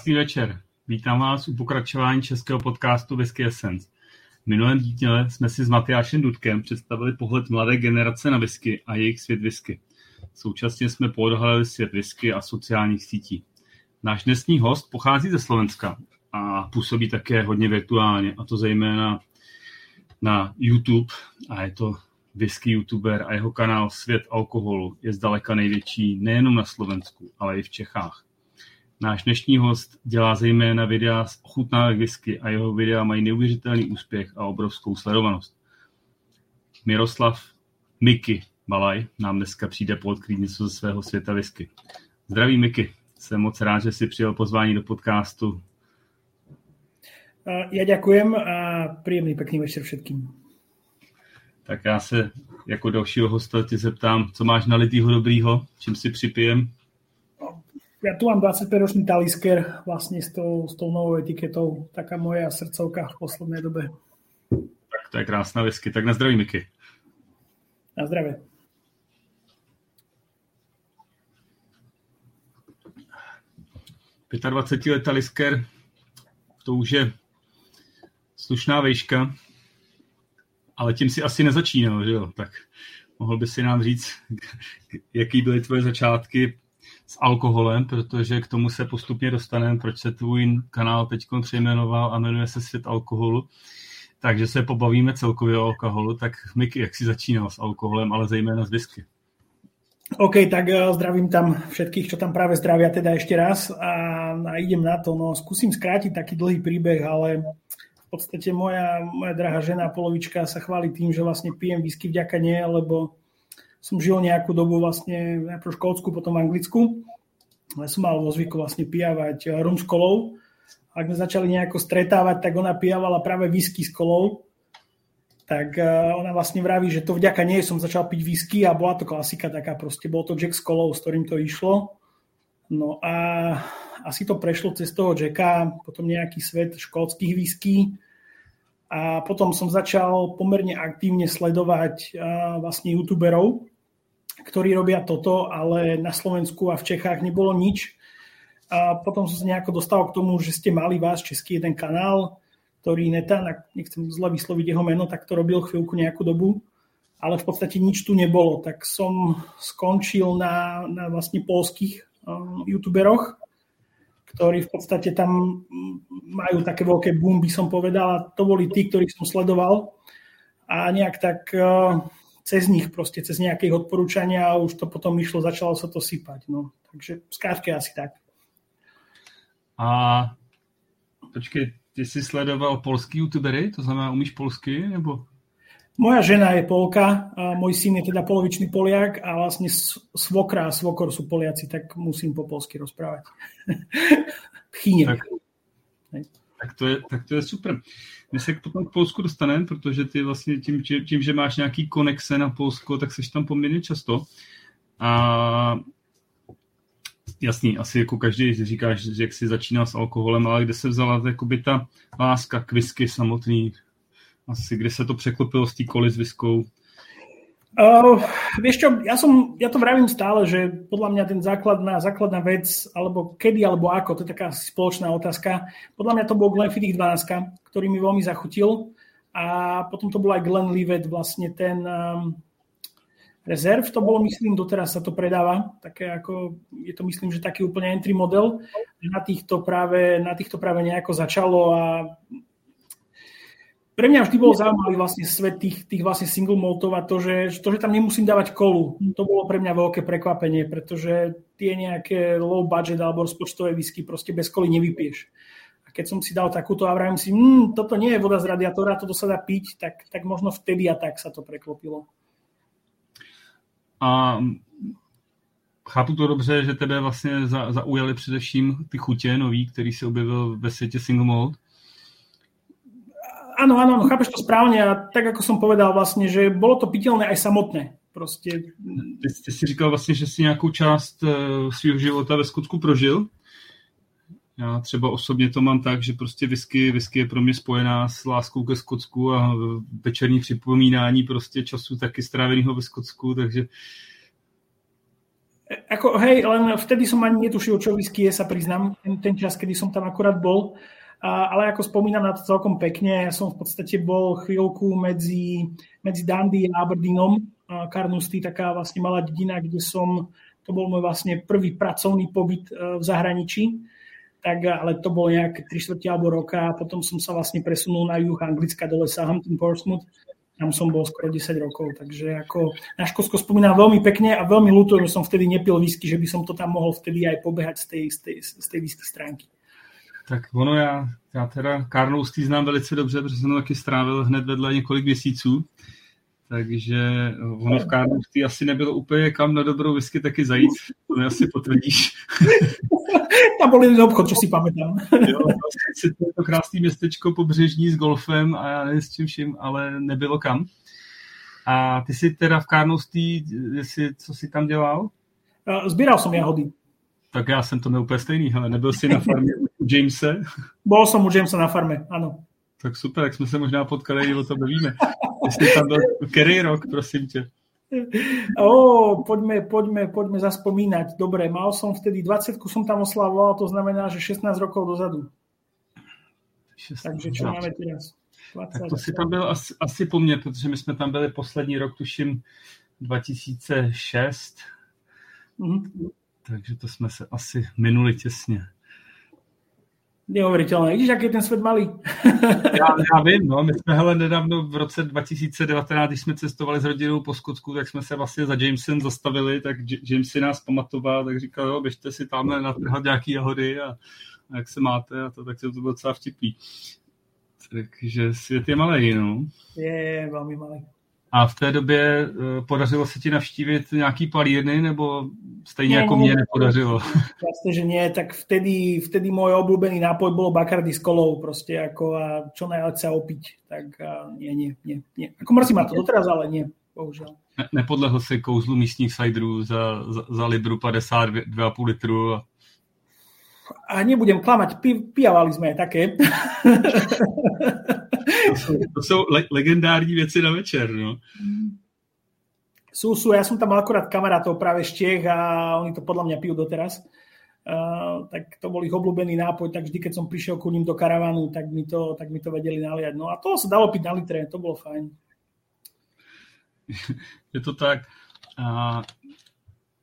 Krásný večer. Vítám vás u pokračování českého podcastu Whisky Essence. V minulém díle jsme si s Matyášem Dudkem představili pohled mladé generace na whisky a jejich svět whisky. Současně jsme poodhalili svět whisky a sociálních sítí. Náš dnesní host pochází ze Slovenska a působí také hodně virtuálně, a to zejména na YouTube a je to whisky youtuber a jeho kanál Svět alkoholu je zdaleka největší nejenom na Slovensku, ale i v Čechách. Náš dnešní host dělá zejména videa z ochutnávek whisky a jeho videa mají neuvěřitelný úspěch a obrovskou sledovanost. Miroslav Miky Balaj nám dneska přijde poodkrýt něco ze svého světa whisky. Zdraví Miky, jsem moc rád, že si přijel pozvání do podcastu. Ja ďakujem a príjemný pekný večer všetkým. Tak já se jako dalšího hosta tě zeptám, co máš nalitýho dobrýho, čím si připijem? Ja tu mám 25-ročný talisker vlastne s tou, s tou novou etiketou. Taká moja srdcovka v poslednej dobe. Tak to je krásna whisky. Tak na zdraví, Miky. Na zdravie. let talisker, to už je slušná vejška, ale tím si asi nezačínal, že jo? Tak mohl by si nám říct, jaký byly tvoje začátky s alkoholem, protože k tomu se postupně dostaneme, proč se tvůj kanál teď přejmenoval a jmenuje se Svět alkoholu. Takže se pobavíme celkově o alkoholu. Tak Miky, jak si začínal s alkoholem, ale zejména s whisky? OK, tak eh, zdravím tam všetkých, čo tam práve zdravia teda ešte raz a, a idem na to. No, skúsim skrátiť taký dlhý príbeh, ale v podstate moja, moja drahá žena polovička sa chváli tým, že vlastne pijem whisky vďaka nie, lebo som žil nejakú dobu vlastne najprv Škótsku, potom v Anglicku. Ale som mal vo zvyku vlastne pijavať rum s kolou. Ak sme začali nejako stretávať, tak ona pijavala práve whisky s kolou. Tak eh, ona vlastne vraví, že to vďaka nej som začal piť whisky a bola to klasika taká proste. Bol to Jack s kolou, s ktorým to išlo. No a asi to prešlo cez toho Jacka, potom nejaký svet škótskych whisky. A potom som začal pomerne aktívne sledovať uh, vlastne youtuberov, ktorí robia toto, ale na Slovensku a v Čechách nebolo nič. A potom som sa nejako dostal k tomu, že ste mali vás český jeden kanál, ktorý Netan, nechcem zle vysloviť jeho meno, tak to robil chvíľku nejakú dobu, ale v podstate nič tu nebolo. Tak som skončil na, na vlastne polských um, youtuberoch, ktorí v podstate tam majú také veľké boom, by som povedal, a to boli tí, ktorých som sledoval. A nejak tak uh, cez nich proste, cez nejaké odporúčania a už to potom išlo, začalo sa to sypať. No. Takže skrátke asi tak. A počkej, ty si sledoval polský youtubery, to znamená, umíš polsky, nebo? Moja žena je Polka, a môj syn je teda polovičný Poliak a vlastne svokra a svokor sú Poliaci, tak musím po polsky rozprávať. Chyně. Tak, tak, to je, tak to je super. My se potom k Polsku dostaneme, protože ty vlastně tím, tím, že máš nějaký konexe na Polsko, tak seš tam poměrně často. A jasný, asi jako každý říkáš, že jak jsi začínal s alkoholem, ale kde se vzala jakoby ta láska k whisky samotný? Asi kde se to překlopilo s tí koli s whiskou? Uh, vieš čo, ja, som, ja to vravím stále, že podľa mňa ten základná, základná vec, alebo kedy, alebo ako, to je taká spoločná otázka. Podľa mňa to bol Glenfiddich 12, ktorý mi veľmi zachutil. A potom to bol aj Glenlivet, vlastne ten um, rezerv, to bolo, myslím, doteraz sa to predáva. Také ako, je to, myslím, že taký úplne entry model. Na týchto práve, na týchto práve nejako začalo a pre mňa vždy bol zaujímavý vlastne svet tých, tých vlastne single maltov a to že, to, že tam nemusím dávať kolu, to bolo pre mňa veľké prekvapenie, pretože tie nejaké low budget alebo rozpočtové whisky proste bez koly nevypieš. A keď som si dal takúto a vravím si, mmm, toto nie je voda z radiátora, toto sa dá piť, tak, tak možno vtedy a tak sa to preklopilo. A chápu to dobře, že tebe vlastně zaujali především ty chutě nový, který se objevil ve světě single malt? Áno, áno, chápeš to správne a tak ako som povedal vlastne, že bolo to piteľné aj samotné. Prostě... Ty, ty si říkal vlastně, že si nějakou část uh, svého života ve Skotsku prožil. Já třeba osobně to mám tak, že prostě whisky, whisky je pro mě spojená s láskou ke Skotsku a večerní připomínání prostě času taky stráveného ve Skotsku, takže Ako, hej, len vtedy som ani netušil, čo whisky je, sa priznám, ten, ten čas, kedy som tam akurát bol. Ale ako spomínam na to celkom pekne, ja som v podstate bol chvíľku medzi, medzi Dundee a Aberdeenom. Carnoustie, taká vlastne malá dedina, kde som, to bol môj vlastne prvý pracovný pobyt e, v zahraničí. Tak, ale to bolo nejaké 3 čtvrte alebo roka a potom som sa vlastne presunul na juh Anglicka dole Southampton Portsmouth tam som bol skoro 10 rokov, takže ako na Škótsko spomínam veľmi pekne a veľmi ľúto, že som vtedy nepil whisky, že by som to tam mohol vtedy aj pobehať z tej, z tej, z tej whisky stránky. Tak ono já, já teda Karloustý znám velice dobře, protože jsem taky strávil hned vedle několik měsíců, takže ono v Karloustý asi nebylo úplně kam na dobrou whisky taky zajít, to mi asi potvrdíš. Tam byl jeden obchod, co si pamätám. jo, vlastně to je to krásné městečko pobřežní s golfem a já nevím s čím vším, ale nebylo kam. A ty si teda v Karnostý, co si tam dělal? Zbíral jsem jahody. Tak já jsem to neúplně úplně stejný, ale nebyl jsi na farmě u Jamese? Bol som u Jamesa na farme, ano. Tak super, jak jsme se možná potkali, o to víme. Jestli tam byl který rok, prosím tě? Ó, poďme, poďme, poďme zaspomínať. Dobre, mal som vtedy 20 som tam oslavoval, to znamená, že 16 rokov dozadu. 16, Takže čo máme teraz? 20, tak to si tam byl asi, asi po mně, protože my jsme tam byli poslední rok, tuším 2006. Mm-hmm. Takže to jsme se asi minuli těsně neuveriteľné. Vidíš, aký je ten svet malý? já, já vím, no. My jsme hele nedávno v roce 2019, když jsme cestovali s rodinou po Skotsku, tak jsme se vlastně za Jamesem zastavili, tak James si nás pamatoval, tak říkal, jo, běžte si tamhle natrhat nějaký jahody a, a jak se máte a to, tak to bylo docela vtipný. Takže svět je malý, no. Je, je velmi malý. A v té době uh, podařilo se ti navštívit nějaký palírny, nebo stejně nie, jako mě nepodařilo? Jasne, že nie, tak vtedy, vtedy môj obľúbený nápoj bolo Bacardi s kolou proste, ako a čo najviac sa opiť, tak a nie, nie, nie, nie. Ako mrzí ma to doteraz, ale nie, bohužel. Ne, nepodlehl si kouzlu místních sajdrů za, za, za libru 50, 2,5 litru a a nebudem klamať, pi, pijavali sme aj také. To sú le- legendární veci na večer, no. Sú, sú, ja som tam mal akorát kamarátov práve z Čech a oni to podľa mňa pijú doteraz. Uh, tak to bol ich obľúbený nápoj, tak vždy, keď som prišiel ku ním do karavanu, tak mi to, tak mi to vedeli naliať. No a to sa dalo piť na litre, to bolo fajn. Je to tak. A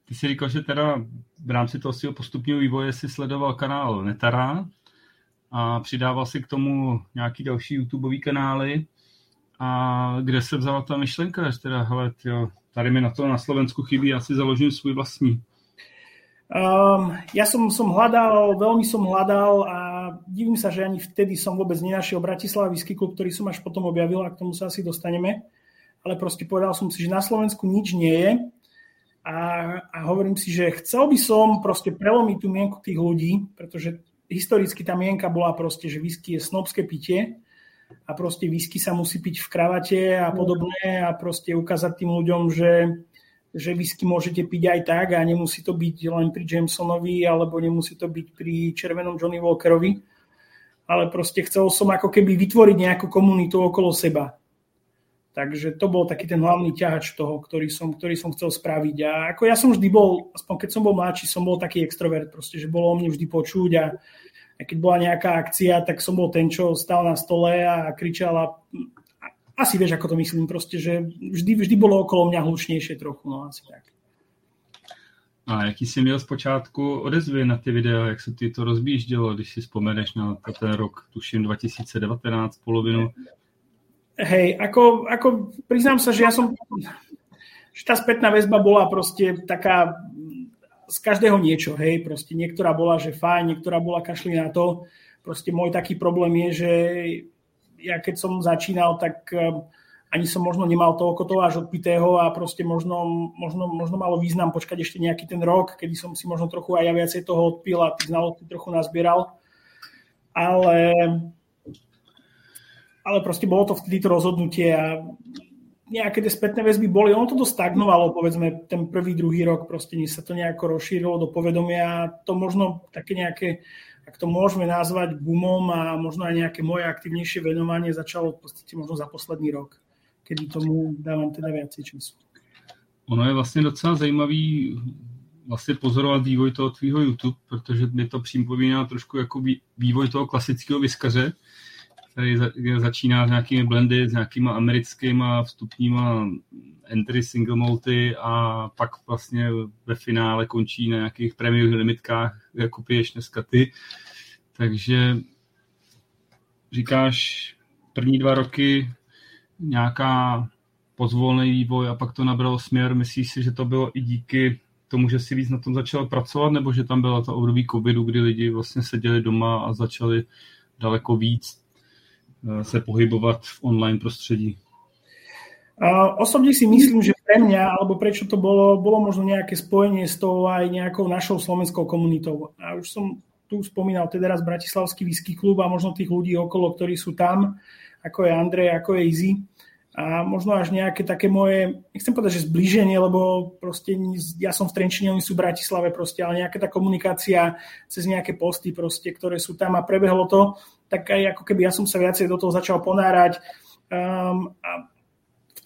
ty si říkal, že teda v rámci toho svého postupního vývoje si sledoval kanál Netara, a přidával si k tomu nějaký další YouTubeový kanály a kde se vzala ta myšlenka, teda, hele, tyjo, tady mi na to na Slovensku chybí, já si založím svůj vlastní. Um, ja som, som hľadal, veľmi som hľadal a divím sa, že ani vtedy som vôbec nenašiel Bratislava Whisky Club, ktorý som až potom objavil a k tomu sa asi dostaneme. Ale proste povedal som si, že na Slovensku nič nie je a, a hovorím si, že chcel by som proste prelomiť tú mienku tých ľudí, pretože historicky tá mienka bola proste, že whisky je snobské pitie a proste whisky sa musí piť v kravate a podobné a proste ukázať tým ľuďom, že, že whisky môžete piť aj tak a nemusí to byť len pri Jamesonovi alebo nemusí to byť pri červenom Johnny Walkerovi, ale proste chcel som ako keby vytvoriť nejakú komunitu okolo seba. Takže to bol taký ten hlavný ťahač toho, ktorý som, ktorý som chcel spraviť. A ako ja som vždy bol, aspoň keď som bol mladší, som bol taký extrovert, proste, že bolo o mne vždy počuť a, a keď bola nejaká akcia, tak som bol ten, čo stál na stole a kričal a asi vieš, ako to myslím, proste, že vždy, vždy bolo okolo mňa hlučnejšie trochu, no asi tak. A jaký jsi měl zpočátku odezvy na ty videa, jak se ty to rozbíždělo, když si vzpomeneš na ten rok, tuším 2019, polovinu, Hej, ako, ako priznám sa, že ja som, že tá spätná väzba bola proste taká z každého niečo, hej, proste niektorá bola, že fajn, niektorá bola kašli na to. Proste môj taký problém je, že ja keď som začínal, tak um, ani som možno nemal toho až odpitého a proste možno, možno, možno malo význam počkať ešte nejaký ten rok, kedy som si možno trochu aj ja viacej toho odpil a tých znalostí trochu nazbieral. Ale ale proste bolo to vtedy to rozhodnutie a nejaké tie spätné väzby boli. Ono to dosť stagnovalo, povedzme, ten prvý, druhý rok, proste sa to nejako rozšírilo do povedomia to možno také nejaké, ak to môžeme nazvať boomom a možno aj nejaké moje aktívnejšie venovanie začalo v podstate možno za posledný rok, kedy tomu dávam teda viacej času. Ono je vlastně docela zajímavý, vlastně pozorovat vývoj toho tvýho YouTube, protože mi to připomíná trošku jako vývoj toho klasického vyskaře, který začíná s nějakými blendy, s nějakýma americkýma vstupníma entry single multi a pak vlastně ve finále končí na nějakých prémiových limitkách, jako piješ dneska ty. Takže říkáš, první dva roky nějaká pozvolný vývoj a pak to nabralo směr. Myslíš si, že to bylo i díky tomu, že si víc na tom začal pracovat, nebo že tam byla ta období covidu, kdy lidi vlastně seděli doma a začali daleko víc se pohybovat v online prostředí? Uh, osobne si myslím, že pre mňa, alebo prečo to bolo, bolo možno nejaké spojenie s tou aj nejakou našou slovenskou komunitou. A už som tu spomínal teda raz Bratislavský whisky klub a možno tých ľudí okolo, ktorí sú tam, ako je Andrej, ako je Izzy a možno až nejaké také moje, nechcem povedať, že zblíženie, lebo proste ja som v Trenčine, oni sú v Bratislave proste, ale nejaká tá komunikácia cez nejaké posty proste, ktoré sú tam a prebehlo to, tak aj ako keby ja som sa viacej do toho začal ponárať um, a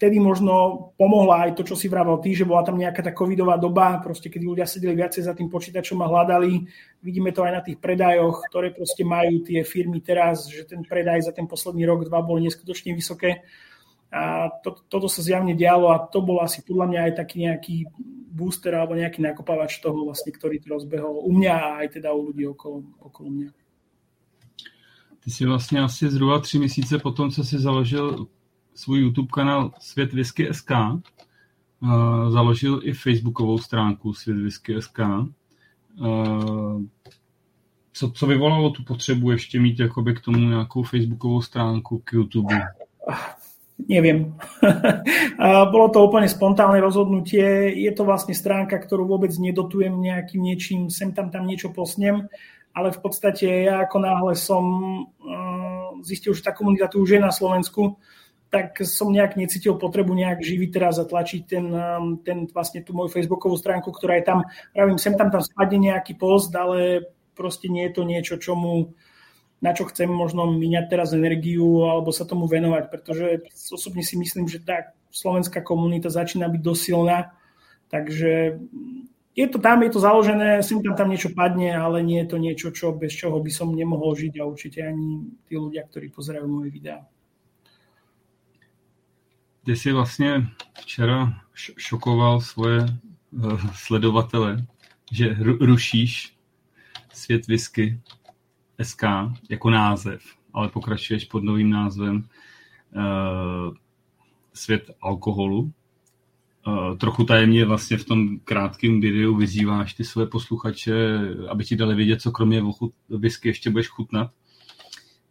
vtedy možno pomohla aj to, čo si vravel ty, že bola tam nejaká tá covidová doba, proste keď ľudia sedeli viacej za tým počítačom a hľadali. Vidíme to aj na tých predajoch, ktoré proste majú tie firmy teraz, že ten predaj za ten posledný rok, dva boli neskutočne vysoké. A to, toto sa zjavne dialo a to bol asi podľa mňa aj taký nejaký booster alebo nejaký nakopávač toho, vlastne, ktorý to rozbehol u mňa a aj teda u ľudí okolo, okolo mňa. Ty si vlastně asi zhruba tři měsíce potom, co si založil svůj YouTube kanál Svět Whisky SK, uh, založil i facebookovou stránku Svět Whisky SK. Uh, co, co vyvolalo tu potřebu ještě mít jakoby k tomu nějakou facebookovou stránku k YouTube? Neviem. Bolo to úplne spontánne rozhodnutie. Je to vlastne stránka, ktorú vôbec nedotujem nejakým niečím, sem tam tam niečo posnem, ale v podstate ja ako náhle som uh, zistil, že tá komunita tu už je na Slovensku, tak som nejak necítil potrebu nejak živiť teraz a tlačiť ten, um, ten vlastne tú moju facebookovú stránku, ktorá je tam, pravím, sem tam tam spadne nejaký post, ale proste nie je to niečo, čomu na čo chcem možno míňať teraz energiu alebo sa tomu venovať, pretože osobne si myslím, že tá slovenská komunita začína byť dosilná, takže je to tam, je to založené, sem tam tam niečo padne, ale nie je to niečo, čo, bez čoho by som nemohol žiť a určite ani tí ľudia, ktorí pozerajú moje videá. Ty si vlastně včera šokoval svoje uh, sledovatele, že rušíš svět whisky SK jako název, ale pokračuješ pod novým názvem uh, Svět alkoholu. Uh, trochu tajemně vlastně v tom krátkém videu vyzýváš ty své posluchače, aby ti dali vědět, co kromě whisky ještě budeš chutnat.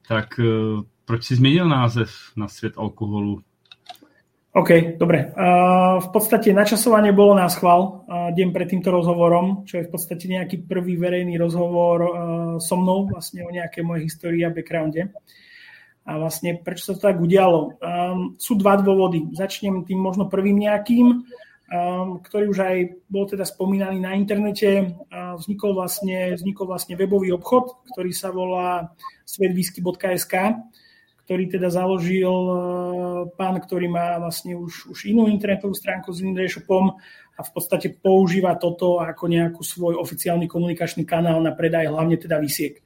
Tak uh, proč jsi změnil název na Svět alkoholu? OK, dobre. Uh, v podstate načasovanie bolo na schvál uh, deň pred týmto rozhovorom, čo je v podstate nejaký prvý verejný rozhovor uh, so mnou vlastne o nejakej mojej histórii a backgrounde. A vlastne prečo sa to tak udialo? Um, sú dva dôvody. Začnem tým možno prvým nejakým, um, ktorý už aj bol teda spomínaný na internete. Uh, vznikol, vlastne, vznikol vlastne webový obchod, ktorý sa volá svetwhisky.sk ktorý teda založil pán, ktorý má vlastne už, už inú internetovú stránku s iným shopom a v podstate používa toto ako nejakú svoj oficiálny komunikačný kanál na predaj hlavne teda vysiek.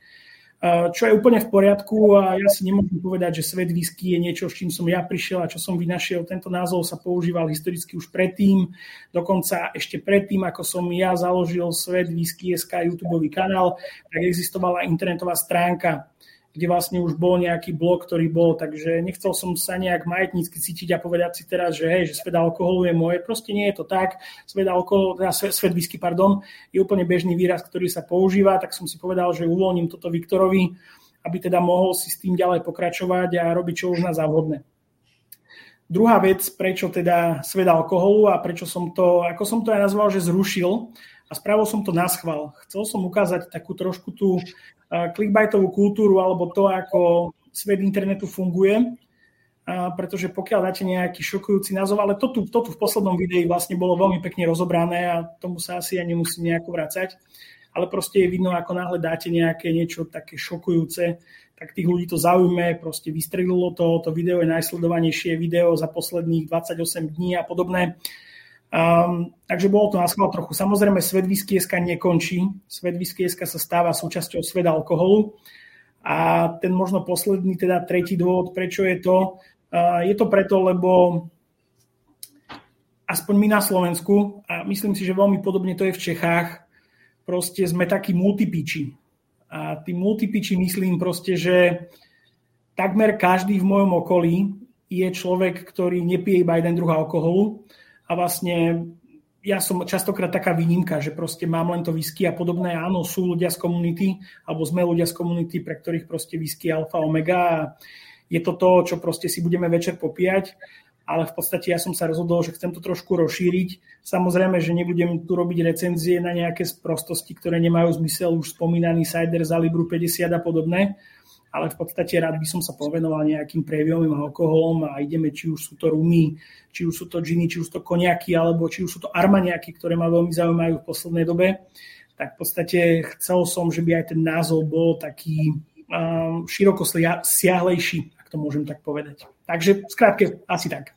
Čo je úplne v poriadku a ja si nemôžem povedať, že svet whisky je niečo, s čím som ja prišiel a čo som vynašiel. Tento názov sa používal historicky už predtým, dokonca ešte predtým, ako som ja založil svet whisky SK YouTube kanál, tak existovala internetová stránka kde vlastne už bol nejaký blok, ktorý bol, takže nechcel som sa nejak majetnícky cítiť a povedať si teraz, že hej, že svet alkoholu je moje, proste nie je to tak, svet alkoholu, teda svet, whisky, pardon, je úplne bežný výraz, ktorý sa používa, tak som si povedal, že uvoľním toto Viktorovi, aby teda mohol si s tým ďalej pokračovať a robiť čo už na závodné. Druhá vec, prečo teda svet alkoholu a prečo som to, ako som to aj nazval, že zrušil, a spravil som to na schvál. Chcel som ukázať takú trošku tú clickbaitovú kultúru alebo to, ako svet internetu funguje, pretože pokiaľ dáte nejaký šokujúci názov, ale to tu, to tu v poslednom videi vlastne bolo veľmi pekne rozobrané a tomu sa asi ja nemusím nejako vrácať, ale proste je vidno, ako náhle dáte nejaké niečo také šokujúce, tak tých ľudí to zaujme, proste vystrelilo to, to video je najsledovanejšie video za posledných 28 dní a podobné. Um, takže bolo to na schvál trochu. Samozrejme, svet whisky.sk nekončí. Svet whisky.sk sa stáva súčasťou sveta alkoholu. A ten možno posledný, teda tretí dôvod, prečo je to, uh, je to preto, lebo aspoň my na Slovensku, a myslím si, že veľmi podobne to je v Čechách, proste sme takí multipiči. A tým multipiči myslím proste, že takmer každý v mojom okolí je človek, ktorý nepije iba jeden druh alkoholu a vlastne ja som častokrát taká výnimka, že proste mám len to whisky a podobné. Áno, sú ľudia z komunity, alebo sme ľudia z komunity, pre ktorých proste whisky alfa, omega a je to to, čo proste si budeme večer popíjať, ale v podstate ja som sa rozhodol, že chcem to trošku rozšíriť. Samozrejme, že nebudem tu robiť recenzie na nejaké prostosti, ktoré nemajú zmysel, už spomínaný cider za Libru 50 a podobné, ale v podstate rád by som sa povenoval nejakým préviovým alkoholom a ideme, či už sú to rumy, či už sú to džiny, či už sú to koniaky, alebo či už sú to armaniaky, ktoré ma veľmi zaujímajú v poslednej dobe, tak v podstate chcel som, že by aj ten názov bol taký um, široko siahlejší, ak to môžem tak povedať. Takže zkrátke asi tak.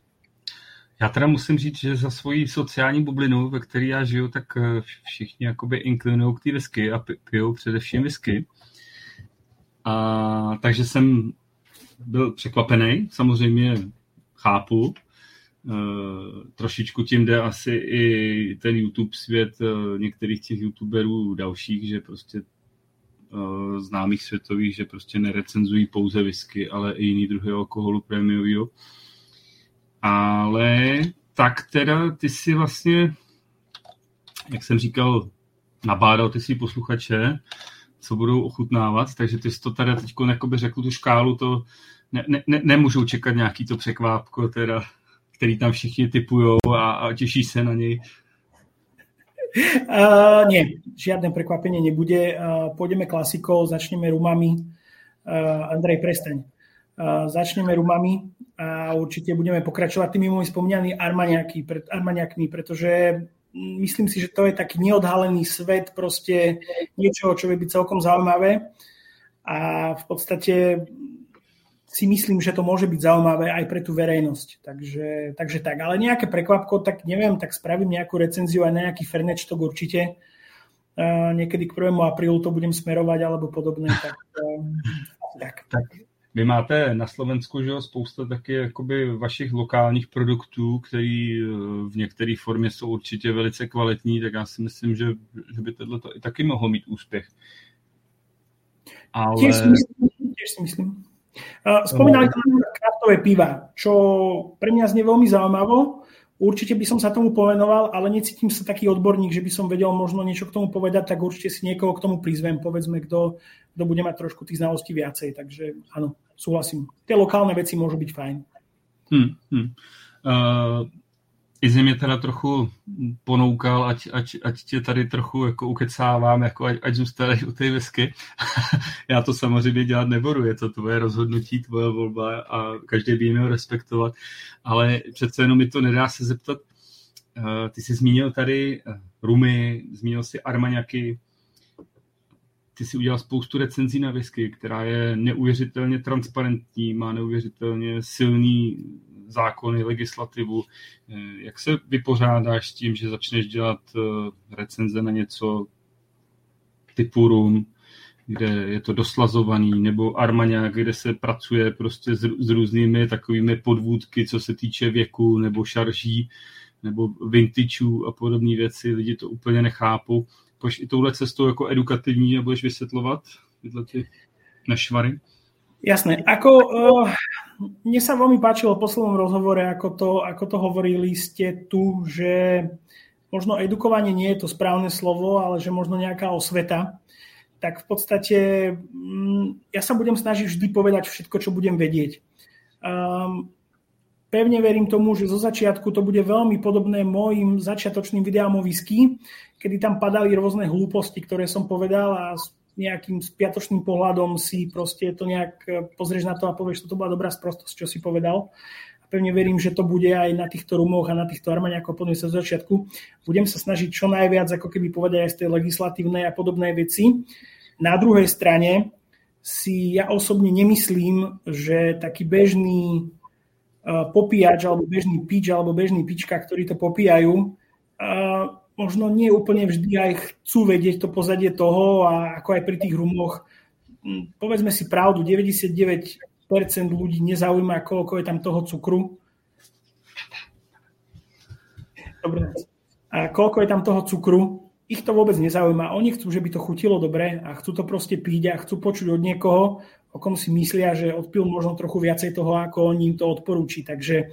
Já teda musím říct, že za svoji sociální bublinu, ve které já žiju, tak eh, všichni jakoby inklinují k té whisky a pijou především whisky. A, takže jsem byl překvapený, samozřejmě chápu. E, trošičku tím jde asi i ten YouTube svět e, některých těch YouTuberů dalších, že prostě e, známých světových, že prostě nerecenzují pouze whisky, ale i jiný druhy alkoholu prémiového. Ale tak teda ty si vlastně, jak jsem říkal, nabádal ty si posluchače, co budou ochutnávat, takže ty jsi to tady teď řekl tu škálu, to ne, ne, ne, nemůžou čekat nějaký to překvápko, teda, který tam všichni typujou a, a těší se na něj. Uh, nie, žiadne prekvapenie nebude. Uh, pôjdeme klasikou, začneme rumami. Uh, Andrej, prestaň. Uh, začneme rumami a určite budeme pokračovať tými môjmi spomínanými armaniakmi, pretože myslím si, že to je taký neodhalený svet proste niečoho, čo by byť celkom zaujímavé a v podstate si myslím, že to môže byť zaujímavé aj pre tú verejnosť. Takže, takže tak, ale nejaké prekvapko, tak neviem, tak spravím nejakú recenziu na nejaký Fernečtok určite. Uh, niekedy k 1. aprílu to budem smerovať alebo podobné. Tak, uh, tak. tak vy máte na Slovensku že jo, spousta taky jakoby vašich lokálních produktů, který eh, v některé formě jsou určitě velice kvalitní, tak já si myslím, že, že by tohle i taky mohlo mít úspěch. Ale... Tiež si myslím. Tiež si myslím. Spomínali tam kraftové piva, čo pre mňa znie veľmi zaujímavo. Určite by som sa tomu povenoval, ale necítim sa taký odborník, že by som vedel možno niečo k tomu povedať, tak určite si niekoho k tomu prizvem, povedzme, kto, kto bude mať trošku tých znalostí viacej. Takže áno, súhlasím. Tie lokálne veci môžu byť fajn. Hmm, hmm. Uh, Izzy mě teda trochu ponoukal, ať, ať, ať tě tady trochu jako ukecávám, jako ať, ať zůstaneš u té vesky. Já to samozřejmě dělat nebudu, je to tvoje rozhodnutí, tvoje volba a každý by měl respektovat, ale přece jenom mi to nedá se zeptat. Uh, ty jsi zmínil tady uh, rumy, zmínil si armaňaky, ty si udělal spoustu recenzí na whisky, která je neuvěřitelně transparentní, má neuvěřitelně silný zákony, legislativu. Eh, jak se vypořádáš s tím, že začneš dělat eh, recenze na něco typu rum, kde je to doslazovaný, nebo Armagnac, kde se pracuje prostě s, s různými takovými podvůdky, co se týče věku, nebo šarží, nebo vintageů a podobné věci. Lidi to úplně nechápou. Pojď i touhle cestou jako edukativní a budeš vysvětlovat tyhle ty nešvary? Jasné. Ako, uh, mne sa veľmi páčilo v poslednom rozhovore, ako to, ako to hovorili ste tu, že možno edukovanie nie je to správne slovo, ale že možno nejaká osveta. Tak v podstate um, ja sa budem snažiť vždy povedať všetko, čo budem vedieť. Um, pevne verím tomu, že zo začiatku to bude veľmi podobné môjim začiatočným videám o whisky, kedy tam padali rôzne hlúposti, ktoré som povedal a nejakým spiatočným pohľadom si proste to nejak e, pozrieš na to a povieš, to bola dobrá sprostosť, čo si povedal. A pevne verím, že to bude aj na týchto rumoch a na týchto armaniakoch podľa sa z začiatku. Budem sa snažiť čo najviac ako keby povedať aj z tej legislatívnej a podobnej veci. Na druhej strane si ja osobne nemyslím, že taký bežný e, popíjač alebo bežný pič alebo bežný pička, ktorí to popíjajú, možno nie úplne vždy aj chcú vedieť to pozadie toho a ako aj pri tých rumoch. Povedzme si pravdu, 99% ľudí nezaujíma, koľko je tam toho cukru. Dobre. A koľko je tam toho cukru, ich to vôbec nezaujíma. Oni chcú, že by to chutilo dobre a chcú to proste piť a chcú počuť od niekoho, o kom si myslia, že odpil možno trochu viacej toho, ako on im to odporúči. Takže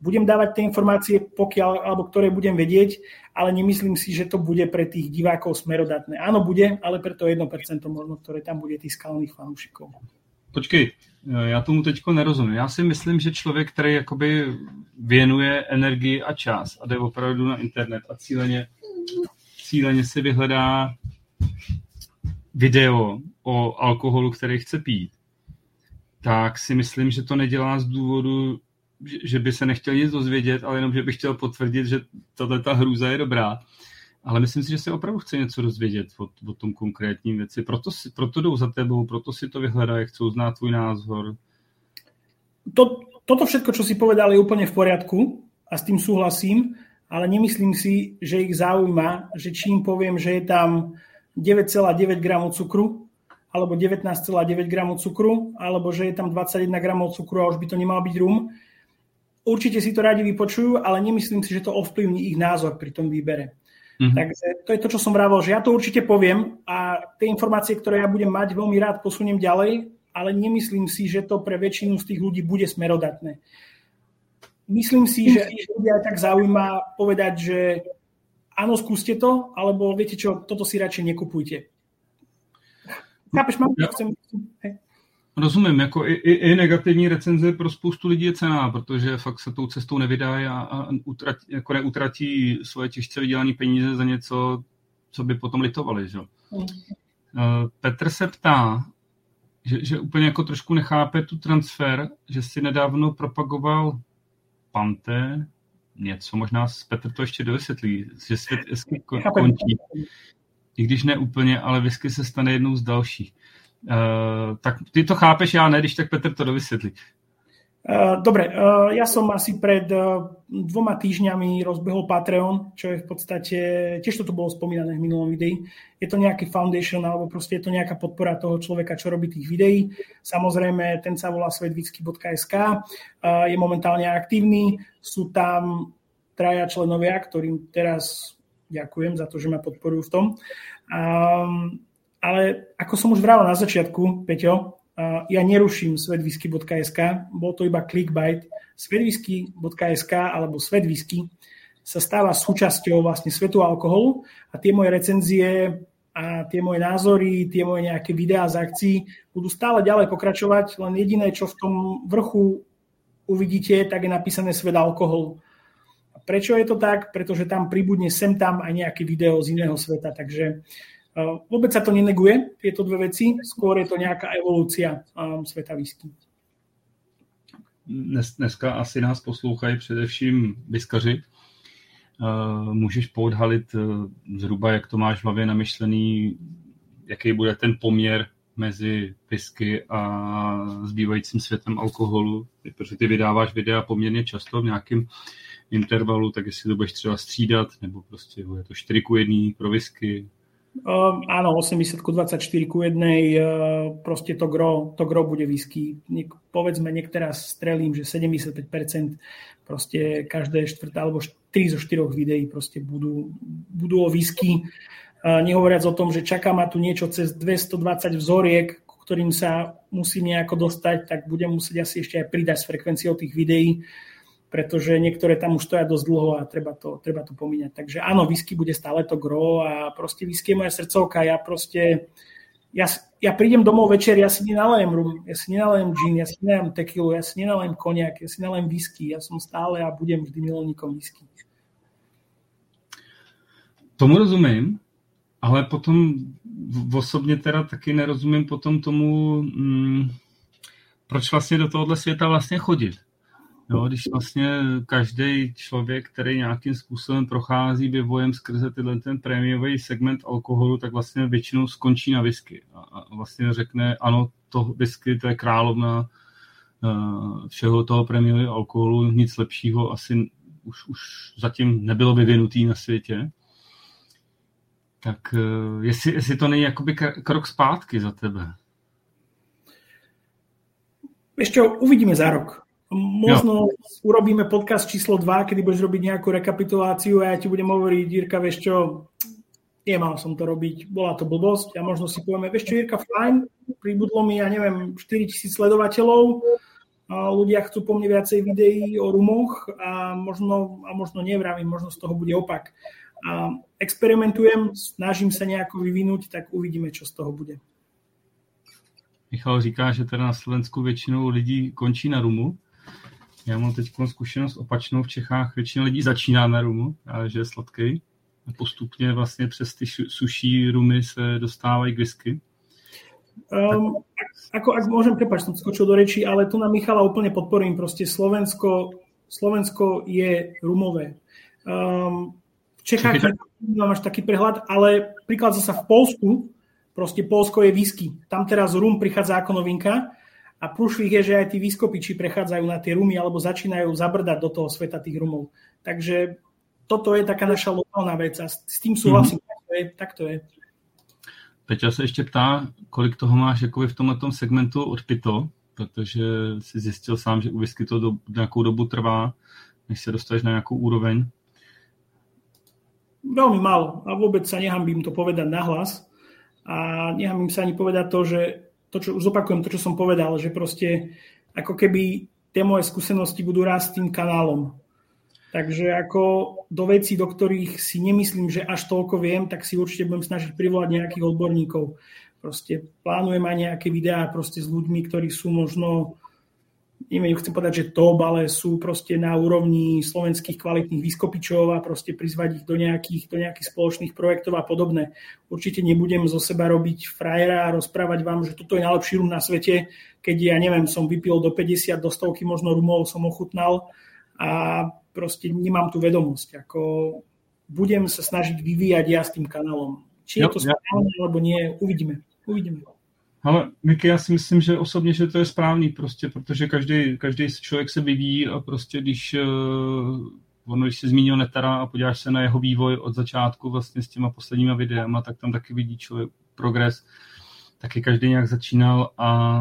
budem dávať tie informácie, pokiaľ, alebo ktoré budem vedieť, ale nemyslím si, že to bude pre tých divákov smerodatné. Áno, bude, ale pre to 1% možno, ktoré tam bude tých skalných fanúšikov. Počkej, já tomu teďko nerozumím. Já si myslím, že člověk, který jakoby věnuje energii a čas a jde opravdu na internet a cíleně cíleně si vyhledá video o alkoholu, který chce pít, tak si myslím, že to nedělá z důvodu, že by se nechtěl nic dozvědět, ale jenom, že by chtěl potvrdit, že tato ta hrůza je dobrá. Ale myslím si, že se opravdu chce něco dozvědět o, o tom konkrétním věci. Proto, si, proto jdou za tebou, proto si to vyhledají, chcou znát tvůj názor. To, toto všetko, čo si povedal, je úplne v poriadku a s tým súhlasím ale nemyslím si, že ich zaujíma, že či im poviem, že je tam 9,9 gramov cukru, alebo 19,9 gramov cukru, alebo že je tam 21 gramov cukru a už by to nemal byť rum. Určite si to radi vypočujú, ale nemyslím si, že to ovplyvní ich názor pri tom výbere. Mm-hmm. Takže to je to, čo som vravel, že ja to určite poviem a tie informácie, ktoré ja budem mať, veľmi rád posuniem ďalej, ale nemyslím si, že to pre väčšinu z tých ľudí bude smerodatné. Myslím si, že ľudia tak zaujíma povedať, že áno, skúste to, alebo viete čo, toto si radšej nekupujte. Chápeš, mám ja, chcem... Rozumím, jako i, i, i negativní recenze pro spoustu lidí je cená, protože fakt se tou cestou nevydají a, a utratí, jako neutratí svoje těžce vydělané peníze za něco, co by potom litovali. Že? Mm. Petr se ptá, že, že úplně jako trošku nechápe tu transfer, že si nedávno propagoval Pante, něco možná Petr to ještě dovysvětlí, že svět končí. I když ne úplně, ale whisky se stane jednou z dalších. Uh, tak ty to chápeš, já ne, když tak Petr to dovysvětlí. Uh, dobre, uh, ja som asi pred dvoma týždňami rozbehol Patreon, čo je v podstate, tiež to tu bolo spomínané v minulom videi, je to nejaký foundation alebo proste je to nejaká podpora toho človeka, čo robí tých videí. Samozrejme, ten sa volá svetvicky.sk, je momentálne aktívny, sú tam traja členovia, ktorým teraz ďakujem za to, že ma podporujú v tom. Um, ale ako som už vravel na začiatku, Peťo, ja neruším svetwhisky.sk, bol to iba clickbait. Svetwhisky.sk alebo svetwhisky sa stáva súčasťou vlastne svetu alkoholu a tie moje recenzie a tie moje názory, tie moje nejaké videá z akcií budú stále ďalej pokračovať, len jediné, čo v tom vrchu uvidíte, tak je napísané svet alkoholu. Prečo je to tak? Pretože tam pribudne sem tam aj nejaké video z iného sveta, takže Vôbec sa to neneguje, tieto dve veci, skôr je to nejaká evolúcia sveta whisky. Dnes, dneska asi nás poslouchají především vyskaři. Můžeš poodhalit e, zhruba, jak to máš v hlavě namyšlený, jaký bude ten poměr mezi whisky a zbývajícím světem alkoholu, protože ty vydáváš videa poměrně často v nějakém intervalu, tak jestli to budeš třeba střídat, nebo prostě je to 4 ku 1 pro whisky, Uh, áno, 80 24 ku 1, uh, proste to gro, to gro bude whisky. Niek, povedzme, niektorá strelím, že 75% proste každé štvrté alebo 3 zo 4 videí proste budú, budú o whisky. Uh, nehovoriac o tom, že čaká ma tu niečo cez 220 vzoriek, ktorým sa musím nejako dostať, tak budem musieť asi ešte aj pridať s frekvenciou tých videí pretože niektoré tam už stoja dosť dlho a treba to, treba to pomíňať. Takže áno, whisky bude stále to gro a proste whisky je moja srdcovka. Ja proste, ja, ja prídem domov večer, ja si nenalejem rum, ja si nenalejem gin, ja si nenalejem tequilu, ja si nenalejem koniak, ja si nenalejem whisky. Ja som stále a budem vždy milovníkom whisky. Tomu rozumím, ale potom osobně teda taky nerozumím potom tomu, mm, proč vlastně do tohohle světa vlastně chodit. Jo, když vlastně každý člověk, který nějakým způsobem prochází vývojem skrze tyhle ten prémiový segment alkoholu, tak vlastně většinou skončí na whisky. A, vlastně řekne, ano, to whisky, to je královna uh, všeho toho prémiového alkoholu, nic lepšího asi už, už zatím nebylo vyvinutý na světě. Tak eh, jestli, jestli to není jakoby krok zpátky za tebe. Ešte uvidíme za rok. Možno jo. urobíme podcast číslo 2, kedy budeš robiť nejakú rekapituláciu a ja ti budem hovoriť, Jirka, vieš čo, nemal som to robiť, bola to blbosť a možno si povieme, vieš čo, Jirka, fajn, pribudlo mi, ja neviem, 4000 sledovateľov, a ľudia chcú po mne viacej videí o rumoch a možno, a možno nevravím, možno z toho bude opak. A experimentujem, snažím sa nejako vyvinúť, tak uvidíme, čo z toho bude. Michal říká, že teda na Slovensku většinou lidí končí na rumu. Já mám teď zkušenost opačnou v Čechách. Většina lidí začíná na rumu, ale že je sladký. A postupně vlastně přes ty suší rumy se dostávají k whisky. Um, ako, ak môžem, prepač, som skočil do reči, ale tu na Michala úplne podporím. Proste Slovensko, Slovensko je rumové. Um, v Čechách nemám až taký prehľad, ale príklad zase v Polsku, proste Polsko je whisky. Tam teraz rum prichádza ako novinka a prúšvih je, že aj tí výskopiči prechádzajú na tie rumy alebo začínajú zabrdať do toho sveta tých rumov. Takže toto je taká naša lokálna vec a s tým súhlasím. Mm-hmm. Tak to je. Tak to je. Peťa se ještě ptá, kolik toho máš jakoby v tomhle segmentu odpito, protože si zjistil sám, že u whisky to do, nějakou dobu trvá, než se dostaneš na nějakou úroveň. Veľmi málo a vôbec sa nehambím to povedať nahlas a nehambím sa ani povedať to, že to, čo už zopakujem, to, čo som povedal, že proste ako keby tie moje skúsenosti budú rásť tým kanálom. Takže ako do vecí, do ktorých si nemyslím, že až toľko viem, tak si určite budem snažiť privolať nejakých odborníkov. Proste plánujem aj nejaké videá proste s ľuďmi, ktorí sú možno, neviem, chcem povedať, že top, ale sú proste na úrovni slovenských kvalitných výskopičov a proste prizvať ich do nejakých, do nejakých spoločných projektov a podobné. Určite nebudem zo seba robiť frajera a rozprávať vám, že toto je najlepší rum na svete, keď ja neviem, som vypil do 50, do stovky možno rumov som ochutnal a proste nemám tú vedomosť. Ako budem sa snažiť vyvíjať ja s tým kanálom. Či je to správne, alebo nie, uvidíme. uvidíme. Ale Miky, já si myslím, že osobně, že to je správný prostě, protože každý, každý člověk se vyvíjí a prostě když uh, ono, když si zmínil Netara a podíváš se na jeho vývoj od začátku vlastně s těma posledníma videama, tak tam taky vidí člověk progres. Taky každý nějak začínal a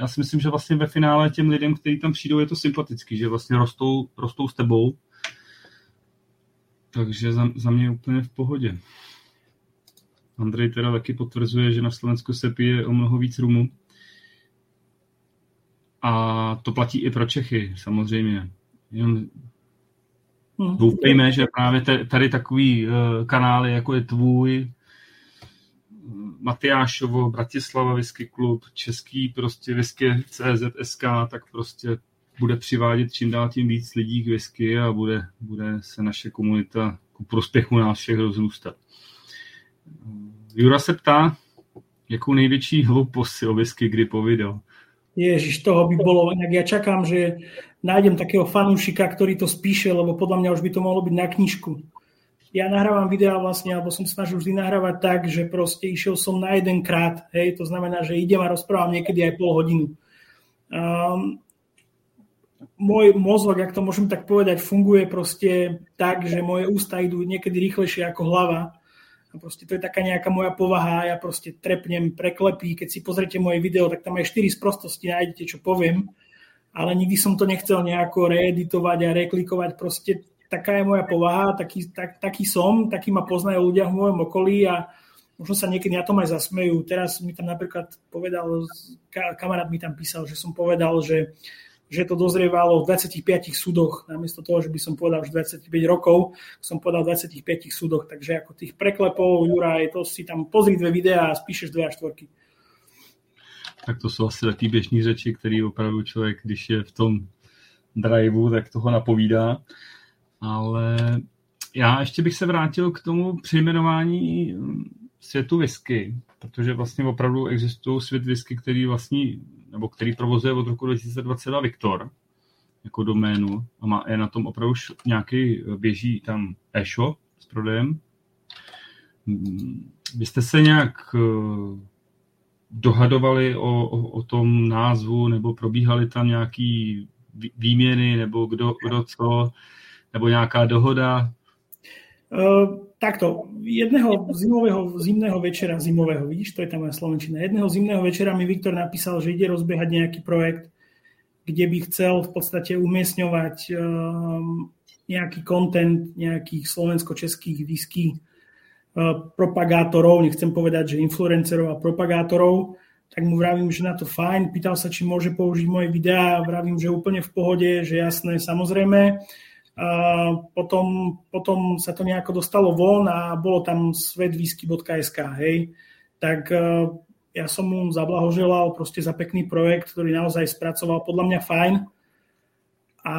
já si myslím, že vlastně ve finále těm lidem, kteří tam přijdou, je to sympatický, že vlastně rostou, rostou s tebou. Takže za, za mě je úplně v pohodě. Andrej teda taky potvrzuje, že na Slovensku se pije o mnoho víc rumu. A to platí i pro Čechy, samozřejmě. Jen hmm. doufejme, že právě tady takový uh, kanály, jako je tvůj, Matyášovo, Bratislava Whisky Klub, český prostě whisky CZSK, tak prostě bude přivádět čím dál tím víc lidí k whisky a bude, bude se naše komunita ku prospěchu nás všech rozrůstat. Jura se ptá, jakou největší hloupost si o whisky kdy povidel. Ježiš, toho by bolo, inak ja čakám, že nájdem takého fanúšika, ktorý to spíše, lebo podľa mňa už by to mohlo byť na knižku ja nahrávam videá vlastne, alebo som snažil vždy nahrávať tak, že proste išiel som na jeden krát, hej, to znamená, že idem a rozprávam niekedy aj pol hodinu. Um, môj mozog, ak to môžem tak povedať, funguje proste tak, že moje ústa idú niekedy rýchlejšie ako hlava. A proste to je taká nejaká moja povaha, ja proste trepnem, preklepí. Keď si pozrite moje video, tak tam aj 4 sprostosti nájdete, čo poviem. Ale nikdy som to nechcel nejako reeditovať a reklikovať. Proste taká je moja povaha, taký, tak, taký som, taký ma poznajú ľudia v mojom okolí a možno sa niekedy na tom aj zasmejú. Teraz mi tam napríklad povedal, kamarát mi tam písal, že som povedal, že, že to dozrievalo v 25 súdoch, namiesto toho, že by som povedal už 25 rokov, som povedal v 25 súdoch, takže ako tých preklepov, Juraj, to si tam pozri dve videá a spíšeš dve a štvorky. Tak to jsou asi takové běžné řeči, které opravdu člověk, když je v tom driveu, tak toho napovídá. Ale já ještě bych se vrátil k tomu přejmenování světu whisky, protože vlastně opravdu existují svět whisky, který vlastní, nebo který provozuje od roku 2022 Viktor jako doménu a má, je na tom opravdu nějaký, běží tam e-shop s prodejem. Mm, vy jste se nějak eh, dohadovali o, o, o tom názvu, nebo probíhaly tam nějaký výměny, nebo kdo, kdo co, nebo nějaká dohoda? Uh, takto, jedného zimového, zimného večera, zimového, vidíš, to je tam moja slovenčina, jedného zimného večera mi Viktor napísal, že ide rozbiehať nejaký projekt, kde by chcel v podstate umiestňovať um, nejaký kontent nejakých slovensko-českých whisky uh, propagátorov, nechcem povedať, že influencerov a propagátorov, tak mu vravím, že na to fajn, pýtal sa, či môže použiť moje videá, vravím, že úplne v pohode, že jasné, samozrejme. A potom, potom sa to nejako dostalo von a bolo tam svetwhisky.sk, hej. Tak uh, ja som mu zablahoželal proste za pekný projekt, ktorý naozaj spracoval podľa mňa fajn. A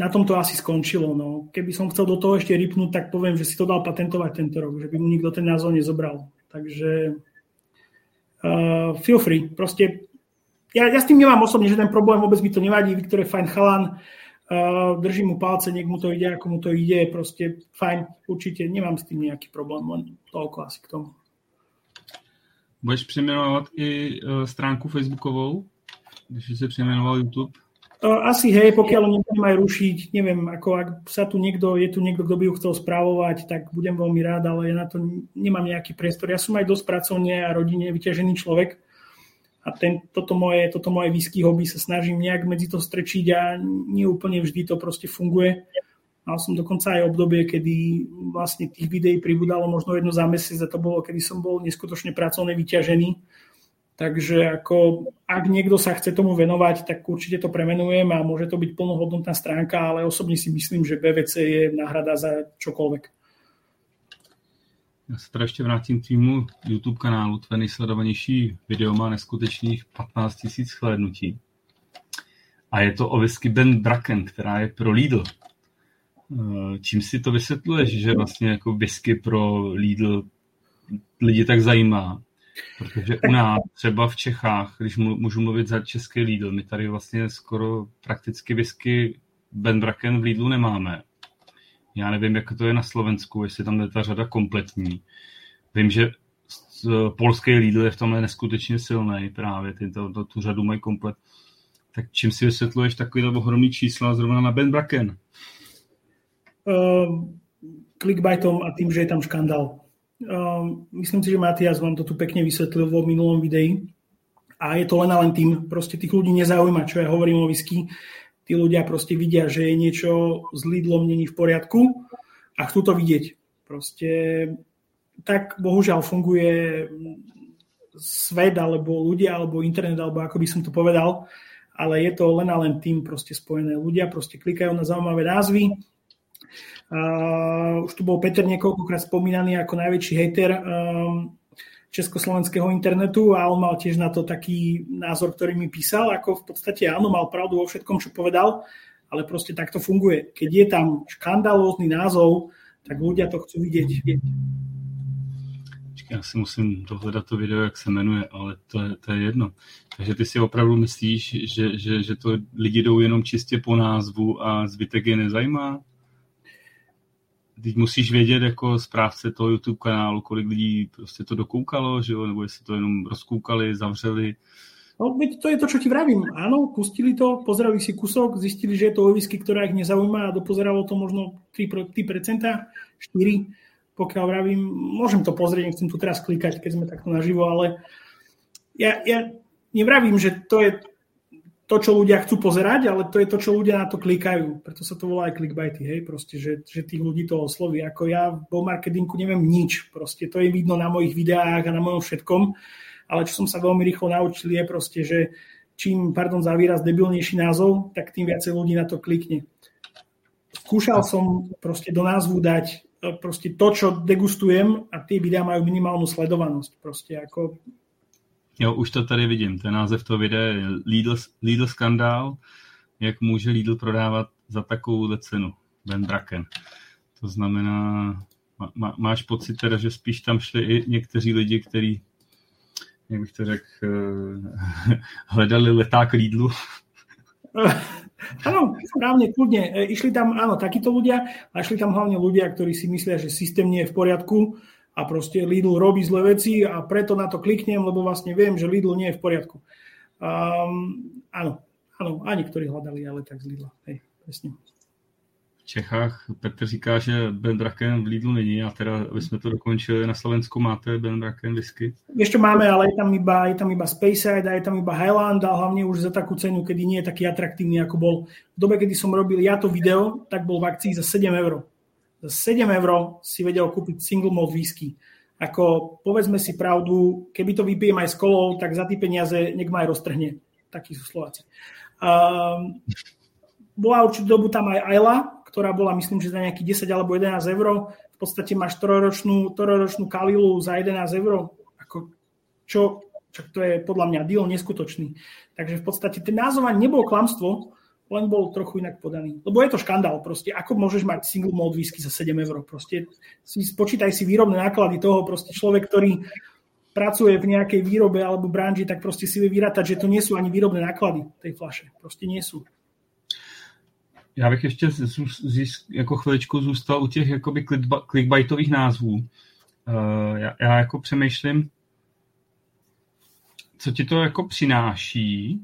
na tom to asi skončilo. No. Keby som chcel do toho ešte rypnúť, tak poviem, že si to dal patentovať tento rok, že by mu nikto ten názov nezobral. Takže uh, feel free. Proste ja, ja s tým nemám osobne žiaden problém, vôbec mi to nevadí. Viktor je fajn chalan, uh, držím mu palce, nech mu to ide, ako mu to ide, proste fajn, určite nemám s tým nejaký problém, len toľko asi k tomu. Budeš přejmenovat i uh, stránku facebookovou, když si přejmenoval YouTube? Asi hej, pokiaľ nebudem aj rušiť, neviem, ako ak sa tu niekto, je tu niekto, kto by ju chcel správovať, tak budem veľmi rád, ale ja na to nemám nejaký priestor. Ja som aj dosť pracovne a rodine vyťažený človek a ten, toto, moje, toto moje whisky hobby sa snažím nejak medzi to strečiť a nie úplne vždy to proste funguje. Mal som dokonca aj obdobie, kedy vlastne tých videí pribudalo možno jedno za mesiac a to bolo, kedy som bol neskutočne pracovne vyťažený. Takže ako, ak niekto sa chce tomu venovať, tak určite to premenujem a môže to byť plnohodnotná stránka, ale osobne si myslím, že BVC je náhrada za čokoľvek. Já se teda ještě vrátím k týmu YouTube kanálu. Tvé nejsledovanější video má neskutečných 15 000 shlédnutí. A je to o whisky Ben Bracken, která je pro Lidl. Eh, čím si to vysvětluješ, že vlastně jako whisky pro Lidl lidi tak zajímá? Protože u nás, třeba v Čechách, když můžu mluvit za český Lidl, my tady vlastně skoro prakticky whisky Ben Bracken v Lidlu nemáme. Já nevím, jak to je na Slovensku, jestli tam je ta řada kompletní. Vím, že polský Lidl je v tomhle neskutečně silný právě, ty to, to, tu řadu mají komplet. Tak čím si vysvětluješ takový ohromný čísla zrovna na Ben Bracken? uh, clickbaitom a tým, že je tam škandál. Uh, myslím si, že Matias vám to tu pekne vysvetlil vo minulom videi. A je to len a len tým, proste tých ľudí nezaujíma, čo ja hovorím o whisky. Tí ľudia proste vidia, že je niečo s Lidlom není v poriadku a chcú to vidieť. Proste tak bohužiaľ funguje svet, alebo ľudia, alebo internet, alebo ako by som to povedal, ale je to len a len tým proste spojené. Ľudia proste klikajú na zaujímavé názvy, Uh, už tu bol Peter niekoľkokrát spomínaný ako najväčší hater um, československého internetu a on mal tiež na to taký názor, ktorý mi písal, ako v podstate áno, mal pravdu vo všetkom, čo povedal, ale proste takto funguje. Keď je tam škandalózny názov, tak ľudia to chcú vidieť. Já si musím dohledat to video, jak se jmenuje, ale to je, to je jedno. Takže ty si opravdu myslíš, že, že, že to lidi jdou jenom čistě po názvu a zbytek je nezajímá? Teď musíš vědět jako správce toho YouTube kanálu, kolik lidí prostě to dokoukalo, že jo? nebo jestli to jenom rozkoukali, zavřeli. No, to je to, čo ti vravím. Áno, pustili to, pozerali si kusok, zistili, že je to o whisky, ktorá ich nezaujíma a dopozeralo to možno 3%, 3% 4%, pokiaľ vravím, môžem to pozrieť, nechcem tu teraz klikať, keď sme takto naživo, ale ja, ja nevravím, že to je to, čo ľudia chcú pozerať, ale to je to, čo ľudia na to klikajú. Preto sa to volá aj clickbaity, hej, proste, že, že tých ľudí to osloví. Ako ja vo marketingu neviem nič, proste to je vidno na mojich videách a na mojom všetkom, ale čo som sa veľmi rýchlo naučil je proste, že čím, pardon za výraz, debilnejší názov, tak tým viacej ľudí na to klikne. Skúšal som proste do názvu dať e, proste to, čo degustujem a tie videá majú minimálnu sledovanosť. Proste ako Jo, už to tady vidím. Ten název toho videa je Lidl, Lidl skandál, jak může Lidl prodávat za takovou cenu. Ben Bracken. To znamená, má, máš pocit teda, že spíš tam šli i někteří lidi, kteří, jak bych to řekl, hledali leták Lidlu. Áno, správne, kľudne. E, išli tam, áno, takíto ľudia, a išli tam hlavne ľudia, ktorí si myslia, že systém nie je v poriadku a proste Lidl robí zlé veci a preto na to kliknem, lebo vlastne viem, že Lidl nie je v poriadku. Um, áno, áno, ani ktorí hľadali, ale tak z Lidla. Hej, presne. Čechách. Petr říká, že Ben Draken v Lidlu není a teda, aby jsme to dokončili, na Slovensku máte Ben Draken whisky? Ešte máme, ale je tam iba, je tam iba Speyside a je tam iba Highland a hlavne už za takú cenu, kedy nie je taký atraktívny, ako bol. V dobe, kedy som robil ja to video, tak bol v akcii za 7 eur. Za 7 eur si vedel kúpiť single malt whisky. Ako, povedzme si pravdu, keby to vypijem aj s kolou, tak za tie peniaze nech ma aj roztrhne. Takí sú Slováci. Uh, bola určitú dobu tam aj Ayla, ktorá bola myslím, že za nejakých 10 alebo 11 eur. V podstate máš trojročnú, trojročnú Kalilu za 11 eur. Ako, čo, čo to je podľa mňa deal neskutočný. Takže v podstate ten názov nebol klamstvo, len bol trochu inak podaný. Lebo je to škandál proste. Ako môžeš mať single malt whisky za 7 eur? Proste si, spočítaj si výrobné náklady toho. Proste človek, ktorý pracuje v nejakej výrobe alebo branži, tak proste si vie vyrátať, že to nie sú ani výrobné náklady tej flaše. Proste nie sú. Já bych ještě jako chviličku zůstal u těch jakoby clickbaitových názvů. Uh, já, já jako přemýšlím, co ti to jako přináší,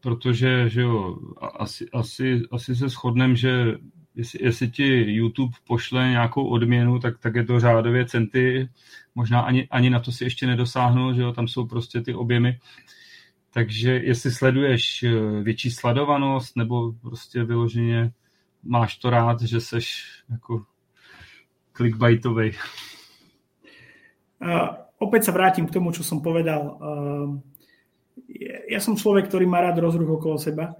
protože že jo, asi, asi, asi se shodneme, že jestli, jestli ti YouTube pošle nějakou odměnu, tak, tak je to řádově centy, možná ani, ani na to si ještě nedosáhnu, že jo, tam jsou prostě ty objemy. Takže jestli sleduješ eh, větší sledovanost nebo prostě vyloženě máš to rád, že seš jako clickbaitovej. Uh, opäť sa vrátim k tomu, čo som povedal. Uh, ja som človek, ktorý má rád rozruch okolo seba.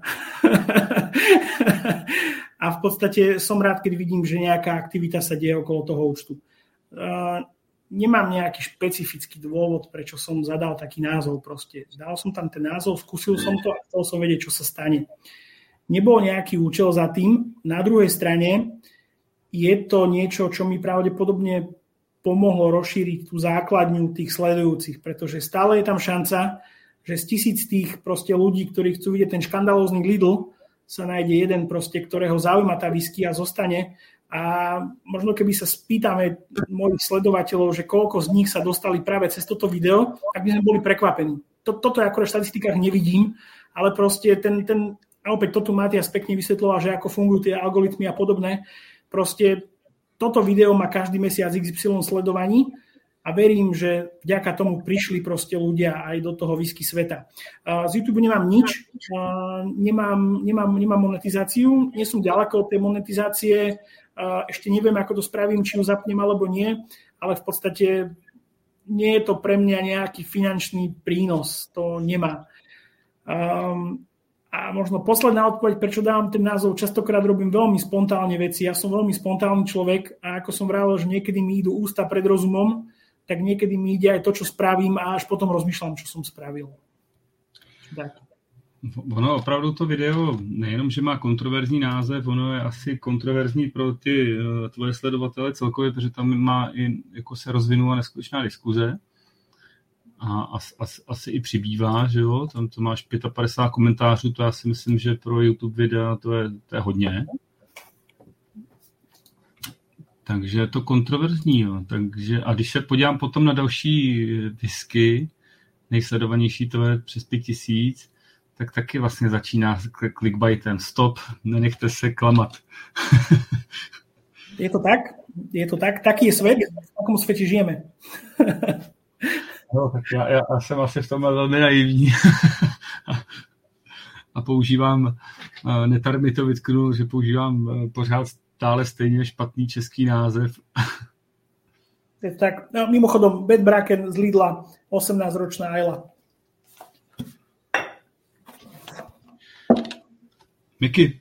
a v podstate som rád, keď vidím, že nejaká aktivita sa deje okolo toho účtu. Uh, nemám nejaký špecifický dôvod, prečo som zadal taký názov. Proste dal som tam ten názov, skúsil som to a chcel som vedieť, čo sa stane. Nebol nejaký účel za tým. Na druhej strane je to niečo, čo mi pravdepodobne pomohlo rozšíriť tú základňu tých sledujúcich, pretože stále je tam šanca, že z tisíc tých proste ľudí, ktorí chcú vidieť ten škandalózny Lidl, sa nájde jeden proste, ktorého zaujíma tá whisky a zostane. A možno keby sa spýtame mojich sledovateľov, že koľko z nich sa dostali práve cez toto video, tak by sme boli prekvapení. Toto ja akorát v štatistikách nevidím, ale proste ten, ten, a opäť toto Matias pekne vysvetloval, že ako fungujú tie algoritmy a podobné. Proste toto video má každý mesiac XY sledovaní a verím, že vďaka tomu prišli proste ľudia aj do toho whisky sveta. Z YouTube nemám nič, nemám, nemám, nemám monetizáciu, nie som ďaleko od tej monetizácie, ešte neviem, ako to spravím, či ju zapnem alebo nie, ale v podstate nie je to pre mňa nejaký finančný prínos, to nemá. Um, a možno posledná odpoveď, prečo dávam ten názov, častokrát robím veľmi spontánne veci. Ja som veľmi spontánny človek a ako som vravel, že niekedy mi idú ústa pred rozumom, tak niekedy mi ide aj to, čo spravím a až potom rozmýšľam, čo som spravil. Tak. Ono opravdu to video nejenom, že má kontroverzní název, ono je asi kontroverzní pro ty eh, tvoje sledovatele celkově, protože tam má i, jako se rozvinula neskutečná diskuze a as, as, asi i přibývá, že jo, tam to máš 55 komentářů, to já si myslím, že pro YouTube videa to je, to je hodně. Takže je to kontroverzní, jo. Takže, a když se podívám potom na další disky, nejsledovanější to je přes 5000, tak taky vlastně začíná s clickbaitem. Stop, nenechte se klamat. je to tak? Je to tak? Taký je svet, v takom svete žijeme. No, tak já, já, já jsem asi v tom velmi naivní. a používám, eh, netar mi to vytknul, že používám eh, pořád stále stejně špatný český název. tak, no, mimochodom, Bad Braken z Lidla, 18-ročná Ayla. Miky,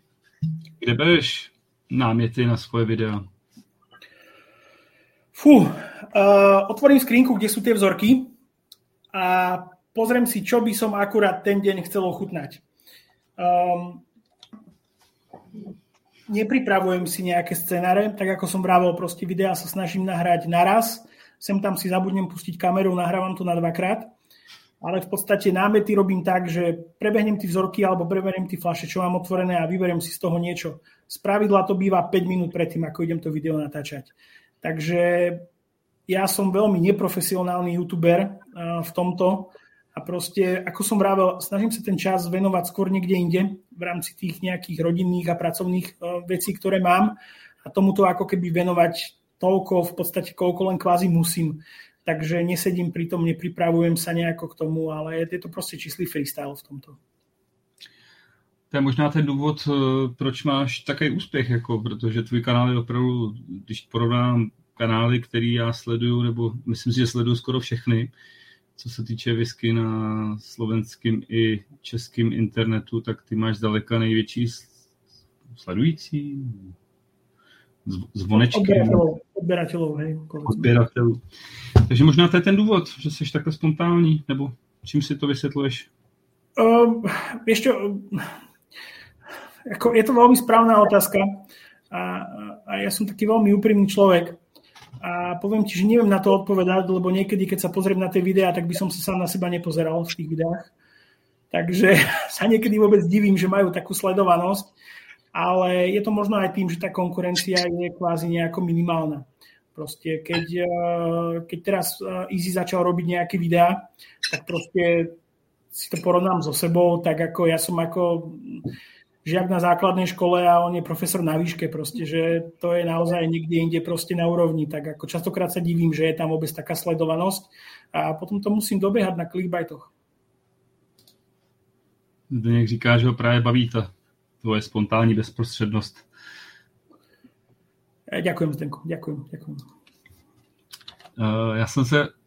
kde bereš náměty na svoje videa? Fú, uh, otvorím skrinku, kde sú tie vzorky a pozriem si, čo by som akurát ten deň chcel ochutnať. Um, nepripravujem si nejaké scenáre, tak ako som vravel, proste videá sa snažím nahrať naraz, sem tam si zabudnem pustiť kameru, nahrávam to na dvakrát, ale v podstate námety robím tak, že prebehnem tie vzorky alebo preberiem tie flaše, čo mám otvorené a vyberiem si z toho niečo. Z pravidla to býva 5 minút predtým, ako idem to video natáčať. Takže ja som veľmi neprofesionálny youtuber v tomto a proste, ako som vravel, snažím sa ten čas venovať skôr niekde inde v rámci tých nejakých rodinných a pracovných vecí, ktoré mám. a tomuto ako keby venovať toľko v podstate, koľko len kvázi musím. Takže nesedím pri tom, nepripravujem sa nejako k tomu, ale je to prostě číslý freestyle v tomto. To je možná ten důvod, eh, proč máš takový úspěch, jako, protože tvůj kanál je opravdu, když porovnám kanály, který já sleduju, nebo myslím si, že sleduju skoro všechny, co se týče whisky na slovenském i českém internetu, tak ty máš zdaleka největší sledující, zvonečky. Odběratelů, hej. Odběratelů. Takže možná to je ten důvod, že jsi takhle spontánní, nebo čím si to vysvětluješ? Um, vieš čo, ako, je to veľmi správna otázka a, a ja som taký veľmi úprimný človek a poviem ti, že neviem na to odpovedať, lebo niekedy, keď sa pozriem na tie videá, tak by som sa sám na seba nepozeral v tých videách. Takže sa niekedy vôbec divím, že majú takú sledovanosť, ale je to možno aj tým, že tá konkurencia je kvázi nejako minimálna. Proste, keď, eh, keď teraz eh, Easy začal robiť nejaké videá, tak proste si to porovnám so sebou, tak ako ja som ako žiak na základnej škole a on je profesor na výške proste, že to je naozaj niekde inde proste na úrovni, tak ako častokrát sa divím, že je tam vôbec taká sledovanosť a potom to musím dobiehať na clickbaitoch. Zdeněk říká, že ho právě baví ta tvoje spontánní bezprostřednost. Ďakujem, Zdenko, ďakujem, ďakujem. Uh, já jsem se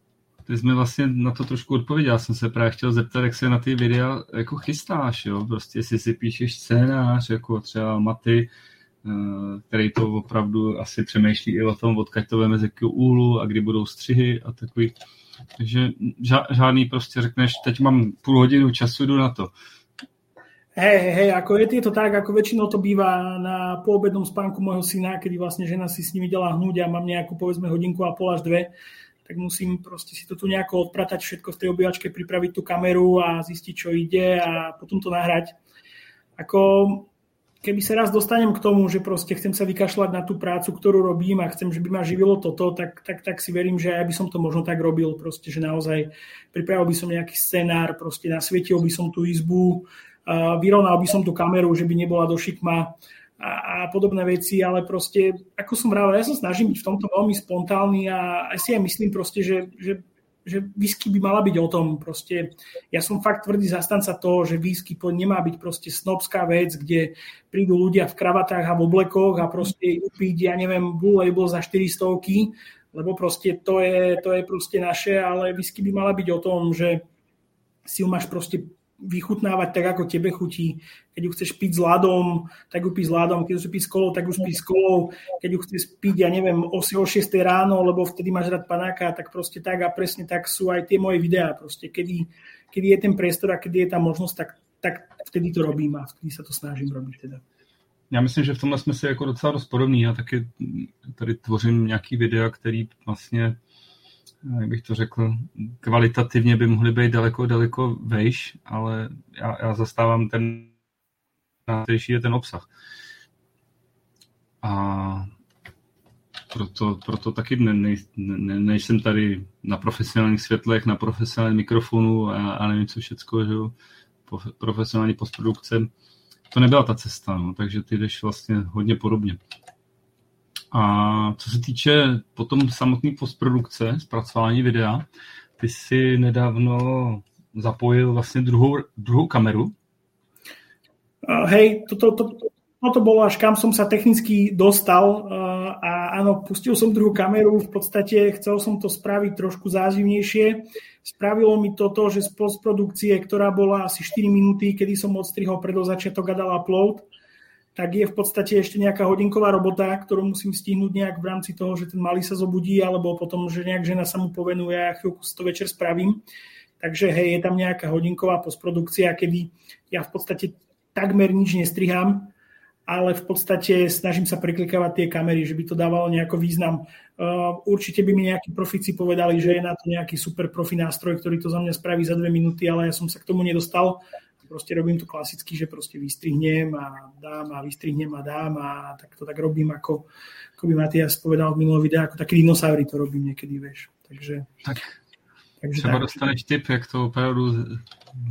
ty jsi mi vlastně na to trošku odpověděl. Jsem se právě chtěl zeptat, jak se na ty videa jako chystáš, jo? Prostě jestli si píšeš scénář, jako třeba Maty, eh, který to opravdu asi přemýšlí i o tom, odkaď to veme z jakého a kdy budou střihy a takový. Takže žádný prostě řekneš, teď mám půl hodinu času, jdu na to. Hej, hej, hej, ako je, je to tak, ako väčšinou to býva na poobednom spánku môjho syna, kedy vlastne žena si s nimi dala hnúť a mám nejakú povedzme hodinku a pol až dve tak musím proste si to tu nejako odpratať všetko v tej obývačke, pripraviť tú kameru a zistiť, čo ide a potom to nahrať. Ako keby sa raz dostanem k tomu, že proste chcem sa vykašľať na tú prácu, ktorú robím a chcem, že by ma živilo toto, tak, tak, tak si verím, že aj by som to možno tak robil, proste, že naozaj pripravil by som nejaký scenár, proste nasvietil by som tú izbu, vyrovnal by som tú kameru, že by nebola do šikma, a, a podobné veci, ale proste, ako som vravel, ja sa snažím byť v tomto veľmi spontánny a si aj myslím proste, že, že, že whisky by mala byť o tom. Proste, ja som fakt tvrdý zastanca toho, že whisky nemá byť proste snobská vec, kde prídu ľudia v kravatách a v oblekoch a proste upiť, ja neviem, Blue Label za 400 lebo proste to je, to je proste naše, ale whisky by mala byť o tom, že si ju máš proste vychutnávať tak, ako tebe chutí. Keď ju chceš piť s ľadom, tak ju pí s ľadom. Keď ju chceš piť s kolou, tak ju pí s kolou. Keď ju chceš piť, ja neviem, o 6 ráno, lebo vtedy máš rád panáka, tak proste tak a presne tak sú aj tie moje videá. Proste kedy, kedy je ten priestor a kedy je tá možnosť, tak, tak vtedy to robím a vtedy sa to snažím robiť teda. Já myslím, že v tomhle jsme si jako docela dost podobný. Já taky tady tvořím nějaký videa, který vlastně jak bych to řekl, kvalitativně by mohly být daleko, daleko vejš, ale já, já zastávám ten nejtěžší je ten obsah. A proto, proto taky ne, ne, ne, nejsem tady na profesionálních světlech, na profesionálním mikrofonu a, a nevím co všecko, že jo, profesionální postprodukce. To nebyla ta cesta, no, takže ty jdeš vlastně hodně podobně. A co se týče potom samotné postprodukce, zpracování videa, ty si nedávno zapojil vlastně druhou, druhou kameru. Uh, hej, toto, to, to, to bolo až kam som sa technicky dostal uh, a áno, pustil som druhú kameru, v podstate chcel som to spraviť trošku zázivnejšie. Spravilo mi to že z postprodukcie, ktorá bola asi 4 minúty, kedy som odstrihol predo začiatok a dal upload, tak je v podstate ešte nejaká hodinková robota, ktorú musím stihnúť nejak v rámci toho, že ten malý sa zobudí, alebo potom, že nejak žena sa mu povenuje a chvíľku si to večer spravím. Takže hej, je tam nejaká hodinková postprodukcia, kedy ja v podstate takmer nič nestrihám, ale v podstate snažím sa priklikávať tie kamery, že by to dávalo nejako význam. Uh, určite by mi nejakí profici povedali, že je na to nejaký super profi nástroj, ktorý to za mňa spraví za dve minúty, ale ja som sa k tomu nedostal proste robím to klasicky, že proste vystrihnem a dám a vystrihnem a dám a tak to tak robím, ako, ako by Matias povedal v minulom videu, ako taký dinosaury to robím niekedy, vieš. Takže, tak. Takže Třeba tak. dostaneš tip, jak to opravdu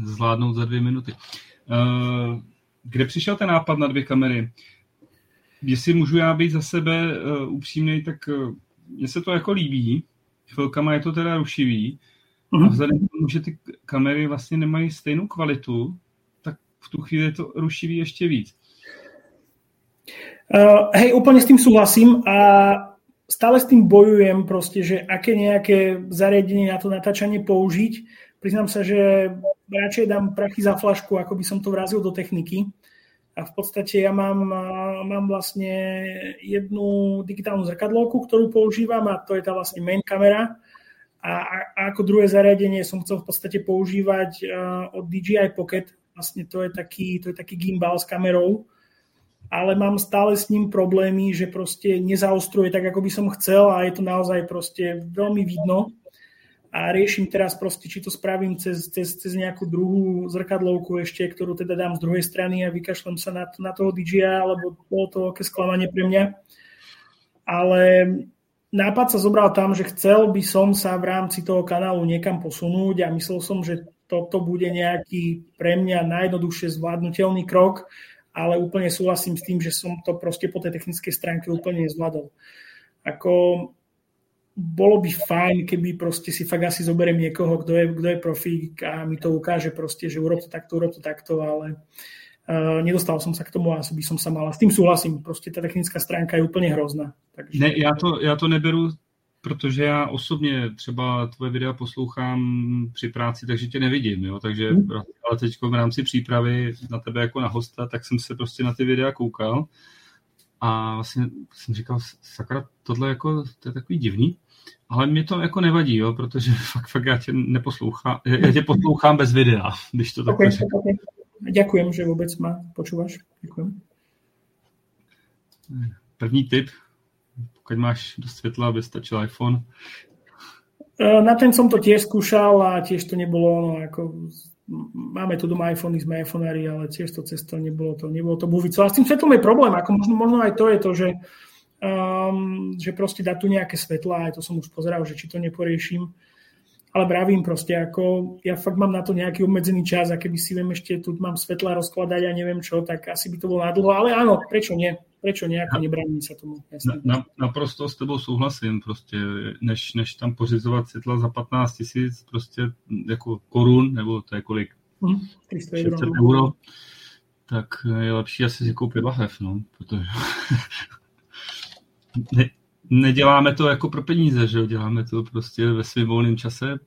zvládnout za dvě minuty. Uh, kde přišel ten nápad na dvě kamery? jestli můžu já být za sebe uh, upřímný, tak uh, mně se to jako líbí. Chvilkama je to teda rušivý. Uh-huh. A vzhledem k tomu, že ty kamery vlastně nemají stejnou kvalitu, v tu chvíli to rušivý ještě víc. Uh, hej, úplne s tým súhlasím a stále s tým bojujem proste, že aké nejaké zariadenie na to natáčanie použiť. Priznám sa, že radšej dám prachy za flašku, ako by som to vrazil do techniky. A v podstate ja mám, mám vlastne jednu digitálnu zrkadlovku, ktorú používam a to je tá vlastne main kamera. A, a ako druhé zariadenie som chcel v podstate používať od DJI Pocket. Vlastne to je taký, to je taký gimbal s kamerou, ale mám stále s ním problémy, že proste nezaostruje tak, ako by som chcel a je to naozaj proste veľmi vidno. A riešim teraz proste, či to spravím cez, cez, cez nejakú druhú zrkadlovku ešte, ktorú teda dám z druhej strany a vykašlem sa na, na toho DJI, alebo bolo to aké sklamanie pre mňa. Ale nápad sa zobral tam, že chcel by som sa v rámci toho kanálu niekam posunúť a myslel som, že toto bude nejaký pre mňa najjednoduchšie zvládnutelný krok, ale úplne súhlasím s tým, že som to proste po tej technickej stránke úplne nezvládol. Ako bolo by fajn, keby proste si fakt asi zoberiem niekoho, kto je, kto je profík a mi to ukáže proste, že urob to takto, urob to takto, ale uh, nedostal som sa k tomu a asi by som sa mala. S tým súhlasím, proste tá technická stránka je úplne hrozná. Takže... Ne, já to, já to neberu protože já osobně třeba tvoje videa poslouchám při práci, takže tě nevidím, jo? takže hmm. ale teď v rámci přípravy na tebe jako na hosta, tak jsem se prostě na ty videa koukal a vlastně jsem říkal, sakra, tohle jako, to je takový divný, ale mě to jako nevadí, jo? protože fakt, fakt já tě neposlouchám, já tě poslouchám bez videa, když to takhle okay, okay. Ďakujem, že vůbec ma počúvaš. Ďakujem. První tip, keď máš do svetla, aby stačil iPhone? E, na ten som to tiež skúšal a tiež to nebolo, no ako máme tu doma iPhony, sme iPhoneári, ale tiež to cesto nebolo to, nebolo to buvico. A s tým svetlom je problém, ako možno, možno aj to je to, že, um, že proste dá tu nejaké svetla, aj to som už pozeral, že či to neporiešim. Ale vravím proste, ako ja fakt mám na to nejaký obmedzený čas a keby si viem ešte tu mám svetla rozkladať a neviem čo, tak asi by to bolo nadlho, ale áno, prečo nie? Prečo nejako nebrání sa tomu? Na, na, naprosto s tebou souhlasím, prostě, než, než tam pořizovat světla za 15 tisíc prostě jako korun, nebo to je kolik? Hmm, 300 euro. No. euro. tak je lepší asi si koupit lahev, no, protože ne, neděláme to jako pro peníze, že jo, děláme to prostě ve svém volném čase.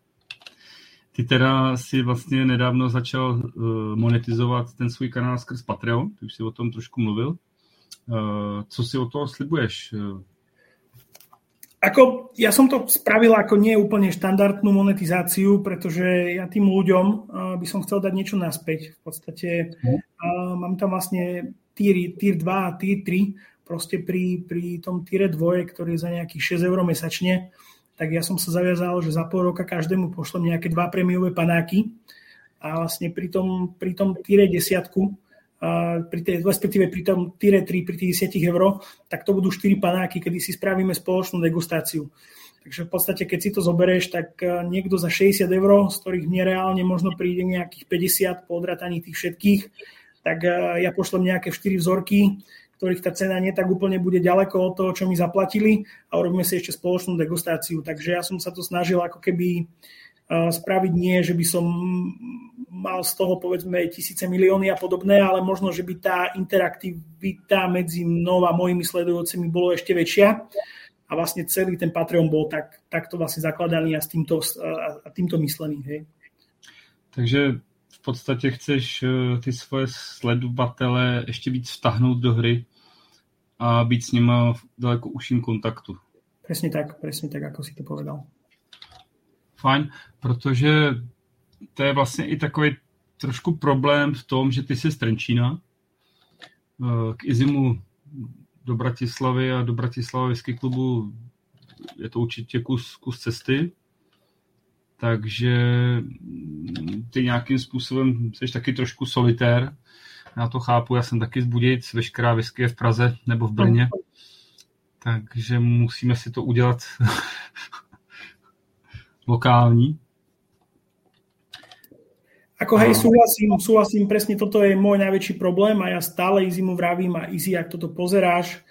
Ty teda si vlastně nedávno začal uh, monetizovat ten svůj kanál skrz Patreon, ty už si o tom trošku mluvil. Uh, co si od toho slibuješ? Ako, ja som to spravil ako nie úplne štandardnú monetizáciu, pretože ja tým ľuďom uh, by som chcel dať niečo naspäť. V podstate uh, mám tam vlastne tier, tier 2 a tier 3, proste pri, pri tom tier 2, ktorý je za nejakých 6 eur mesačne, tak ja som sa zaviazal, že za pol roka každému pošlem nejaké dva prémiové panáky a vlastne pri tom, pri tom tier desiatku pri tej, respektíve pri tom tire 3, pri tých 10 eur, tak to budú 4 panáky, kedy si spravíme spoločnú degustáciu. Takže v podstate, keď si to zoberieš, tak e, niekto za 60 eur, z ktorých nereálne možno príde nejakých 50 po odrataní tých všetkých, tak e, ja pošlem nejaké 4 vzorky, ktorých tá cena nie tak úplne bude ďaleko od toho, čo mi zaplatili a urobíme si ešte spoločnú degustáciu. Takže ja som sa to snažil ako keby spraviť nie, že by som mal z toho povedzme tisíce milióny a podobné, ale možno, že by tá interaktivita medzi mnou a mojimi sledujúcimi bolo ešte väčšia a vlastne celý ten Patreon bol tak, takto vlastne zakladaný a, s týmto, a týmto myslený. Hej. Takže v podstate chceš e, ty svoje sledovatele ešte víc vtahnout do hry a byť s nimi v daleko užším kontaktu. Presne tak, presne tak, ako si to povedal fajn, protože to je vlastně i takový trošku problém v tom, že ty jsi z Trenčína, eh, k Izimu do Bratislavy a do Bratislavy klubu je to určitě kus, kus cesty, takže ty nějakým způsobem jsi taky trošku solitér, já to chápu, já jsem taky z Budějic, veškerá whisky je v Praze nebo v Brně, takže musíme si to udělat lokální. Ako hej, súhlasím, súhlasím, presne toto je môj najväčší problém a ja stále Izimu vravím a Izzy, ak toto pozeráš,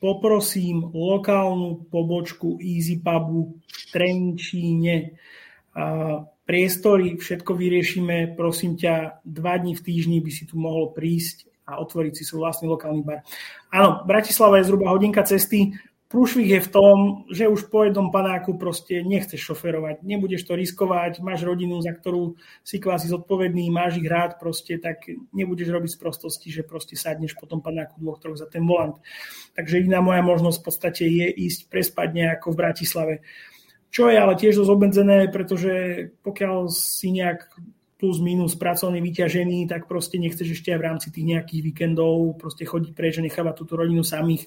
poprosím lokálnu pobočku Easy Pubu v Trenčíne. Priestory, všetko vyriešime, prosím ťa, dva dní v týždni by si tu mohol prísť a otvoriť si svoj vlastný lokálny bar. Áno, Bratislava je zhruba hodinka cesty, Prúšvih je v tom, že už po jednom panáku proste nechceš šoferovať, nebudeš to riskovať, máš rodinu, za ktorú si kvázi zodpovedný, máš ich rád proste, tak nebudeš robiť z prostosti, že proste sadneš po tom panáku dvoch, troch za ten volant. Takže iná moja možnosť v podstate je ísť prespať nejako v Bratislave. Čo je ale tiež dosť obmedzené, pretože pokiaľ si nejak plus minus pracovne vyťažený, tak proste nechceš ešte aj v rámci tých nejakých víkendov proste chodiť preč a nechávať túto rodinu samých.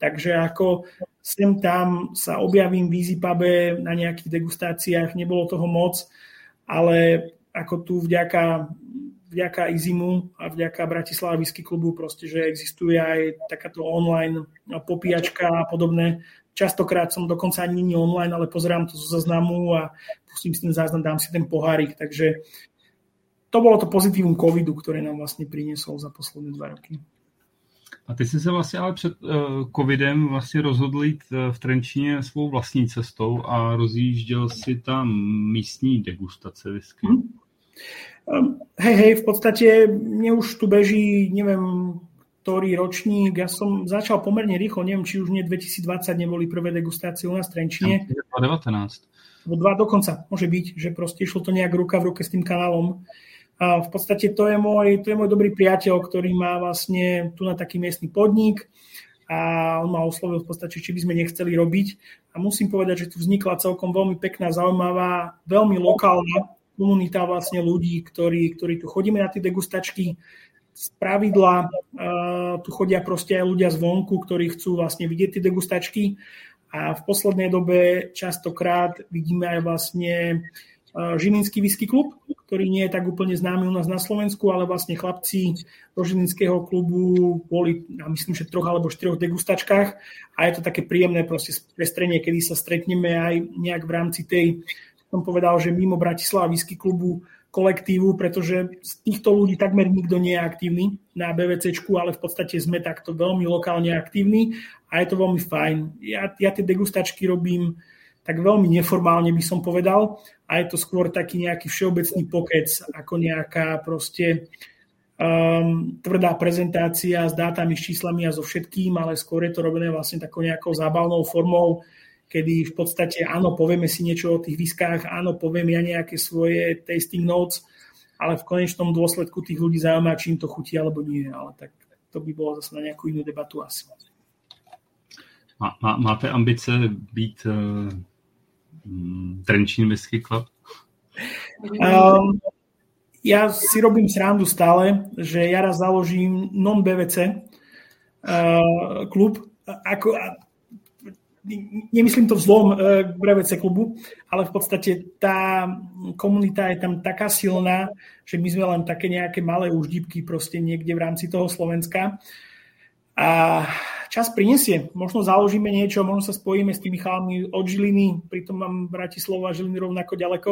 Takže ako sem tam sa objavím v Easy na nejakých degustáciách, nebolo toho moc, ale ako tu vďaka, vďaka Izimu a vďaka Bratislava Whisky klubu proste, že existuje aj takáto online popíjačka a podobné. Častokrát som dokonca ani nie online, ale pozerám to zo zaznamu a pustím si ten záznam, dám si ten pohárik, takže to bolo to pozitívum covidu, ktoré nám vlastne priniesol za posledné dva roky. A ty jsi se vlastně ale před uh, covidem vlastně rozhodl jít uh, v Trenčíně svou vlastní cestou a rozjížděl si tam místní degustace whisky. Hmm. Um, hej, hej, v podstate mne už tu beží, neviem, ktorý ročník. Ja som začal pomerne rýchlo, neviem, či už nie 2020 neboli prvé degustácie u nás v Trenčine. 2019. Bo dva dokonca, môže byť, že proste išlo to nejak ruka v ruke s tým kanálom. A v podstate to je, môj, to je môj dobrý priateľ, ktorý má vlastne tu na taký miestny podnik a on ma oslovil v podstate, či by sme nechceli robiť. A musím povedať, že tu vznikla celkom veľmi pekná, zaujímavá, veľmi lokálna komunita vlastne ľudí, ktorí, ktorí tu chodíme na tie degustačky. Z pravidla uh, tu chodia proste aj ľudia zvonku, ktorí chcú vlastne vidieť tie degustačky. A v poslednej dobe častokrát vidíme aj vlastne Žilinský whisky klub, ktorý nie je tak úplne známy u nás na Slovensku, ale vlastne chlapci do Žilinského klubu boli, ja myslím, že troch alebo štyroch degustačkách a je to také príjemné proste prestrenie, kedy sa stretneme aj nejak v rámci tej, som povedal, že mimo Bratislava whisky klubu kolektívu, pretože z týchto ľudí takmer nikto nie je aktívny na BVCčku, ale v podstate sme takto veľmi lokálne aktívni a je to veľmi fajn. Ja, ja tie degustačky robím tak veľmi neformálne by som povedal a je to skôr taký nejaký všeobecný pokec ako nejaká proste um, tvrdá prezentácia s dátami, s číslami a so všetkým, ale skôr je to robené vlastne takou nejakou zábavnou formou, kedy v podstate áno, povieme si niečo o tých viskách, áno, poviem ja nejaké svoje tasting notes, ale v konečnom dôsledku tých ľudí zaujíma, či im to chutí alebo nie, ale tak to by bolo zase na nejakú inú debatu asi. Má, má, máte ambice být uh Mm, Trenčín Whisky Club? Um, ja si robím srandu stále, že ja raz založím non-BVC uh, klub. Ako, nemyslím to vzlom uh, k BVC klubu, ale v podstate tá komunita je tam taká silná, že my sme len také nejaké malé uždípky proste niekde v rámci toho Slovenska. A čas prinesie. Možno založíme niečo, možno sa spojíme s tými chalami od Žiliny, pritom mám Bratislava a Žiliny rovnako ďaleko,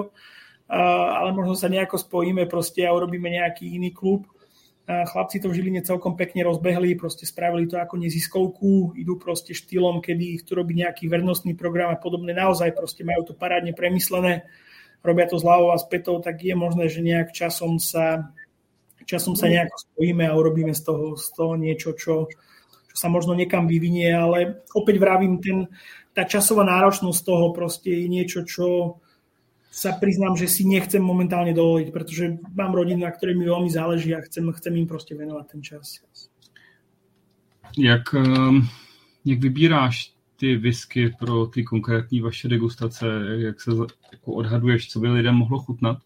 ale možno sa nejako spojíme proste a urobíme nejaký iný klub. Chlapci to v Žiline celkom pekne rozbehli, proste spravili to ako neziskovku, idú proste štýlom, kedy chcú robiť nejaký vernostný program a podobne. Naozaj proste majú to parádne premyslené, robia to z hlavou a z petou, tak je možné, že nejak časom sa, časom sa nejako spojíme a urobíme z toho, z toho niečo, čo, čo sa možno niekam vyvinie, ale opäť vravím, ten, tá časová náročnosť toho proste je niečo, čo sa priznám, že si nechcem momentálne dovoliť, pretože mám rodinu, na ktorej mi veľmi záleží a chcem, chcem im proste venovať ten čas. Jak, ehm, jak vybíráš ty whisky pro ty konkrétní vaše degustace? Jak se jako odhaduješ, co by lidem mohlo chutnat?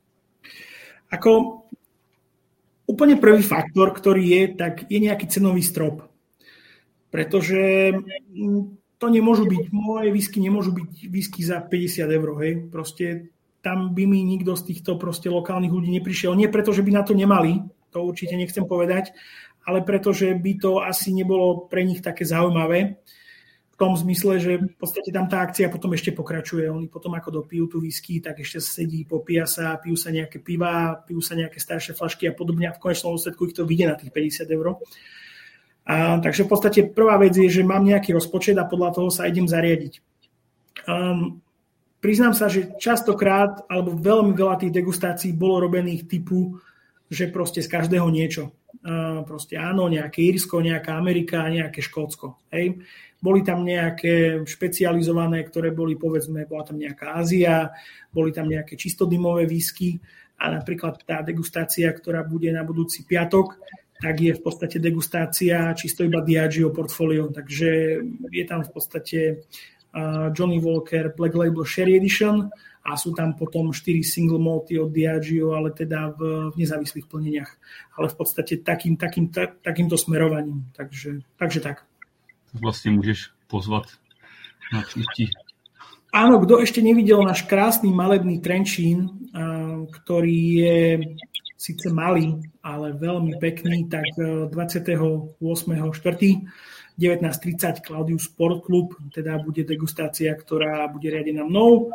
Ako úplne prvý faktor, ktorý je, tak je nejaký cenový strop pretože mm, to nemôžu byť, moje whisky nemôžu byť whisky za 50 eur, hej, proste tam by mi nikto z týchto proste lokálnych ľudí neprišiel. Nie preto, že by na to nemali, to určite nechcem povedať, ale preto, že by to asi nebolo pre nich také zaujímavé. V tom zmysle, že v podstate tam tá akcia potom ešte pokračuje. Oni potom ako dopijú tú whisky, tak ešte sedí, popíja sa, pijú sa nejaké piva, pijú sa nejaké staršie flašky a podobne a v konečnom úsledku ich to vyjde na tých 50 eur. A, takže v podstate prvá vec je, že mám nejaký rozpočet a podľa toho sa idem zariadiť. Um, priznám sa, že častokrát, alebo veľmi veľa tých degustácií bolo robených typu, že proste z každého niečo. Proste áno, nejaké Írsko, nejaká Amerika, nejaké Škótsko. Hej. Boli tam nejaké špecializované, ktoré boli, povedzme, bola tam nejaká Ázia, boli tam nejaké čistodymové výsky a napríklad tá degustácia, ktorá bude na budúci piatok, tak je v podstate degustácia čisto iba Diageo portfolio. Takže je tam v podstate Johnny Walker Black Label Sherry Edition a sú tam potom 4 single malty od Diageo, ale teda v, v nezávislých plneniach. Ale v podstate takým, takým, tak, takýmto smerovaním. Takže, takže tak. Vlastne môžeš pozvať na čistí. Áno, kto ešte nevidel náš krásny malebný Trenčín, ktorý je síce malý, ale veľmi pekný, tak 28.4. E, 19.30 Claudius Sport Club, teda bude degustácia, ktorá bude riadená mnou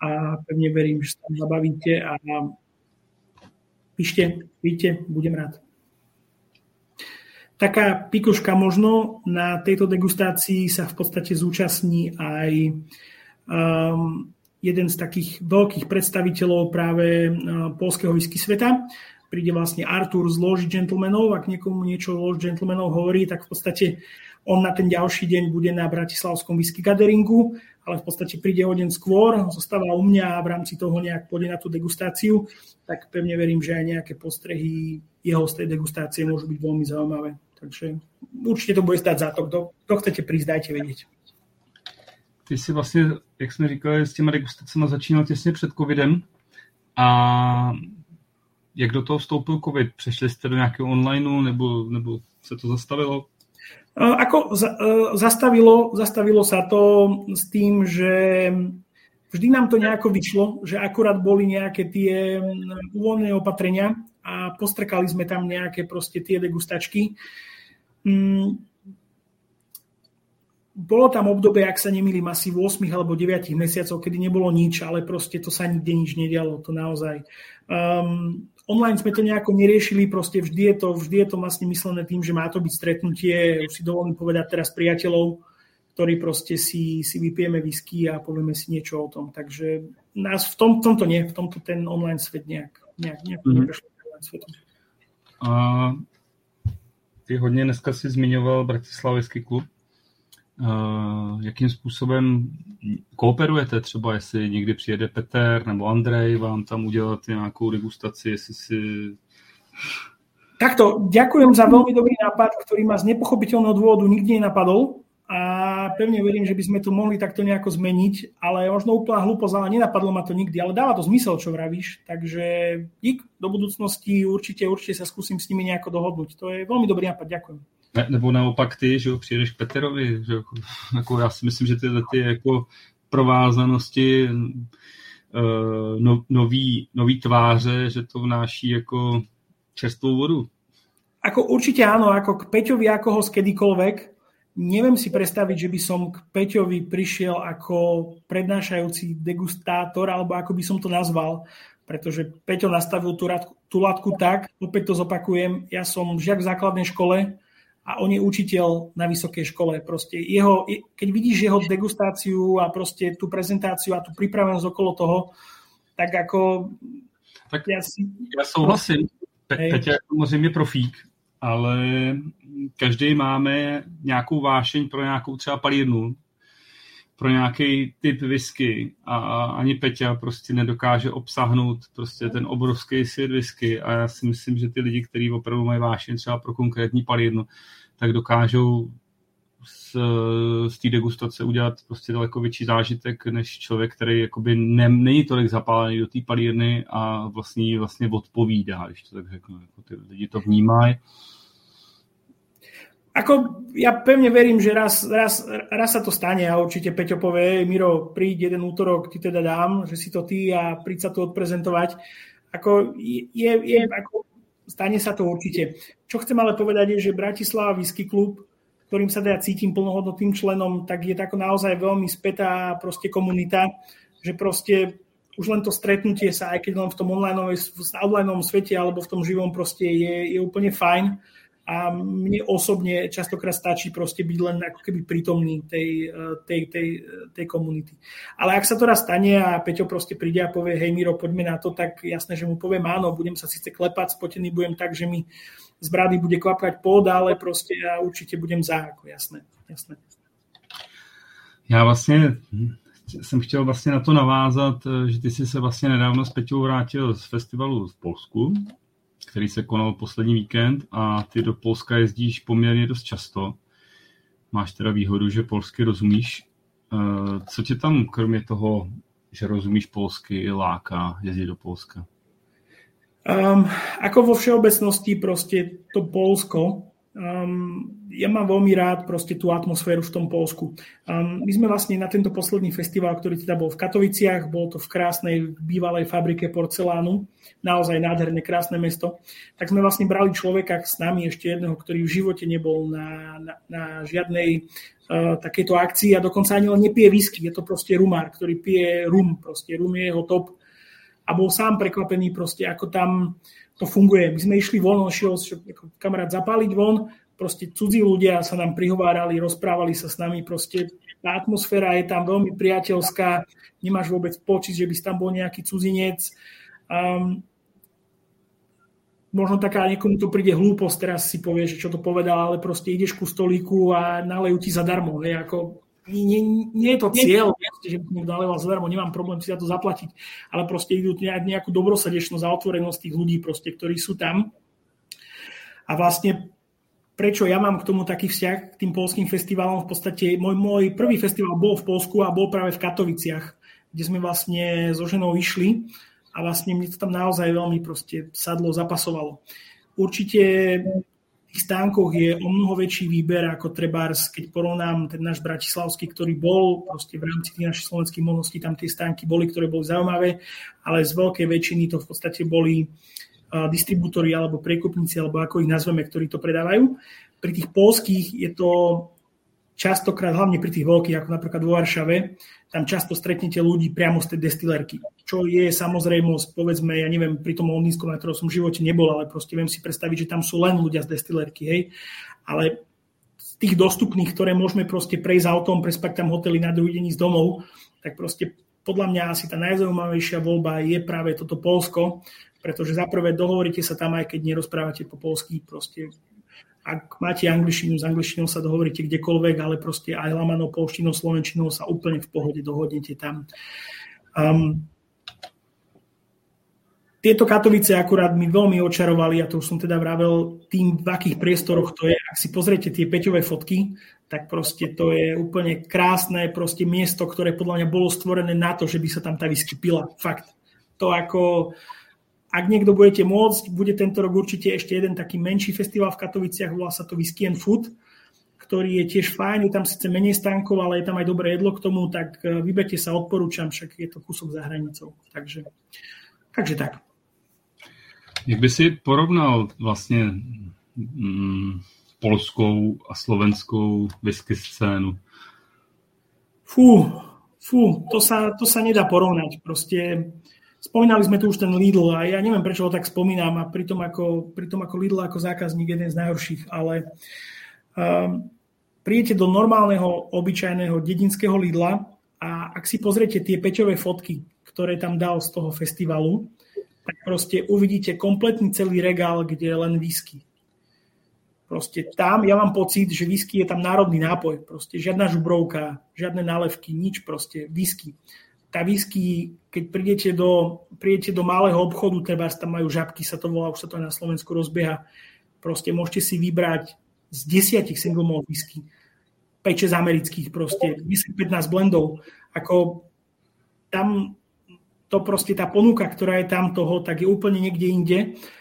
a pevne verím, že sa tam zabavíte a píšte, víte, budem rád. Taká pikoška možno, na tejto degustácii sa v podstate zúčastní aj um, jeden z takých veľkých predstaviteľov práve uh, polského whisky sveta. Príde vlastne Artur z Loži Gentlemanov. Ak niekomu niečo Lož Gentlemanov hovorí, tak v podstate on na ten ďalší deň bude na Bratislavskom whisky gatheringu, ale v podstate príde o deň skôr, zostáva u mňa a v rámci toho nejak pôjde na tú degustáciu, tak pevne verím, že aj nejaké postrehy jeho z tej degustácie môžu byť veľmi zaujímavé. Takže určite to bude stať za to. Kto, kto chcete prísť, dajte vedieť. Ty si vlastně, jak jsme říkali, s těma degustacemi začínal těsně před covidem a jak do toho vstoupil covid? Přešli jste do nějakého onlineu nebo, nebo se to zastavilo? Ako zastavilo, zastavilo sa to s tým, že vždy nám to nejako vyšlo, že akurát boli nejaké tie uvoľné opatrenia a postrkali sme tam nejaké proste tie degustačky. Mm, bolo tam obdobie, ak sa nemýlim, asi 8 alebo 9 mesiacov, kedy nebolo nič, ale proste to sa nikde nič nedialo, to naozaj. Um, online sme to nejako neriešili, proste vždy je to, vždy je to vlastne myslené tým, že má to byť stretnutie, už si dovolím povedať teraz priateľov, ktorí proste si, si vypijeme whisky a povieme si niečo o tom. Takže nás v tom, tomto nie, v tomto ten online svet nejak, nejak, nejak mm-hmm. svetom. A ty hodně dneska si zmiňoval Bratislavský klub. Uh, jakým způsobem kooperujete třeba, jestli někdy přijede Peter nebo Andrej vám tam udělat nějakou degustaci, jestli si... Takto, ďakujem za veľmi dobrý nápad, ktorý ma z nepochopiteľného dôvodu nikdy nenapadol a pevne verím, že by sme to mohli takto nejako zmeniť, ale možno úplná hlúposť, ale nenapadlo ma to nikdy, ale dáva to zmysel, čo vravíš, takže dík do budúcnosti určite, určite sa skúsim s nimi nejako dohodnúť. To je veľmi dobrý nápad, ďakujem. Ne, nebo naopak ty, že jo, přijedeš k Peterovi, že jo, jako já si myslím, že tyhle ty jako provázanosti, uh, no, nový, nový tváře, že to vnáší jako čerstvou vodu. Ako určite áno, ako k Peťovi, ako ho kedykoľvek. Neviem si predstaviť, že by som k Peťovi prišiel ako prednášajúci degustátor, alebo ako by som to nazval, pretože Peťo nastavil tú, tú latku tak, opäť to zopakujem, ja som žiak v základnej škole, a on je učiteľ na vysokej škole. Proste jeho, keď vidíš jeho degustáciu a proste tú prezentáciu a tú pripravenosť okolo toho, tak ako... Tak ja, si... ja souhlasím. Pe- Peťa je samozřejmě profík, ale každý máme nějakou vášeň pro nějakou třeba palírnu, pro nějaký typ whisky a ani Peťa prostě nedokáže obsahnout prostě ten obrovský svět whisky a já si myslím, že ty lidi, kteří opravdu mají vášeň třeba pro konkrétní palírnu, tak dokážou z, z té degustace udělat prostě daleko větší zážitek, než člověk, který jakoby ne, není tolik zapálený do té palírny a vlastně vlastně odpovídá, když to tak řeknu. Jako ty lidi to vnímají Ako, ja pevne verím, že raz, raz, raz sa to stane a určite Peťo povie, Miro, príď jeden útorok, ti teda dám, že si to ty a príď sa tu odprezentovať. Ako, je, je, ako, stane sa to určite. Čo chcem ale povedať je, že Bratislava Whisky Club, ktorým sa teda cítim plnohodnotným členom, tak je tako naozaj veľmi spätá proste komunita, že proste už len to stretnutie sa, aj keď len v tom online, v online svete alebo v tom živom proste je, je úplne fajn a mne osobne častokrát stačí proste byť len ako keby prítomný tej, tej, tej, tej komunity. Ale ak sa to raz stane a Peťo proste príde a povie, hej Miro, poďme na to, tak jasné, že mu poviem áno, budem sa síce klepať, spotený budem tak, že mi z brady bude kvapkať pod, ale proste ja určite budem za, ako jasné, jasné. Já vlastně jsem chtěl vlastně na to navázat, že ty jsi se vlastně nedávno s Peťou vrátil z festivalu v Polsku, který se konal poslední víkend a ty do Polska jezdíš poměrně dost často. Máš teda výhodu, že polsky rozumíš. Eh, co tě tam, kromě toho, že rozumíš polsky, láka jezdit do Polska? Um, ako vo všeobecnosti proste to Polsko Um, ja mám veľmi rád proste tú atmosféru v tom Polsku. Um, my sme vlastne na tento posledný festival, ktorý teda bol v Katoviciach, bol to v krásnej bývalej fabrike porcelánu, naozaj nádherné, krásne mesto, tak sme vlastne brali človeka s nami, ešte jedného, ktorý v živote nebol na, na, na žiadnej uh, takejto akcii a dokonca ani len nepije whisky, je to proste rumár, ktorý pije rum, proste rum je jeho top a bol sám prekvapený proste, ako tam to funguje. My sme išli von, on šiel kamarát zapáliť von, proste cudzí ľudia sa nám prihovárali, rozprávali sa s nami, proste tá atmosféra je tam veľmi priateľská, nemáš vôbec počít, že by tam bol nejaký cudzinec. Um, možno taká niekomu to príde hlúposť, teraz si povie, že čo to povedal, ale proste ideš ku stolíku a nalejú ti zadarmo. Hej, ako nie, nie je to cieľ, že by niekto naleval zadarmo, nemám problém si za to zaplatiť, ale proste idú nejakú dobrosrdečnosť a otvorenosť tých ľudí, proste, ktorí sú tam. A vlastne prečo ja mám k tomu taký vzťah k tým polským festivalom, v podstate môj, môj prvý festival bol v Polsku a bol práve v Katoviciach, kde sme vlastne so ženou išli a vlastne mne to tam naozaj veľmi proste sadlo, zapasovalo. Určite tých stánkoch je o mnoho väčší výber ako trebárs, keď porovnám ten náš bratislavský, ktorý bol proste v rámci tých našich slovenských možností, tam tie stánky boli, ktoré boli zaujímavé, ale z veľkej väčšiny to v podstate boli distribútory alebo prekupníci, alebo ako ich nazveme, ktorí to predávajú. Pri tých polských je to častokrát, hlavne pri tých veľkých, ako napríklad vo Varšave, tam často stretnete ľudí priamo z tej destilerky. Čo je samozrejmosť, povedzme, ja neviem, pri tom Londýnskom, na ktorom som v živote nebol, ale proste viem si predstaviť, že tam sú len ľudia z destilerky, hej. Ale z tých dostupných, ktoré môžeme proste prejsť autom, prespať tam hotely na druhý deň z domov, tak proste podľa mňa asi tá najzaujímavejšia voľba je práve toto Polsko, pretože za prvé dohovoríte sa tam, aj keď nerozprávate po polsky, proste ak máte angličtinu, s angličtinou sa dohovoríte kdekoľvek, ale proste aj lamanou, polštinou, slovenčinou sa úplne v pohode dohodnete tam. Um, tieto Katovice akurát mi veľmi očarovali, a to už som teda vravel, tým, v akých priestoroch to je. Ak si pozriete tie peťové fotky, tak proste to je úplne krásne proste miesto, ktoré podľa mňa bolo stvorené na to, že by sa tam tá whisky pila. Fakt. To ako ak niekto budete môcť, bude tento rok určite ešte jeden taký menší festival v Katoviciach, volá sa to Whisky and Food, ktorý je tiež fajn, je tam síce menej stánkov, ale je tam aj dobré jedlo k tomu, tak e, vyberte sa, odporúčam, však je to kúsok za hranicou. Takže, takže tak. Jak by si porovnal vlastně mm, polskou a slovenskou whisky scénu? Fú, fú, to sa, to sa nedá porovnať. Proste Spomínali sme tu už ten Lidl a ja neviem, prečo ho tak spomínam a pritom ako, pritom ako Lidl ako zákazník jeden z najhorších, ale um, príjete do normálneho, obyčajného dedinského Lidla a ak si pozriete tie peťové fotky, ktoré tam dal z toho festivalu, tak proste uvidíte kompletný celý regál, kde je len whisky. Proste tam, ja mám pocit, že whisky je tam národný nápoj. Proste žiadna žubrovka, žiadne nálevky, nič proste, whisky tá whisky, keď prídete do, prídete do malého obchodu, treba tam majú žabky, sa to volá, už sa to aj na Slovensku rozbieha, proste môžete si vybrať z desiatich single malt whisky, 5-6 amerických proste, 10-15 blendov, ako tam to proste tá ponuka, ktorá je tam toho, tak je úplne niekde inde.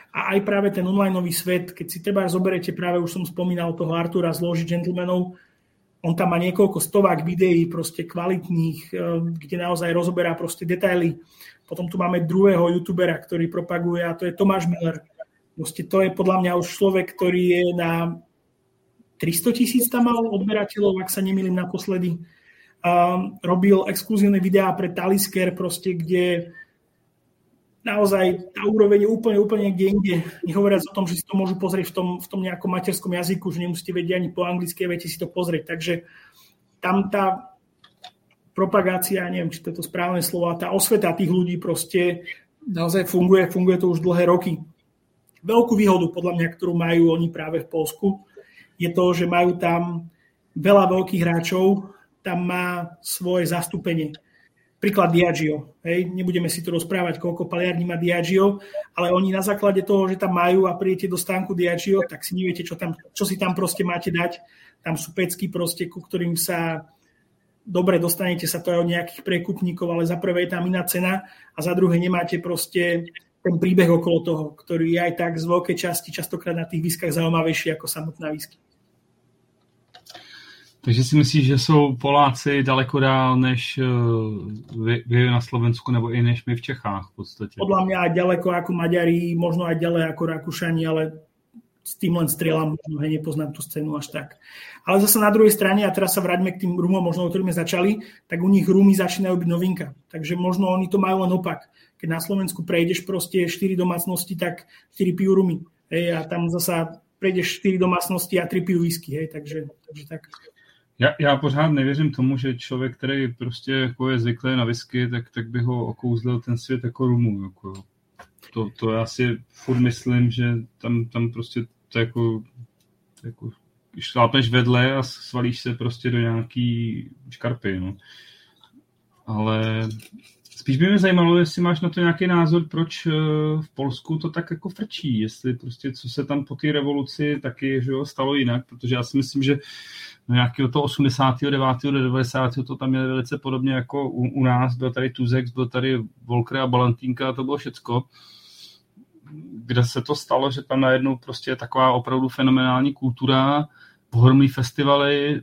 A aj práve ten online svet, keď si teba zoberete, práve už som spomínal toho Artura z Loži Gentlemanov, on tam má niekoľko stovák videí proste kvalitných, eh, kde naozaj rozoberá proste detaily. Potom tu máme druhého youtubera, ktorý propaguje a to je Tomáš Miller. Proste to je podľa mňa už človek, ktorý je na 300 tisíc tam mal odberateľov, ak sa nemýlim naposledy. Um, robil exkluzívne videá pre Talisker, proste, kde naozaj tá úroveň je úplne, úplne niekde inde. Nehovoriac o tom, že si to môžu pozrieť v tom, v tom nejakom materskom jazyku, že nemusíte vedieť ani po anglicky, viete si to pozrieť. Takže tam tá propagácia, neviem, či to je to správne slovo, tá osveta tých ľudí proste naozaj funguje, funguje to už dlhé roky. Veľkú výhodu, podľa mňa, ktorú majú oni práve v Polsku, je to, že majú tam veľa veľkých hráčov, tam má svoje zastúpenie príklad Diageo. Hej. Nebudeme si tu rozprávať, koľko paliarní má Diageo, ale oni na základe toho, že tam majú a príjete do stánku Diageo, tak si neviete, čo, tam, čo si tam proste máte dať. Tam sú pecky proste, ku ktorým sa dobre dostanete sa to aj od nejakých prekupníkov, ale za prvé je tam iná cena a za druhé nemáte proste ten príbeh okolo toho, ktorý je aj tak z veľkej časti častokrát na tých výskach zaujímavejší ako samotná výsky. Takže si myslíš, že jsou Poláci daleko dál než eh, vy, vy na Slovensku nebo i než my v Čechách v podstatě? Podľa mňa aj ďaleko ako Maďari, možno aj ďalej ako Rakúšani, ale s tým len strieľam, možno hej, nepoznám tú scénu až tak. Ale zase na druhej strane, a teraz sa vráťme k tým rumom, možno o ktorými začali, tak u nich rumy začínajú byť novinka. Takže možno oni to majú len opak. Keď na Slovensku prejdeš proste 4 domácnosti, tak 4 pijú rumy. Hej, a tam zasa prejdeš 4 domácnosti a 3 pijú whisky. Hej, takže, takže tak. Já, já pořád nevěřím tomu, že člověk, který prostě jako je zvyklý na whisky, tak, tak by ho okouzlil ten svět jako rumu. Jako. To, to já si furt myslím, že tam, tam prostě to jako, jako šlápneš vedle a svalíš se prostě do nějaký škarpy. No. Ale spíš by mě zajímalo, jestli máš na to nějaký názor, proč eh, v Polsku to tak jako frčí, jestli prostě co se tam po té revoluci taky že jo, stalo jinak, protože já si myslím, že nějakého toho 89. do 90. to tam je velice podobně jako u, u nás, byl tady Tuzex, byl tady Volker a Balantínka to bylo všecko kde se to stalo, že tam najednou prostě je taková opravdu fenomenální kultura, ohromný festivaly,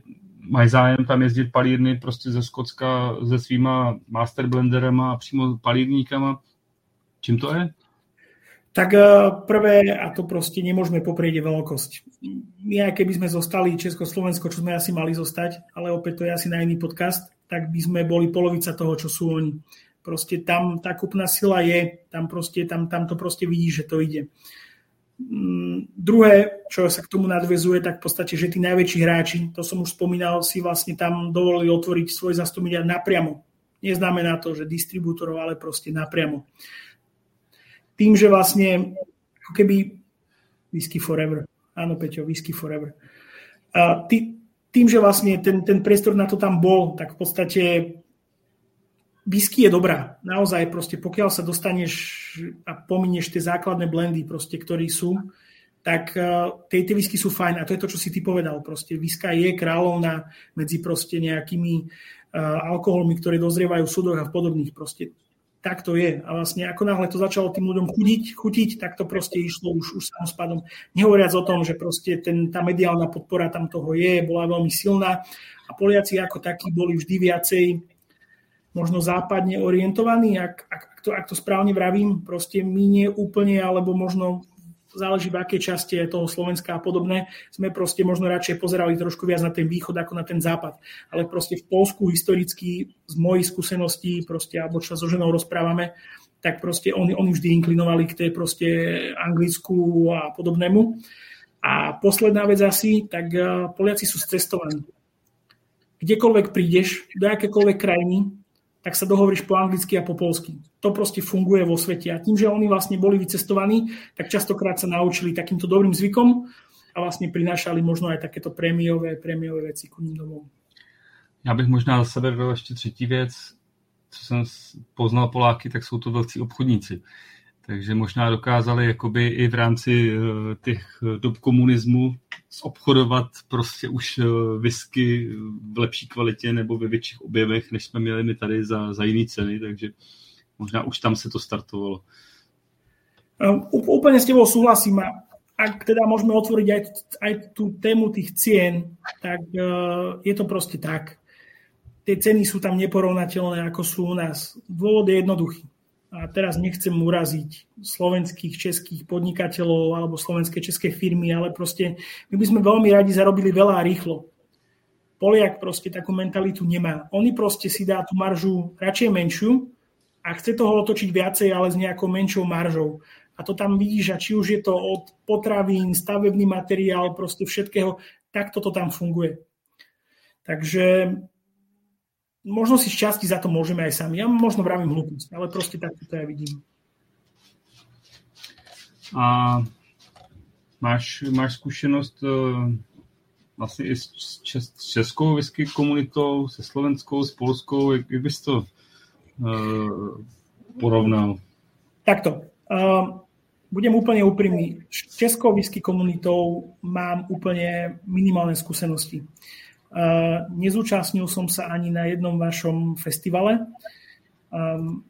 mají zájem tam jezdit palírny prostě ze Skocka se svýma master blenderama a přímo palírníkama. Čím to je? Tak eh, prvé, a to proste nemôžeme poprieť, je veľkosť. My, keby sme zostali Československo, čo sme asi mali zostať, ale opäť to je asi na iný podcast, tak by sme boli polovica toho, čo sú oni. Proste tam tá kupná sila je, tam, proste, tam, tam to proste vidí, že to ide. Mm, druhé, čo sa k tomu nadvezuje, tak v podstate, že tí najväčší hráči, to som už spomínal, si vlastne tam dovolili otvoriť svoj za 100 miliard napriamo. Neznamená to, že distribútorov, ale proste napriamo tým, že vlastne ako keby whisky forever. Áno, Peťo, whisky forever. A tý, tým, že vlastne ten, ten priestor na to tam bol, tak v podstate whisky je dobrá. Naozaj proste, pokiaľ sa dostaneš a pominieš tie základné blendy, proste, ktorí sú, tak tie, tie whisky sú fajn. A to je to, čo si ty povedal. Proste whisky je kráľovná medzi proste nejakými uh, alkoholmi, ktoré dozrievajú v súdoch a v podobných. Proste tak to je. A vlastne ako náhle to začalo tým ľuďom chutiť, chutiť tak to proste išlo už, už samospadom. Nehovoriac o tom, že proste ten, tá mediálna podpora tam toho je, bola veľmi silná a Poliaci ako takí boli vždy viacej možno západne orientovaní, ak, ak, ak, to, ak to správne vravím, proste my nie úplne, alebo možno záleží v akej časti je toho Slovenska a podobné, sme proste možno radšej pozerali trošku viac na ten východ ako na ten západ. Ale proste v Polsku historicky z mojich skúseností, proste, alebo čo so ženou rozprávame, tak proste oni, oni vždy inklinovali k tej proste anglicku a podobnému. A posledná vec asi, tak eh, Poliaci sú cestovaní. Kdekoľvek prídeš, do akékoľvek krajiny, tak sa dohovoríš po anglicky a po polsky. To proste funguje vo svete. A tým, že oni vlastne boli vycestovaní, tak častokrát sa naučili takýmto dobrým zvykom a vlastne prinášali možno aj takéto prémiové, prémiové veci ku ním domov. Já bych možná za sebe dodal ještě třetí věc, co jsem poznal Poláky, tak jsou to velcí obchodníci. Takže možná dokázali jakoby i v rámci eh, těch dob komunismu obchodovat prostě už eh, whisky v lepší kvalitě nebo ve větších objemech, než jsme měli my tady za, za jiné ceny, takže možná už tam se to startovalo. Úplne s tebou súhlasím a ak teda môžeme otvoriť aj, aj tú tému tých cien, tak uh, je to proste tak. Tie ceny sú tam neporovnateľné, ako sú u nás. Dôvod je jednoduchý a teraz nechcem uraziť slovenských, českých podnikateľov alebo slovenské, české firmy, ale proste my by sme veľmi radi zarobili veľa a rýchlo. Poliak proste takú mentalitu nemá. Oni proste si dá tú maržu radšej menšiu, a chce toho otočiť viacej, ale s nejakou menšou maržou. A to tam vidíš, a či už je to od potravín, stavebný materiál, proste všetkého, tak toto tam funguje. Takže možno si šťastí za to môžeme aj sami. Ja možno vravím hlúposť, ale proste tak to ja vidím. A máš, máš zkušenost uh, vlastně i s, čes, s českou whisky komunitou, se slovenskou, s polskou, jak, jak bys to uh, porovnal? Takto. Uh, budem úplne úprimný. S českou whisky komunitou mám úplne minimálne skúsenosti. Uh, nezúčastnil som sa ani na jednom vašom festivale.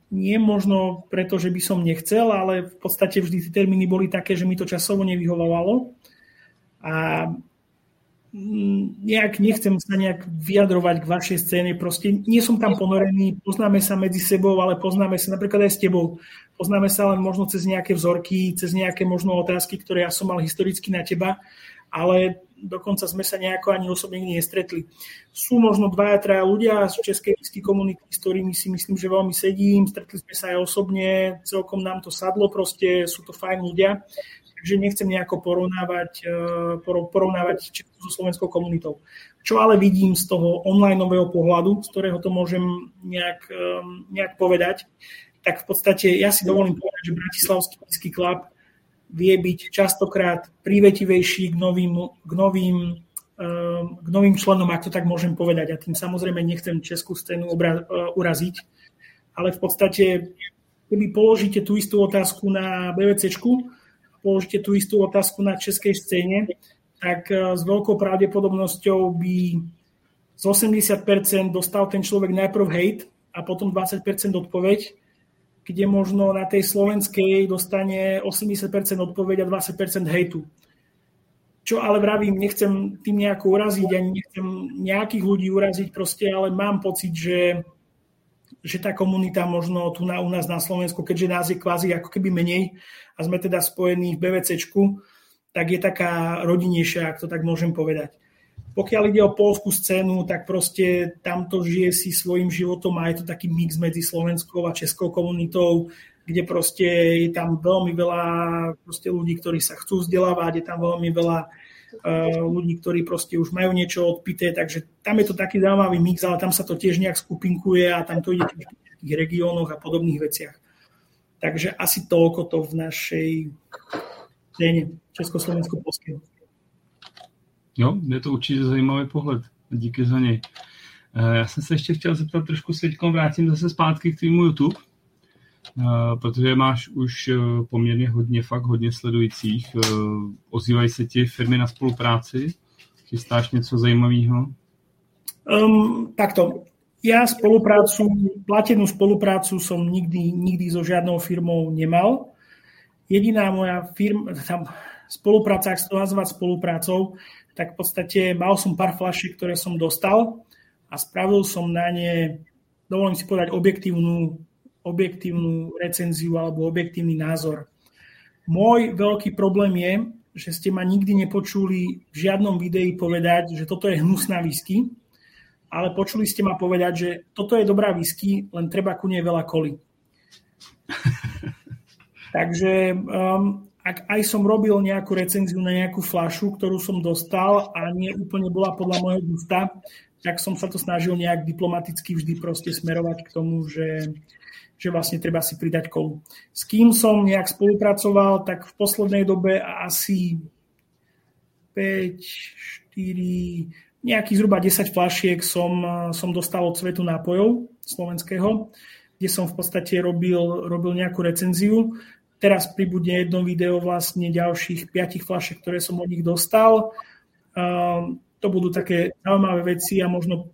Nie možno preto, že by som nechcel, ale v podstate vždy tie termíny boli také, že mi to časovo nevyhovovalo. A mm, nejak nechcem sa nejak vyjadrovať k vašej scéne, proste nie som tam ponorený, poznáme sa medzi sebou, ale poznáme sa napríklad aj s tebou. Poznáme sa len možno cez nejaké vzorky, cez nejaké možno otázky, ktoré ja som mal historicky na teba, ale dokonca sme sa nejako ani osobne nestretli. Sú možno dvaja, traja ľudia z českej whisky komunity, s ktorými si myslím, že veľmi sedím, stretli sme sa aj osobne, celkom nám to sadlo, proste sú to fajn ľudia, takže nechcem nejako porovnávať, eh, porovnávať českú so slovenskou komunitou. Čo ale vidím z toho online pohľadu, z ktorého to môžem nejak, eh, nejak povedať, tak v podstate ja si dovolím povedať, že Bratislavský whisky club vie byť častokrát prívetivejší k novým, k novým, ehm, k novým členom, ak to tak môžem povedať. A tým samozrejme nechcem českú scénu obra- e, uraziť, ale v podstate, keby položíte tú istú otázku na BVCčku, položíte tú istú otázku na českej scéne, tak e, s veľkou pravdepodobnosťou by z 80% dostal ten človek najprv hate a potom 20% odpoveď, kde možno na tej slovenskej dostane 80% odpoveď a 20% hejtu. Čo ale vravím, nechcem tým nejako uraziť, ani nechcem nejakých ľudí uraziť proste, ale mám pocit, že, že tá komunita možno tu na, u nás na Slovensku, keďže nás je kvázi ako keby menej a sme teda spojení v BVCčku, tak je taká rodinejšia, ak to tak môžem povedať. Pokiaľ ide o polskú scénu, tak proste tamto žije si svojim životom a je to taký mix medzi slovenskou a českou komunitou, kde proste je tam veľmi veľa proste ľudí, ktorí sa chcú vzdelávať, je tam veľmi veľa uh, ľudí, ktorí proste už majú niečo odpité, takže tam je to taký zaujímavý mix, ale tam sa to tiež nejak skupinkuje a tam to ide v tých regiónoch a podobných veciach. Takže asi toľko to v našej scéne Československo-Polského. Jo, je to určitě zajímavý pohled. Díky za něj. Eh, já jsem se ještě chtěl zeptat, trošku se teď vrátím zase zpátky k tvýmu YouTube, eh, protože máš už eh, poměrně hodně, fakt hodně sledujících. Ozývají se ti firmy na spolupráci? Chystáš něco zajímavého? Um, takto. Ja spoluprácu, platenú spoluprácu som nikdy, nikdy so žiadnou firmou nemal. Jediná moja firma, tam spolupráca, ak to nazvať spoluprácou, tak v podstate mal som pár flašiek, ktoré som dostal a spravil som na ne, dovolím si povedať, objektívnu, objektívnu recenziu alebo objektívny názor. Môj veľký problém je, že ste ma nikdy nepočuli v žiadnom videi povedať, že toto je hnusná whisky, ale počuli ste ma povedať, že toto je dobrá whisky, len treba ku nej veľa koli. Takže um, ak aj som robil nejakú recenziu na nejakú flašu, ktorú som dostal a nie úplne bola podľa môjho gusta, tak som sa to snažil nejak diplomaticky vždy proste smerovať k tomu, že, že vlastne treba si pridať kolu. S kým som nejak spolupracoval, tak v poslednej dobe asi 5, 4, nejakých zhruba 10 flašiek som, som dostal od Svetu nápojov slovenského, kde som v podstate robil, robil nejakú recenziu. Teraz pribudne jedno video vlastne ďalších piatich flašek, ktoré som od nich dostal. Um, to budú také zaujímavé veci a možno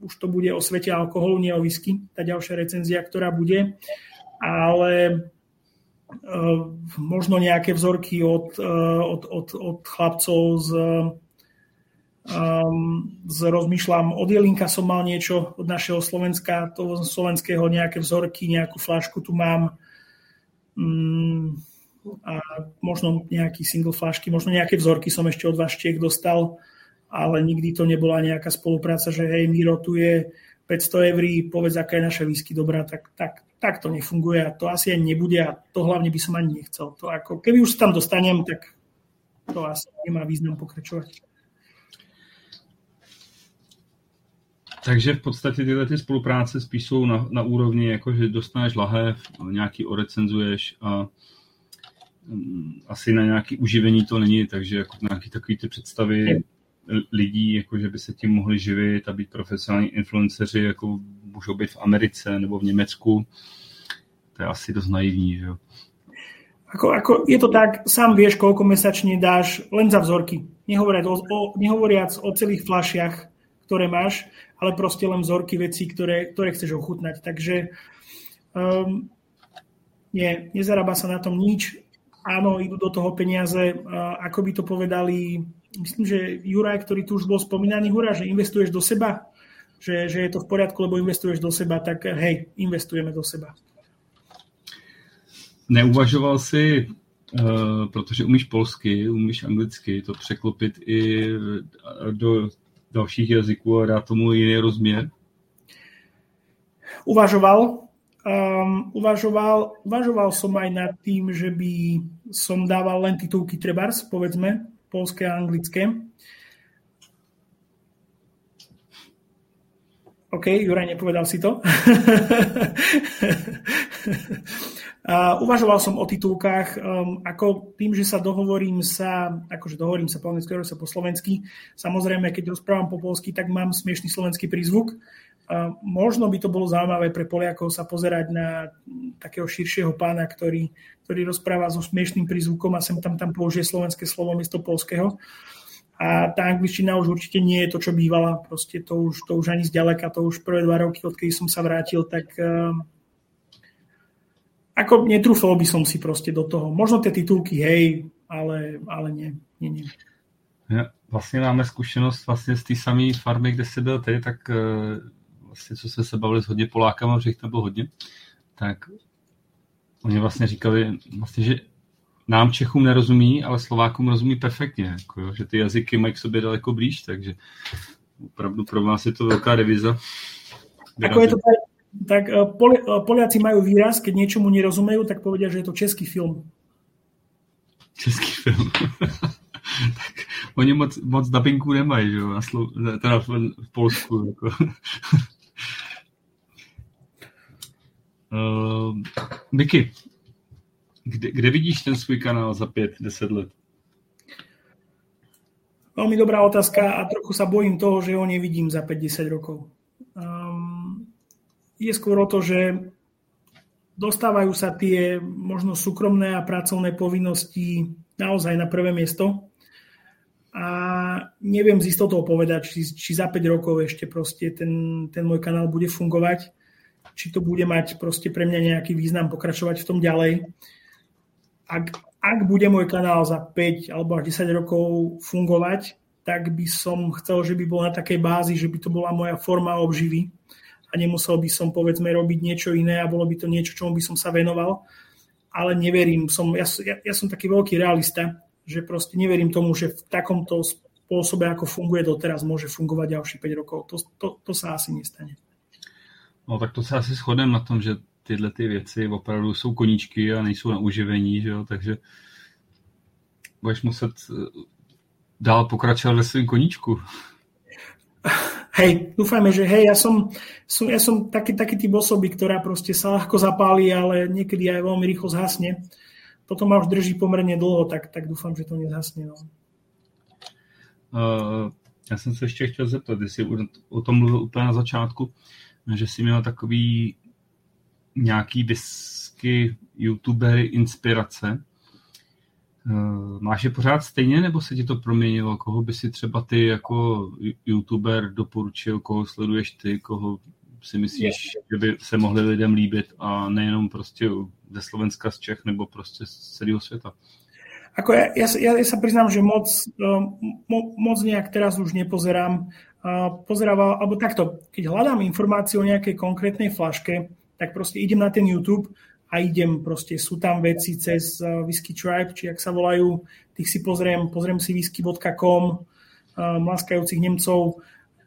už to bude o svete alkoholu, nie o whisky, tá ďalšia recenzia, ktorá bude. Ale uh, možno nejaké vzorky od, uh, od, od, od chlapcov z, z rozmýšľam, od Jelinka som mal niečo od našeho Slovenska, toho slovenského nejaké vzorky, nejakú flašku tu mám a možno nejaký single flašky, možno nejaké vzorky som ešte od vás Čiek dostal, ale nikdy to nebola nejaká spolupráca, že hej, Miro tu je 500 eur, povedz, aká je naša whisky dobrá, tak, tak, tak to nefunguje a to asi ani nebude a to hlavne by som ani nechcel. To ako, keby už sa tam dostanem, tak to asi nemá význam pokračovať. Takže v podstatě tyhle ty spolupráce spíš jsou na, na úrovni, jako že dostaneš lahev, nějaký orecenzuješ a um, asi na nějaký uživení to není, takže jako nějaký takový ty představy lidí, jako že by se tím mohli živit a být profesionální influenceři, jako můžou být v Americe nebo v Německu. To je asi dost naivní, že jo. Ako, ako, je to tak, sám vieš, koľko mesačne dáš len za vzorky. Nehovoriac o, o, nehovoriac o celých flašiach, ktoré máš, ale proste len vzorky vecí, ktoré, ktoré chceš ochutnať. Takže um, nie, nezarába sa na tom nič. Áno, idú do toho peniaze, uh, ako by to povedali myslím, že Juraj, ktorý tu už bol spomínaný, hura, že investuješ do seba, že, že je to v poriadku, lebo investuješ do seba, tak hej, investujeme do seba. Neuvažoval si, uh, protože umíš polsky, umíš anglicky, to překlopit i do dalších jazyků a dát tomu jiný rozměr? Uvažoval. Um, uvažoval, uvažoval som aj nad tým, že by som dával len titulky Trebars, povedzme, polské a anglické. OK, Juraj, nepovedal si to. uvažoval som o titulkách, um, ako tým, že sa dohovorím sa, akože dohovorím sa po anglicky, sa po slovensky. Samozrejme, keď rozprávam po polsky, tak mám smiešný slovenský prízvuk. Uh, možno by to bolo zaujímavé pre Poliakov sa pozerať na takého širšieho pána, ktorý ktorý rozpráva so smiešným prízvukom a sem tam tam použije slovenské slovo miesto polského. A tá angličtina už určite nie je to, čo bývala. Proste to už, to už ani zďaleka, to už prvé dva roky, odkedy som sa vrátil, tak uh, ako netrúfal by som si proste do toho. Možno tie titulky, hej, ale, ale nie, nie, nie. Vlastně máme zkušenost vlastně z té samé farmy, kde jsi byl ty, tak uh, vlastně co jsme se bavili s hodně Polákama, že jich tam bylo hodně, tak Oni vlastně říkali, vlastně, že nám Čechům nerozumí, ale Slovákům rozumí perfektně, jako jo, že ty jazyky mají k sobě daleko blíž, takže opravdu pro vás je to velká reviza. Ako je to tak, eh, Poli, eh, Poliaci majú výraz, keď niečomu nerozumejú, tak povedia, že je to český film. Český film. tak oni moc, moc dubbingů nemají, že jo, na Slo- teda v, v Polsku. Jako. Uh, Miky, kde, kde vidíš ten svůj kanál za 5-10 let? Veľmi dobrá otázka a trochu sa bojím toho, že ho nevidím za 5-10 rokov. Je skôr o to, že dostávajú sa tie možno súkromné a pracovné povinnosti naozaj na prvé miesto a neviem z istotou povedať, či, či za 5 rokov ešte proste ten, ten môj kanál bude fungovať či to bude mať proste pre mňa nejaký význam pokračovať v tom ďalej. Ak, ak bude môj kanál za 5 alebo až 10 rokov fungovať, tak by som chcel, že by bol na takej bázi, že by to bola moja forma obživy a nemusel by som povedzme robiť niečo iné a bolo by to niečo, čomu by som sa venoval. Ale neverím, som, ja, ja, ja som taký veľký realista, že proste neverím tomu, že v takomto spôsobe, ako funguje doteraz, môže fungovať ďalších 5 rokov. To, to, to sa asi nestane. No tak to se asi shodneme na tom, že tyhle ty věci opravdu jsou koníčky a nejsou na uživení, že jo? takže budeš muset eh, dál pokračovat ve svém koníčku. Hej, dúfajme, že hej, ja som, som, ja som taký, taký typ osoby, ktorá proste sa ľahko zapálí, ale niekedy aj veľmi rýchlo zhasne. Toto ma už drží pomerne dlho, tak, tak dúfam, že to nezhasne. No. Uh, já jsem se ještě chtěl zeptat, jestli o tom mluvil úplně na začátku, že jsi měl takový nějaký whisky youtubery inspirace. Eh, máš je pořád stejně, nebo se ti to proměnilo? Koho by si třeba ty jako youtuber doporučil, koho sleduješ ty, koho si myslíš, že by se mohli lidem líbit? A nejenom prostě ze Slovenska, z Čech, nebo prostě z celého světa? Ako ja, ja, ja, ja sa priznám, že moc, eh, mo, moc nejak teraz už nepozerám. Pozerával, alebo takto, keď hľadám informáciu o nejakej konkrétnej flaške, tak proste idem na ten YouTube a idem proste, sú tam veci cez uh, Whisky Tribe, či ak sa volajú, tých si pozriem, pozriem si whisky.com, uh, mlaskajúcich Nemcov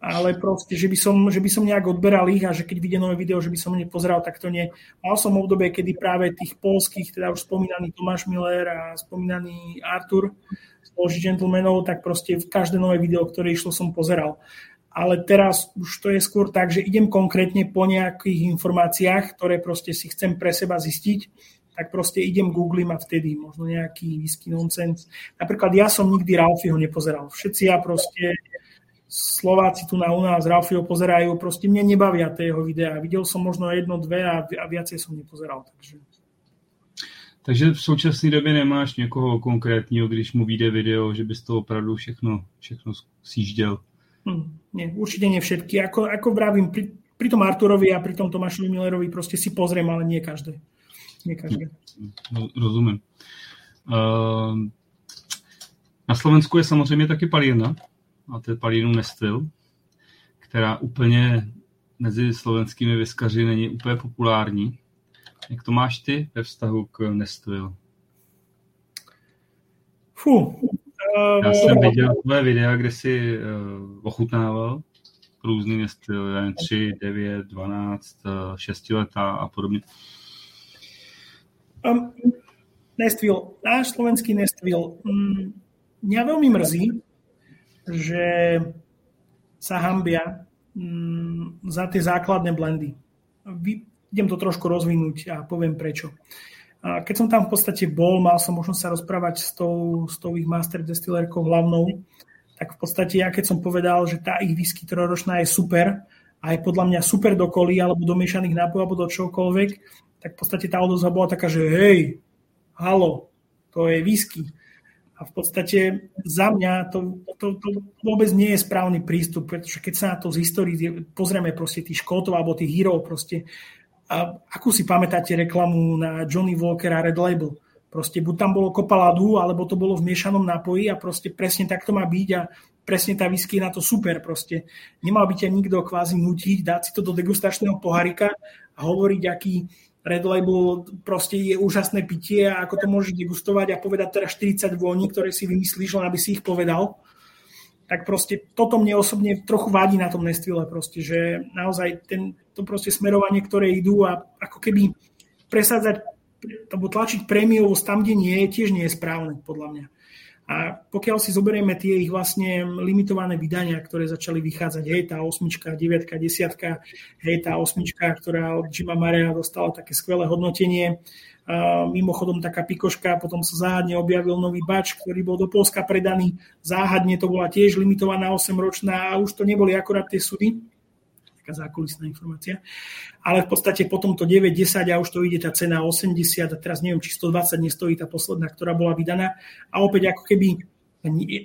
ale proste, že by, som, že by som nejak odberal ich a že keď vidie nové video, že by som nepozeral, tak to nie. Mal som obdobie, kedy práve tých polských, teda už spomínaný Tomáš Miller a spomínaný Artur z Gentlemanov, tak proste v každé nové video, ktoré išlo, som pozeral. Ale teraz už to je skôr tak, že idem konkrétne po nejakých informáciách, ktoré proste si chcem pre seba zistiť, tak proste idem googlím a vtedy možno nejaký whisky nonsense. Napríklad ja som nikdy Ralfiho nepozeral. Všetci ja proste Slováci tu na u nás Ralfio pozerajú, proste mne nebavia tie jeho videá. Videl som možno jedno, dve a, a viacej som nepozeral. Takže... Takže v současné době nemáš někoho konkrétního, když mu vyjde video, že bys to opravdu všechno, všechno sjížděl? Hmm, nie, určite nie všetky. Ako, ako vravím, pri, pri tom Arturovi a pri tom Tomášovi Millerovi proste si pozriem, ale nie každé. Nie každé. No, rozumím. Uh, na Slovensku je samozřejmě taky palírna, a to je Palínu Nestvil, která úplně mezi slovenskými vyskaři není úplně populární. Jak to máš ty ve vztahu k Nestvil? Fuh. Já jsem viděl tvoje videa, kde jsi uh, ochutnával různý Nestvil, 3, 9, 12, 6 letá a podobně. Um, Nestvil, náš slovenský Nestvil, um, mňa veľmi mrzí, že sa hambia mm, za tie základné blendy. Idem to trošku rozvinúť a poviem prečo. Keď som tam v podstate bol, mal som možnosť sa rozprávať s tou, s tou ich master destillerkou hlavnou, tak v podstate ja keď som povedal, že tá ich whisky troročná je super a je podľa mňa super do kolí alebo do miešaných nápojov alebo do čokoľvek, tak v podstate tá odozva bola taká, že hej, halo, to je whisky. A v podstate za mňa to, to, to vôbec nie je správny prístup, pretože keď sa na to z histórii pozrieme proste tých škótov alebo tých hírov proste, a akú si pamätáte reklamu na Johnny Walker a Red Label? Proste buď tam bolo kopaladu, alebo to bolo v miešanom nápoji a proste presne tak to má byť a presne tá whisky je na to super proste. Nemal by ťa nikto kvázi nutiť, dať si to do degustačného pohárika a hovoriť, aký, Red Label proste je úžasné pitie a ako to môžeš degustovať a povedať teraz 40 vôní, ktoré si vymyslíš, len aby si ich povedal. Tak proste toto mne osobne trochu vadí na tom Nestvile proste, že naozaj ten, to proste smerovanie, ktoré idú a ako keby presádzať alebo tlačiť prémiovosť tam, kde nie je, tiež nie je správne, podľa mňa. A pokiaľ si zoberieme tie ich vlastne limitované vydania, ktoré začali vychádzať, hej, tá osmička, deviatka, desiatka, hej, tá osmička, ktorá od Jima Marea dostala také skvelé hodnotenie, Uh, mimochodom taká pikoška, potom sa záhadne objavil nový bač, ktorý bol do Polska predaný. Záhadne to bola tiež limitovaná 8-ročná a už to neboli akorát tie sudy, taká zákulisná informácia. Ale v podstate potom to 9, 10 a už to ide tá cena 80 a teraz neviem, či 120 nestojí tá posledná, ktorá bola vydaná. A opäť ako keby,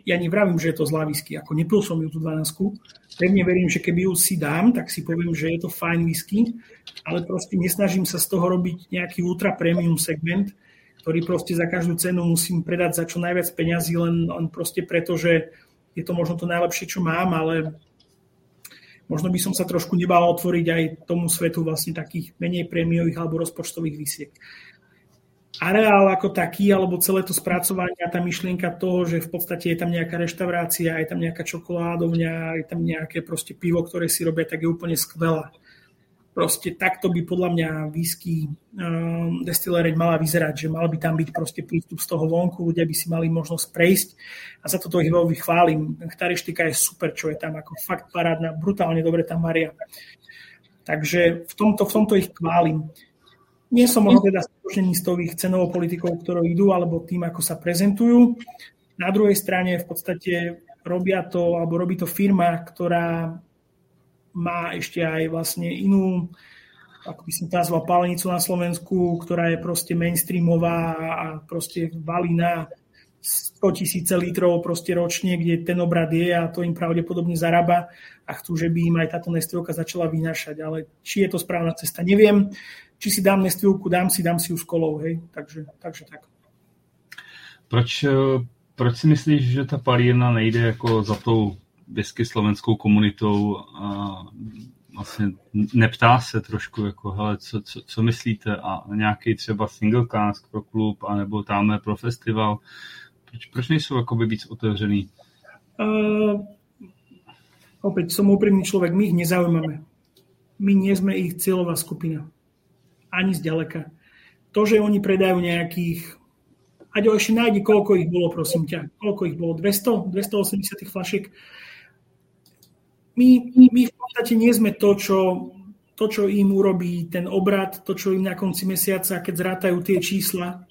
ja nevravím, že je to zlá whisky, ako nepil som ju tú 12 pevne verím, že keby ju si dám, tak si poviem, že je to fajn whisky, ale proste nesnažím sa z toho robiť nejaký ultra premium segment, ktorý proste za každú cenu musím predať za čo najviac peňazí, len, len proste preto, že je to možno to najlepšie, čo mám, ale možno by som sa trošku nebal otvoriť aj tomu svetu vlastne takých menej prémiových alebo rozpočtových vysiek. Areál ako taký, alebo celé to spracovanie a tá myšlienka toho, že v podstate je tam nejaká reštaurácia, je tam nejaká čokoládovňa, je tam nejaké proste pivo, ktoré si robia, tak je úplne skvelá. Proste takto by podľa mňa whisky um, destilereň mala vyzerať, že mal by tam byť proste prístup z toho vonku, ľudia by si mali možnosť prejsť a za toto ich veľmi chválim. Chareštika je super, čo je tam, ako fakt parádna, brutálne dobre tam varia. Takže v tomto, v tomto ich chválim. Nie som možno teda stotožnený s tou ich cenovou politikou, ktorou idú, alebo tým, ako sa prezentujú. Na druhej strane v podstate robia to, alebo robí to firma, ktorá má ešte aj vlastne inú, ako by som to nazval, palenicu na Slovensku, ktorá je proste mainstreamová a proste valí na 100 tisíce litrov proste ročne, kde ten obrad je a to im pravdepodobne zarába a chcú, že by im aj táto nestrovka začala vynášať. Ale či je to správna cesta, neviem. Či si dám nestrovku, dám si, dám si ju s kolou, hej. Takže, takže tak. Proč, proč si myslíš, že ta palírna nejde jako za tou whisky slovenskou komunitou a vlastně neptá se trošku, jako, hele, co, co, co myslíte a nějaký třeba single cask pro klub, anebo tamhle pro festival, proč, proč nejsou jakoby víc otevřený? Uh, Opäť som úprimný človek, my ich nezaujímame. My nie sme ich cieľová skupina. Ani zďaleka. To, že oni predajú nejakých Aďo ešte nájdi, koľko ich bolo, prosím ťa. Koľko ich bolo? 200? 280 flašiek? My, my v podstate nie sme to, čo, to, čo im urobí ten obrad, to, čo im na konci mesiaca, keď zrátajú tie čísla,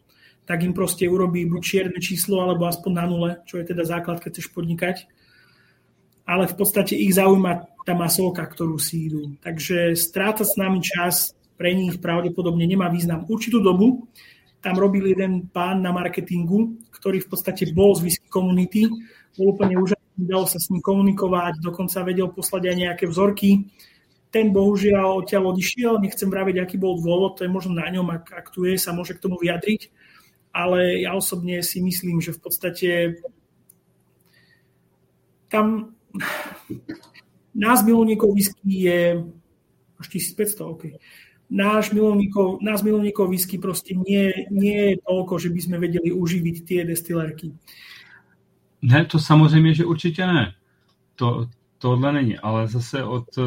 tak im proste urobí buď čierne číslo, alebo aspoň na nule, čo je teda základ, keď chceš podnikať ale v podstate ich zaujíma tá masovka, ktorú si idú. Takže stráca s nami čas pre nich pravdepodobne nemá význam. Určitú dobu tam robil jeden pán na marketingu, ktorý v podstate bol z whisky komunity, bol úplne úžasný, dalo sa s ním komunikovať, dokonca vedel poslať aj nejaké vzorky. Ten bohužiaľ odtiaľ odišiel, nechcem vraviť, aký bol dôvod, to je možno na ňom, ak, ak tu je, sa môže k tomu vyjadriť, ale ja osobne si myslím, že v podstate tam nás milovníkov whisky je až 1500, OK. Náš milovníkov, nás milovníkov whisky proste nie, nie je toľko, že by sme vedeli uživiť tie destilérky. Ne, to samozřejmě, že určitě ne. To, tohle není, ale zase od uh,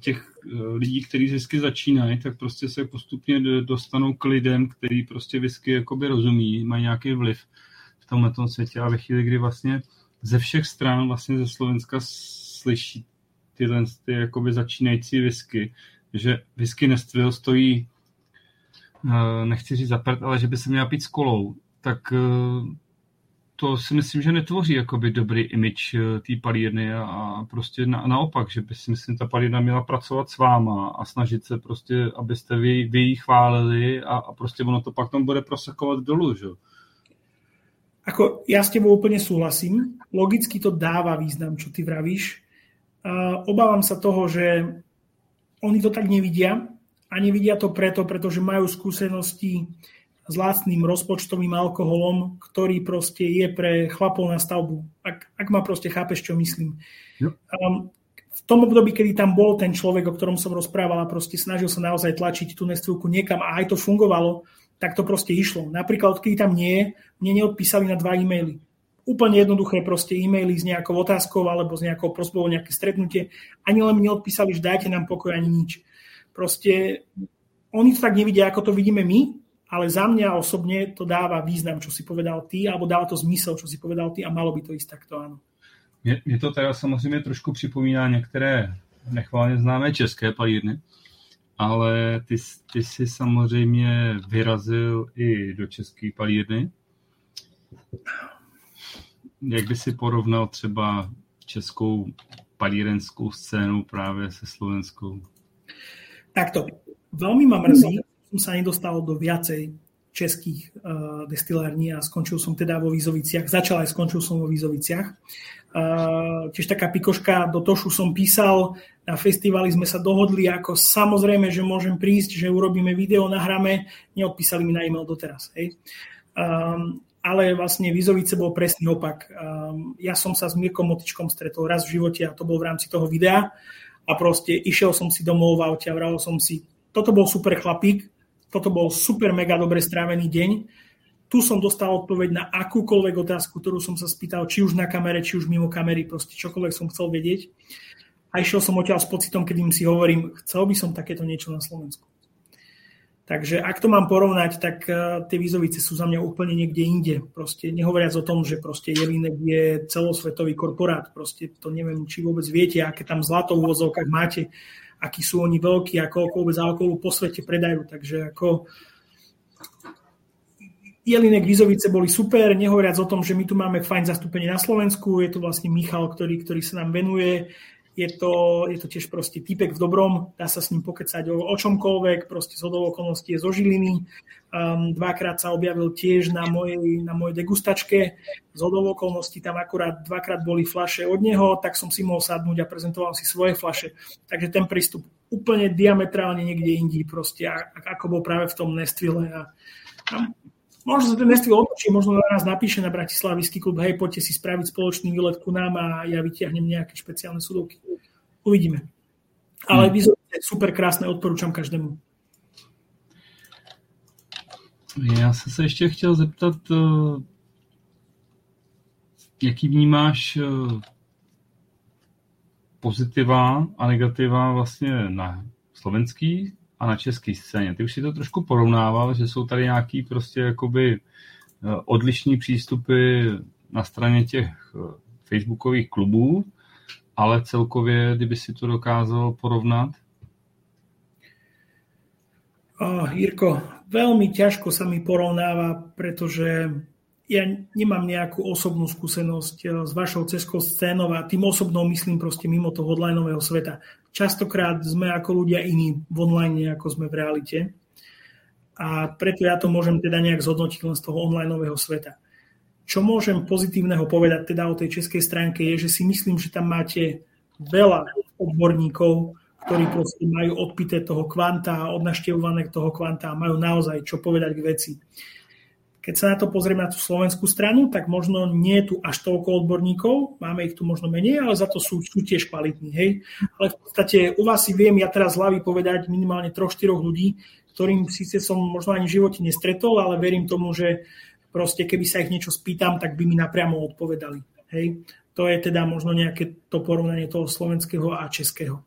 těch uh, lidí, kteří whisky začínají, tak prostě se postupně dostanou k lidem, který prostě whisky jakoby rozumí, mají nějaký vliv v tomhle světě a ve chvíli, kdy vlastně ze všech stran vlastně ze Slovenska slyší tyhle ty jakoby začínající whisky, že whisky Nestville stojí, eh, nechci říct zaprt, ale že by se měla pít s kolou, tak eh, to si myslím, že netvoří jakoby dobrý image eh, té palírny a prostě na, naopak, že by si myslím, ta palírna měla pracovat s váma a snažit se prostě, abyste vy, vy ji chválili a, a prostě ono to pak tam bude prosakovat dolů, že? Ako, ja s tebou úplne súhlasím. Logicky to dáva význam, čo ty vravíš. Uh, obávam sa toho, že oni to tak nevidia a nevidia to preto, pretože majú skúsenosti s lacným rozpočtovým alkoholom, ktorý proste je pre chlapov na stavbu. Ak, ak ma proste chápeš, čo myslím. Um, v tom období, kedy tam bol ten človek, o ktorom som rozprával a proste snažil sa naozaj tlačiť tú nestvilku niekam a aj to fungovalo, tak to proste išlo. Napríklad, keď tam nie je, mne neodpísali na dva e-maily. Úplne jednoduché proste e-maily s nejakou otázkou alebo s nejakou prosbou nejaké stretnutie. Ani len mi neodpísali, že dajte nám pokoj ani nič. Proste oni to tak nevidia, ako to vidíme my, ale za mňa osobne to dáva význam, čo si povedal ty, alebo dáva to zmysel, čo si povedal ty a malo by to ísť takto, áno. Mě, to teda samozřejmě trošku připomíná některé nechválně známé české palírny, ale ty, ty si samozřejmě vyrazil i do české palírny. Jak by si porovnal třeba českou palírenskou scénu právě se slovenskou? Takto. Veľmi ma mrzí, sa nedostal do viacej českých uh, destilární a skončil som teda vo Vízoviciach. Začal aj skončil som vo Vízoviciach. Uh, tiež taká pikoška, do Tošu som písal, na festivali sme sa dohodli, ako samozrejme, že môžem prísť, že urobíme video, nahráme, neodpísali mi na e-mail doteraz. Hej. Um, ale vlastne Vizovice bol presný opak. Um, ja som sa s Mirkom Motičkom stretol raz v živote a to bol v rámci toho videa a proste išiel som si domov v aute a vral som si, toto bol super chlapík, toto bol super mega dobre strávený deň, tu som dostal odpoveď na akúkoľvek otázku, ktorú som sa spýtal, či už na kamere, či už mimo kamery, proste čokoľvek som chcel vedieť. A išiel som odtiaľ s pocitom, keď im si hovorím, chcel by som takéto niečo na Slovensku. Takže ak to mám porovnať, tak uh, tie vízovice sú za mňa úplne niekde inde. Proste nehovoriac o tom, že proste Jelinek je celosvetový korporát. Proste to neviem, či vôbec viete, aké tam zlato v úvozovkách máte, akí sú oni veľkí a koľko vôbec alkoholu po svete predajú. Takže ako Jelinek, Vizovice boli super, nehovoriac o tom, že my tu máme fajn zastúpenie na Slovensku, je to vlastne Michal, ktorý, ktorý sa nám venuje, je to, je to tiež proste typek v dobrom, dá sa s ním pokecať o, o čomkoľvek, proste z okolností je zo Žiliny. Um, dvakrát sa objavil tiež na mojej, na mojej degustačke. Z okolností tam akurát dvakrát boli flaše od neho, tak som si mohol sadnúť a prezentoval si svoje flaše. Takže ten prístup úplne diametrálne niekde indi, proste ako bol práve v tom Nestvile. A, a Možno sa ten Nestvil otočí, možno nás napíše na Bratislavský klub, hej, poďte si spraviť spoločný výlet ku nám a ja vytiahnem nejaké špeciálne súdovky. Uvidíme. Ale hmm. super krásne, odporúčam každému. Já jsem se ještě chtěl zeptat, eh, jaký vnímáš eh, pozitiva a negativa vlastně na slovenský a na české scéně. Ty už si to trošku porovnával, že jsou tady nějaký prostě jakoby eh, odlišní přístupy na straně těch eh, facebookových klubů, ale celkově, kdyby si to dokázal porovnat? Oh, Jirko, veľmi ťažko sa mi porovnáva, pretože ja nemám nejakú osobnú skúsenosť eh, s vašou ceskou scénou a tým osobnou myslím proste mimo toho onlineového sveta. Častokrát sme ako ľudia iní v online, ako sme v realite. A preto ja to môžem teda nejak zhodnotiť len z toho onlineového sveta. Čo môžem pozitívneho povedať teda o tej českej stránke je, že si myslím, že tam máte veľa odborníkov, ktorí proste majú odpité toho kvanta, odnaštevované toho kvanta a majú naozaj čo povedať k veci. Keď sa na to pozrieme na tú slovenskú stranu, tak možno nie je tu až toľko odborníkov, máme ich tu možno menej, ale za to sú, sú tiež kvalitní. Hej? Ale v podstate u vás si viem ja teraz z hlavy povedať minimálne troch, štyroch ľudí, ktorým síce som možno ani v živote nestretol, ale verím tomu, že proste keby sa ich niečo spýtam, tak by mi napriamo odpovedali. Hej? To je teda možno nejaké to porovnanie toho slovenského a českého.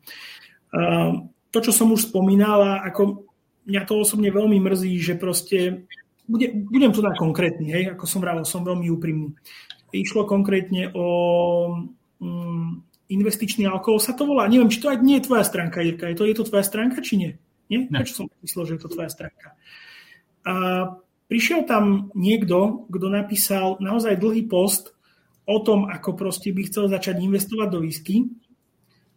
To, čo som už spomínala, ako mňa to osobne veľmi mrzí, že proste, bude, budem tu na konkrétny, hej, ako som vravel, som veľmi úprimný. Išlo konkrétne o um, investičný alkohol, sa to volá. Neviem, či to aj nie je tvoja stránka, Jirka. Je to, je to tvoja stránka, či nie? Nie? Ne. Prečo som myslel, že je to tvoja stránka? A Prišiel tam niekto, kto napísal naozaj dlhý post o tom, ako proste by chcel začať investovať do whisky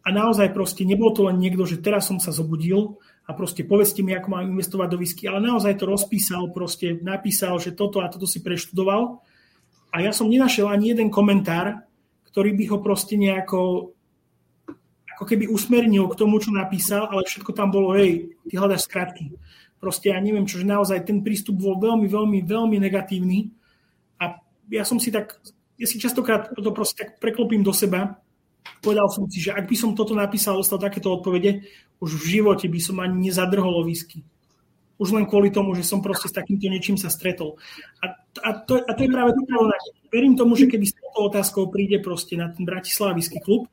a naozaj proste nebol to len niekto, že teraz som sa zobudil a proste povedzte mi, ako mám investovať do whisky, ale naozaj to rozpísal, proste napísal, že toto a toto si preštudoval. A ja som nenašiel ani jeden komentár, ktorý by ho proste nejako ako keby usmernil k tomu, čo napísal, ale všetko tam bolo, hej, ty hľadaš skratky. Proste ja neviem čo, že naozaj ten prístup bol veľmi, veľmi, veľmi negatívny. A ja som si tak, ja si častokrát to proste tak preklopím do seba, povedal som si, že ak by som toto napísal, dostal takéto odpovede, už v živote by som ani nezadrhol o whisky. Už len kvôli tomu, že som proste s takýmto niečím sa stretol. A, a, to, a to je práve to Verím tomu, že keby s touto otázkou príde proste na ten Bratislava Whisky klub,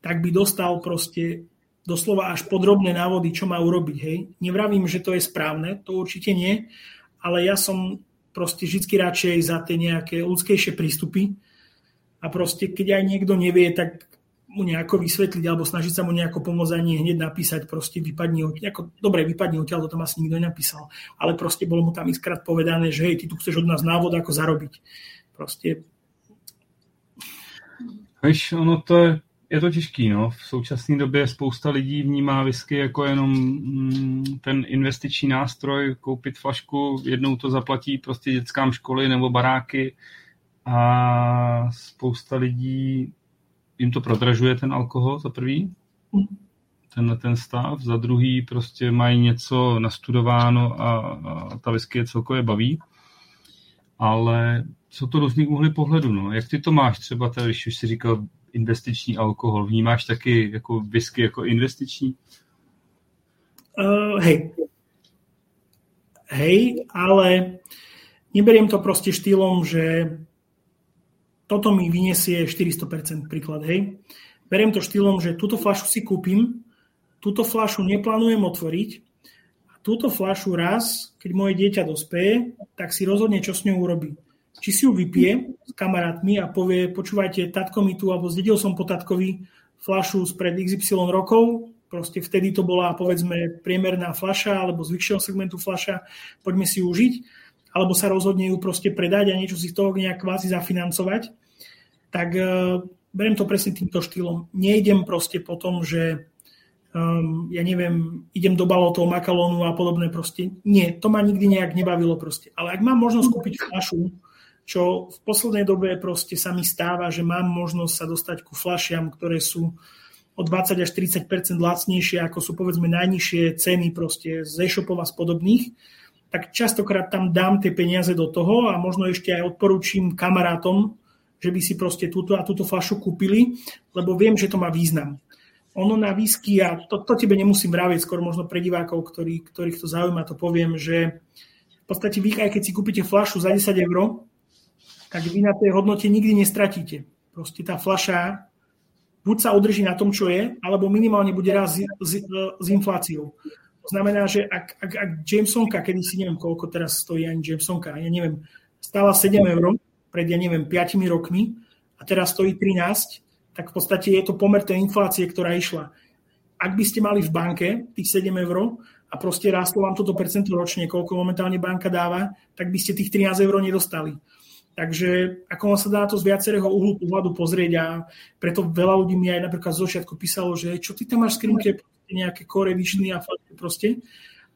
tak by dostal proste doslova až podrobné návody, čo má urobiť. Hej. Nevravím, že to je správne, to určite nie, ale ja som proste vždy radšej za tie nejaké ľudskejšie prístupy a proste keď aj niekto nevie, tak mu nejako vysvetliť alebo snažiť sa mu nejako pomôcť ani hneď napísať, proste vypadni ako, dobre, vypadni odtiaľ, to tam asi nikto nenapísal, ale proste bolo mu tam iskrát povedané, že hej, ty tu chceš od nás návod, ako zarobiť. Proste Víš, ono to je je to těžký, no. V současné době spousta lidí vnímá whisky jako jenom mm, ten investiční nástroj, koupit flašku, jednou to zaplatí prostě dětskám školy nebo baráky a spousta lidí jim to prodražuje ten alkohol za prvý, tenhle ten stav, za druhý prostě mají něco nastudováno a, a ta whisky je celkově baví, ale jsou to různý úhly pohledu, no. Jak ty to máš třeba, tady, když už si říkal investiční alkohol. Vnímáš taky jako whisky jako investiční? Uh, hej. Hej, ale neberiem to proste štýlom, že toto mi vyniesie 400% príklad, hej. Beriem to štýlom, že túto flašu si kúpim, túto flašu neplánujem otvoriť a túto flašu raz, keď moje dieťa dospeje, tak si rozhodne, čo s ňou urobí či si ju vypije s kamarátmi a povie, počúvajte, tatko mi tu, alebo zdedil som po tatkovi flašu spred XY rokov, proste vtedy to bola, povedzme, priemerná flaša alebo z vyššieho segmentu flaša, poďme si ju užiť, alebo sa rozhodne ju proste predať a niečo si z toho nejak kvázi zafinancovať, tak uh, beriem to presne týmto štýlom. Nejdem proste po tom, že um, ja neviem, idem do balotov, makalónu a podobné proste. Nie, to ma nikdy nejak nebavilo proste. Ale ak mám možnosť kúpiť flašu, čo v poslednej dobe proste sa mi stáva, že mám možnosť sa dostať ku flašiam, ktoré sú o 20 až 30% lacnejšie, ako sú povedzme najnižšie ceny proste z e-shopov a z podobných, tak častokrát tam dám tie peniaze do toho a možno ešte aj odporúčim kamarátom, že by si proste túto a túto flašu kúpili, lebo viem, že to má význam. Ono na výsky, a to, to tebe nemusím vraviť, skôr možno pre divákov, ktorý, ktorých to zaujíma, to poviem, že v podstate vy, aj keď si kúpite flašu za 10 eur, tak vy na tej hodnote nikdy nestratíte. Proste tá fľaša buď sa udrží na tom, čo je, alebo minimálne bude raz s, s, s infláciou. Znamená, že ak, ak, ak Jamesonka, kedy si neviem, koľko teraz stojí ani Jamesonka, ja neviem, stála 7 eur pred, ja neviem, 5 rokmi a teraz stojí 13, tak v podstate je to pomer tej inflácie, ktorá išla. Ak by ste mali v banke tých 7 eur a proste rástlo vám toto percento ročne, koľko momentálne banka dáva, tak by ste tých 13 eur nedostali. Takže ako sa dá to z viacerého uhlu pohľadu pozrieť a preto veľa ľudí mi aj napríklad z začiatku písalo, že čo ty tam máš skrinke, nejaké edition a proste,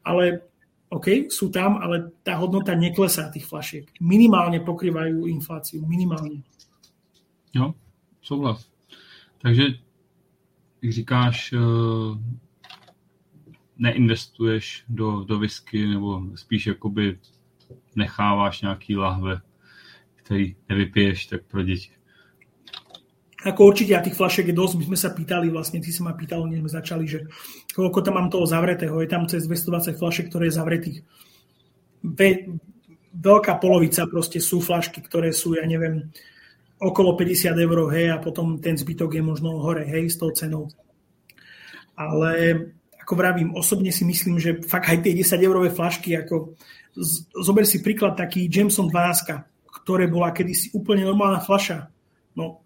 ale OK, sú tam, ale tá hodnota neklesá tých flašiek. Minimálne pokrývajú infláciu, minimálne. Jo, souhlas. Takže, jak říkáš, eh, neinvestuješ do, do whisky, nebo spíš jakoby necháváš nějaký lahve ktorý nevypiješ, tak pro deti. Ako určite, a tých flašek je dosť. My sme sa pýtali, vlastne ty si ma pýtal, než sme začali, že koľko tam mám toho zavretého. Je tam cez 220 flašek, ktoré je zavretých. Ve, veľká polovica proste sú flašky, ktoré sú, ja neviem, okolo 50 eur, hej, a potom ten zbytok je možno hore, hej, s tou cenou. Ale ako vravím, osobne si myslím, že fakt aj tie 10 eurové flašky, ako zober si príklad taký Jameson 12, ktoré bola kedysi úplne normálna fľaša. No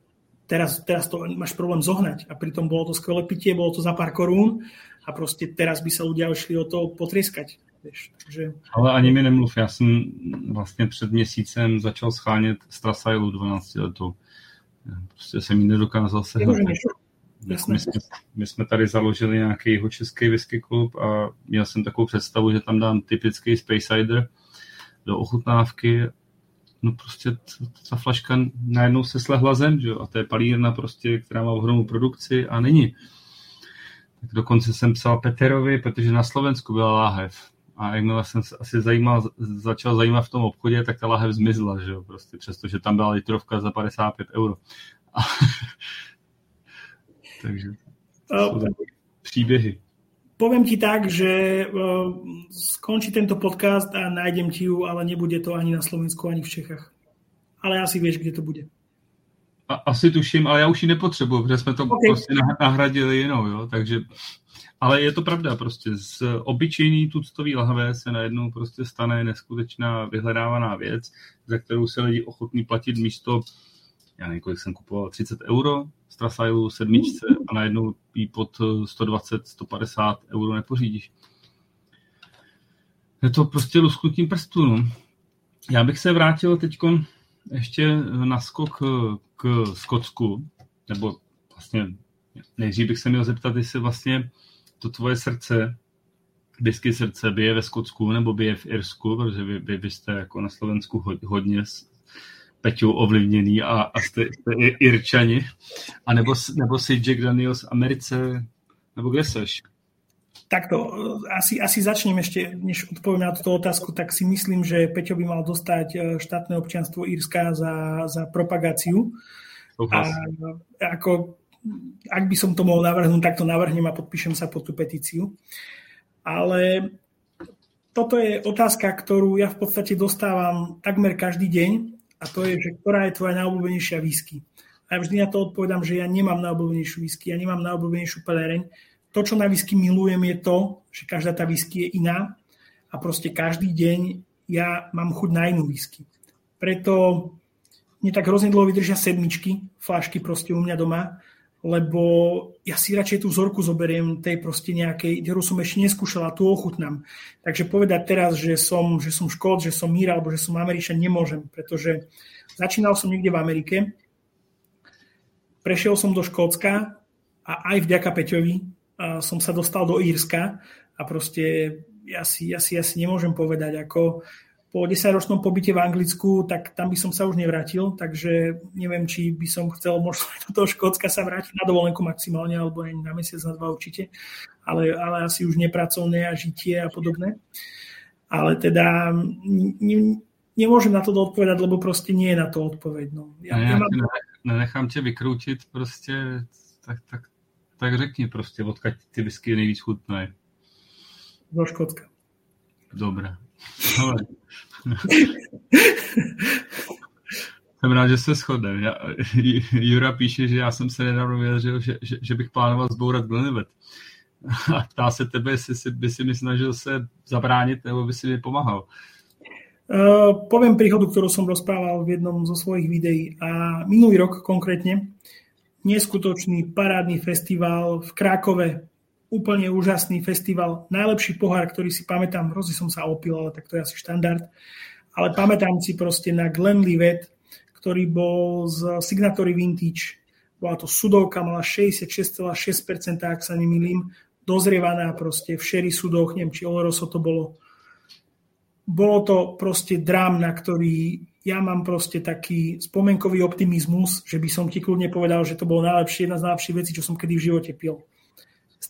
teraz, teraz to máš problém zohnať a pritom bolo to skvelé pitie, bolo to za pár korún a proste teraz by sa ľudia išli o to potrieskať. Vieš, takže... Ale ani mi nemluv, já jsem vlastně před měsícem začal schánět Strasailu 12 letou. Prostě jsem ji nedokázal sehnat. My jsme, my jsme tady založili nějaký jeho český whisky klub a měl jsem takovou představu, že tam dám typický Space Cider do ochutnávky no prostě ta flaška najednou se slehla zem, že jo? a to je palírna prostě, která má ohromnou produkci a není. Tak dokonce jsem psal Peterovi, protože na Slovensku byla láhev. A jakmile jsem se asi zajímal, začal zajímat v tom obchodě, tak ta láhev zmizla, že jo, prostě, přestože tam byla litrovka za 55 euro. A... Takže uh, příběhy. Poviem ti tak, že skončí tento podcast a nájdem ti ju, ale nebude to ani na Slovensku, ani v Čechách. Ale asi vieš, kde to bude. A, asi tuším, ale já už ji nepotřebuji, protože jsme to okay. prostě nahradili jinou, jo, takže ale je to pravda, prostě z obyčejný tuctový lahve se najednou prostě stane neskutečná vyhledávaná věc, za kterou se lidi ochotní platit místo, já nevím, kolik jsem kupoval, 30 euro, Strasailu sedmičce a najednou jí pod 120-150 euro nepořídíš. Je to prostě lusknutím prstů. No. Já bych se vrátil teď ještě na skok k Skotsku, nebo vlastně nejdřív bych se měl zeptat, jestli vlastně to tvoje srdce, whisky srdce bije ve Skotsku nebo bije v Irsku, protože vy, vy, vy jste jako na Slovensku hodně Peťou ovlivněný a, a jste, jste Irčani, a nebo, nebo si Jack Daniels v Americe, nebo kde seš? Takto, asi, asi začnem ešte, než odpoviem na túto otázku, tak si myslím, že Peťo by mal dostať e, štátne občianstvo Írska za, za propagáciu. A ako, ak by som to mohol navrhnúť, tak to navrhnem a podpíšem sa pod tú petíciu. Ale toto je otázka, ktorú ja v podstate dostávam takmer každý deň a to je, že ktorá je tvoja najobľúbenejšia whisky. A ja vždy na to odpovedám, že ja nemám najobľúbenejšiu whisky, ja nemám najobľúbenejšiu pelereň. To, čo na whisky milujem, je to, že každá tá whisky je iná a proste každý deň ja mám chuť na inú whisky. Preto mne tak hrozne dlho vydržia sedmičky, flášky proste u mňa doma, lebo ja si radšej tú vzorku zoberiem tej proste nejakej, ktorú som ešte neskúšala, tu ochutnám. Takže povedať teraz, že som, že som škód, že som míra, alebo že som Američan, nemôžem, pretože začínal som niekde v Amerike, prešiel som do Škótska a aj vďaka Peťovi som sa dostal do Írska a proste ja si, ja si, ja si nemôžem povedať, ako po 10-ročnom pobyte v Anglicku, tak tam by som sa už nevrátil, takže neviem, či by som chcel možno do toho Škótska sa vrátiť na dovolenku maximálne, alebo aj na mesiac, na dva určite, ale, ale asi už nepracovné a žitie a podobné. Ale teda ne, nemôžem na to odpovedať, lebo proste nie je na to odpoveď. No. Ja, ja, ja mám... nenechám tě vykrútiť, prostě, tak, tak, tak řekni prostě, odkaď ty whisky nejvíc chutné. Do Škótska. Dobre. Jsem rád, že se shodne. Jura píše, že já jsem se nedávno vyjadřil, že, že, že bych plánoval zbourat Glenlivet. A ptá se tebe, jestli si, by si mi snažil se zabránit, nebo by si mi pomáhal. Uh, poviem príhodu, ktorú som rozprával v jednom zo svojich videí. A minulý rok konkrétne, neskutočný parádny festival v Krákove, úplne úžasný festival, najlepší pohár, ktorý si pamätám, hrozne som sa opil, ale tak to je asi štandard, ale pamätám si proste na Glenlivet, ktorý bol z Signatory Vintage. Bola to sudovka, mala 66,6%, ak sa nemýlim, dozrievaná proste v šery sudoch, neviem, či Oloroso to bolo bolo to proste drám, na ktorý ja mám proste taký spomenkový optimizmus, že by som ti kľudne povedal, že to bolo najlepšie, jedna z najlepších vecí, čo som kedy v živote pil.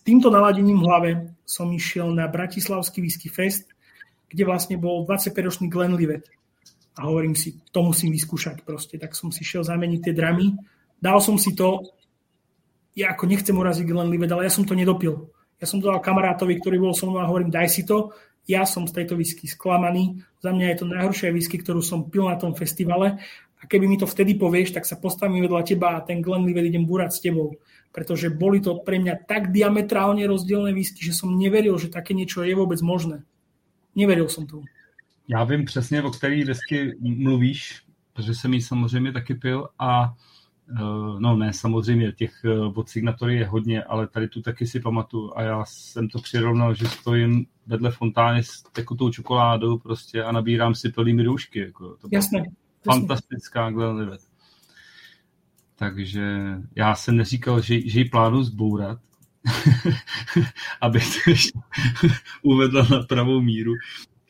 Týmto naladením v hlave som išiel na Bratislavský whisky fest, kde vlastne bol 25-ročný Glenlivet. A hovorím si, to musím vyskúšať proste. Tak som si šiel zameniť tie dramy. Dal som si to, ja ako nechcem uraziť Glenlivet, ale ja som to nedopil. Ja som to dal kamarátovi, ktorý bol so mnou a hovorím, daj si to ja som z tejto whisky sklamaný. Za mňa je to najhoršia whisky, ktorú som pil na tom festivale. A keby mi to vtedy povieš, tak sa postavím vedľa teba a ten Glenlivet idem búrať s tebou. Pretože boli to pre mňa tak diametrálne rozdielne whisky, že som neveril, že také niečo je vôbec možné. Neveril som tomu. Já vím přesně, o který whisky mluvíš, protože jsem ji samozřejmě taky pil a Eh, no ne, samozřejmě, těch eh, od signatory je hodně, ale tady tu taky si pamatuju a já jsem to přirovnal, že stojím vedle fontány s tekutou čokoládou prostě a nabírám si plnými růžky. Jako, to jasné, fantastická Glenlivet. Takže já jsem neříkal, že, že ji plánu zbourat, abych to ještě uvedl na pravou míru,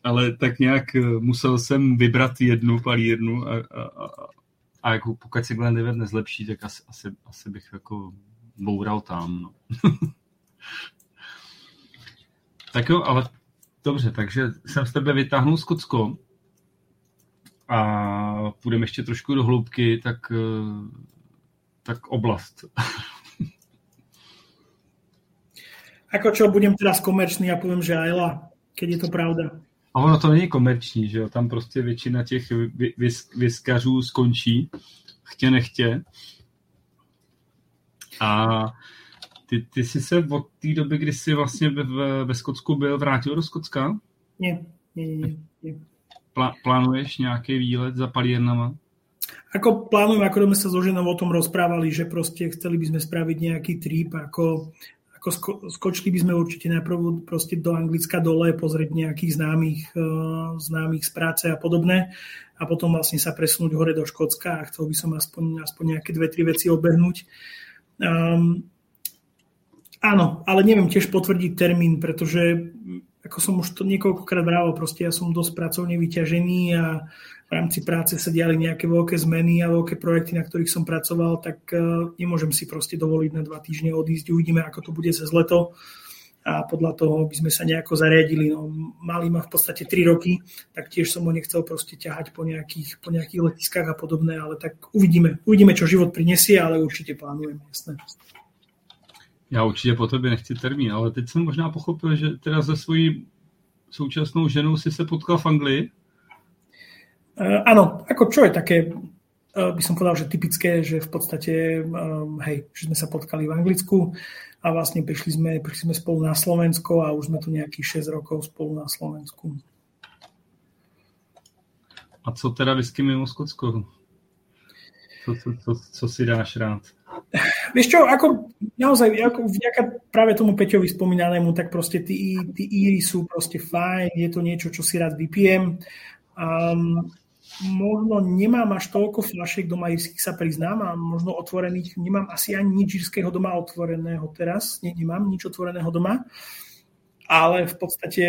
ale tak nějak eh, musel jsem vybrat jednu palírnu a, a, a, a jako pokud se Glenn nezlepší, tak asi, asi, asi bych jako boural tam. No. tak jo, ale dobře, takže jsem z tebe vytáhnul Skotsko a půjdeme ještě trošku do hloubky, tak, eh, tak oblast. Ako čo, budem teraz komerčný a poviem, že Ayla, keď je to pravda. A ono to není komerční, že jo? Tam prostě většina těch vyskařů skončí, chtě nechtě. A ty, ty jsi se od té doby, kdy jsi vlastně ve, ve Skotsku byl, vrátil do Skotska? Ne, ne, ne. ne. Plá, plánuješ nějaký výlet za palírnama? Ako plánujem, ako sme sa so ženou o tom rozprávali, že proste chceli by sme spraviť nejaký trip, ako ako sko, skočili by sme určite najprv proste do Anglicka dole, pozrieť nejakých známych, uh, známych z práce a podobné a potom vlastne sa presunúť hore do Škótska a chcel by som aspoň, aspoň nejaké dve, tri veci obehnúť. Um, áno, ale neviem tiež potvrdiť termín, pretože ako som už to niekoľkokrát vravel, proste ja som dosť pracovne vyťažený a v rámci práce sa diali nejaké veľké zmeny a veľké projekty, na ktorých som pracoval, tak uh, nemôžem si proste dovoliť na dva týždne odísť. Uvidíme, ako to bude cez leto a podľa toho by sme sa nejako zariadili. No, mali ma v podstate 3 roky, tak tiež som ho nechcel proste ťahať po nejakých, po nejakých letiskách a podobné, ale tak uvidíme. Uvidíme, čo život prinesie, ale určite plánujem, jasné. Já určitě po tobě nechci termín, ale teď jsem možná pochopil, že teda se svojí současnou ženou si se potkal v Anglii? Uh, áno, ako čo je také, uh, by som povedal, že typické, že v podstate, um, hej, že sme sa potkali v Anglicku a vlastne prišli sme, prišli sme spolu na Slovensko a už sme tu nejakých 6 rokov spolu na Slovensku. A co teda whisky mimo Skotsko? Co, co, co, co si dáš rád? Vieš čo, ako naozaj, ako vďaka práve tomu Peťovi spomínanému, tak proste tí, tí íry sú proste fajn, je to niečo, čo si rád vypijem. Um, možno nemám až toľko fľašiek doma írskych, sa priznám, a možno otvorených, nemám asi ani nič írskeho doma otvoreného teraz, Nie, nemám nič otvoreného doma, ale v podstate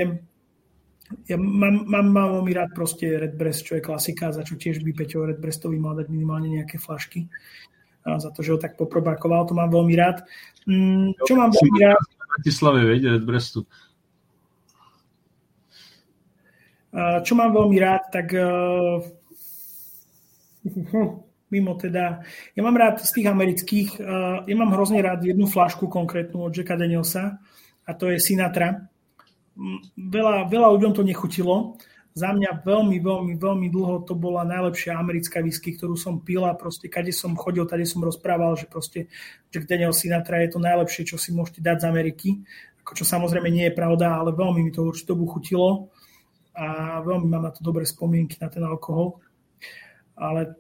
ja mám, mám veľmi rád proste Redbreast, čo je klasika, za čo tiež by Peťo Redbreastovi mal dať minimálne nejaké flašky za to, že ho tak poprobákoval, to mám veľmi rád. Mm, čo mám veľmi rád? Bratislave, veď, Brestu. Čo mám veľmi rád, tak uh, mimo teda, ja mám rád z tých amerických, uh, ja mám hrozne rád jednu flašku konkrétnu od Jacka Danielsa a to je Sinatra. Mm, veľa, veľa ľuďom to nechutilo, za mňa veľmi, veľmi, veľmi dlho to bola najlepšia americká whisky, ktorú som pila. Proste, kade som chodil, tady som rozprával, že proste Jack Daniel Sinatra je to najlepšie, čo si môžete dať z Ameriky. Ako čo samozrejme nie je pravda, ale veľmi mi to určite chutilo a veľmi mám na to dobré spomienky na ten alkohol. Ale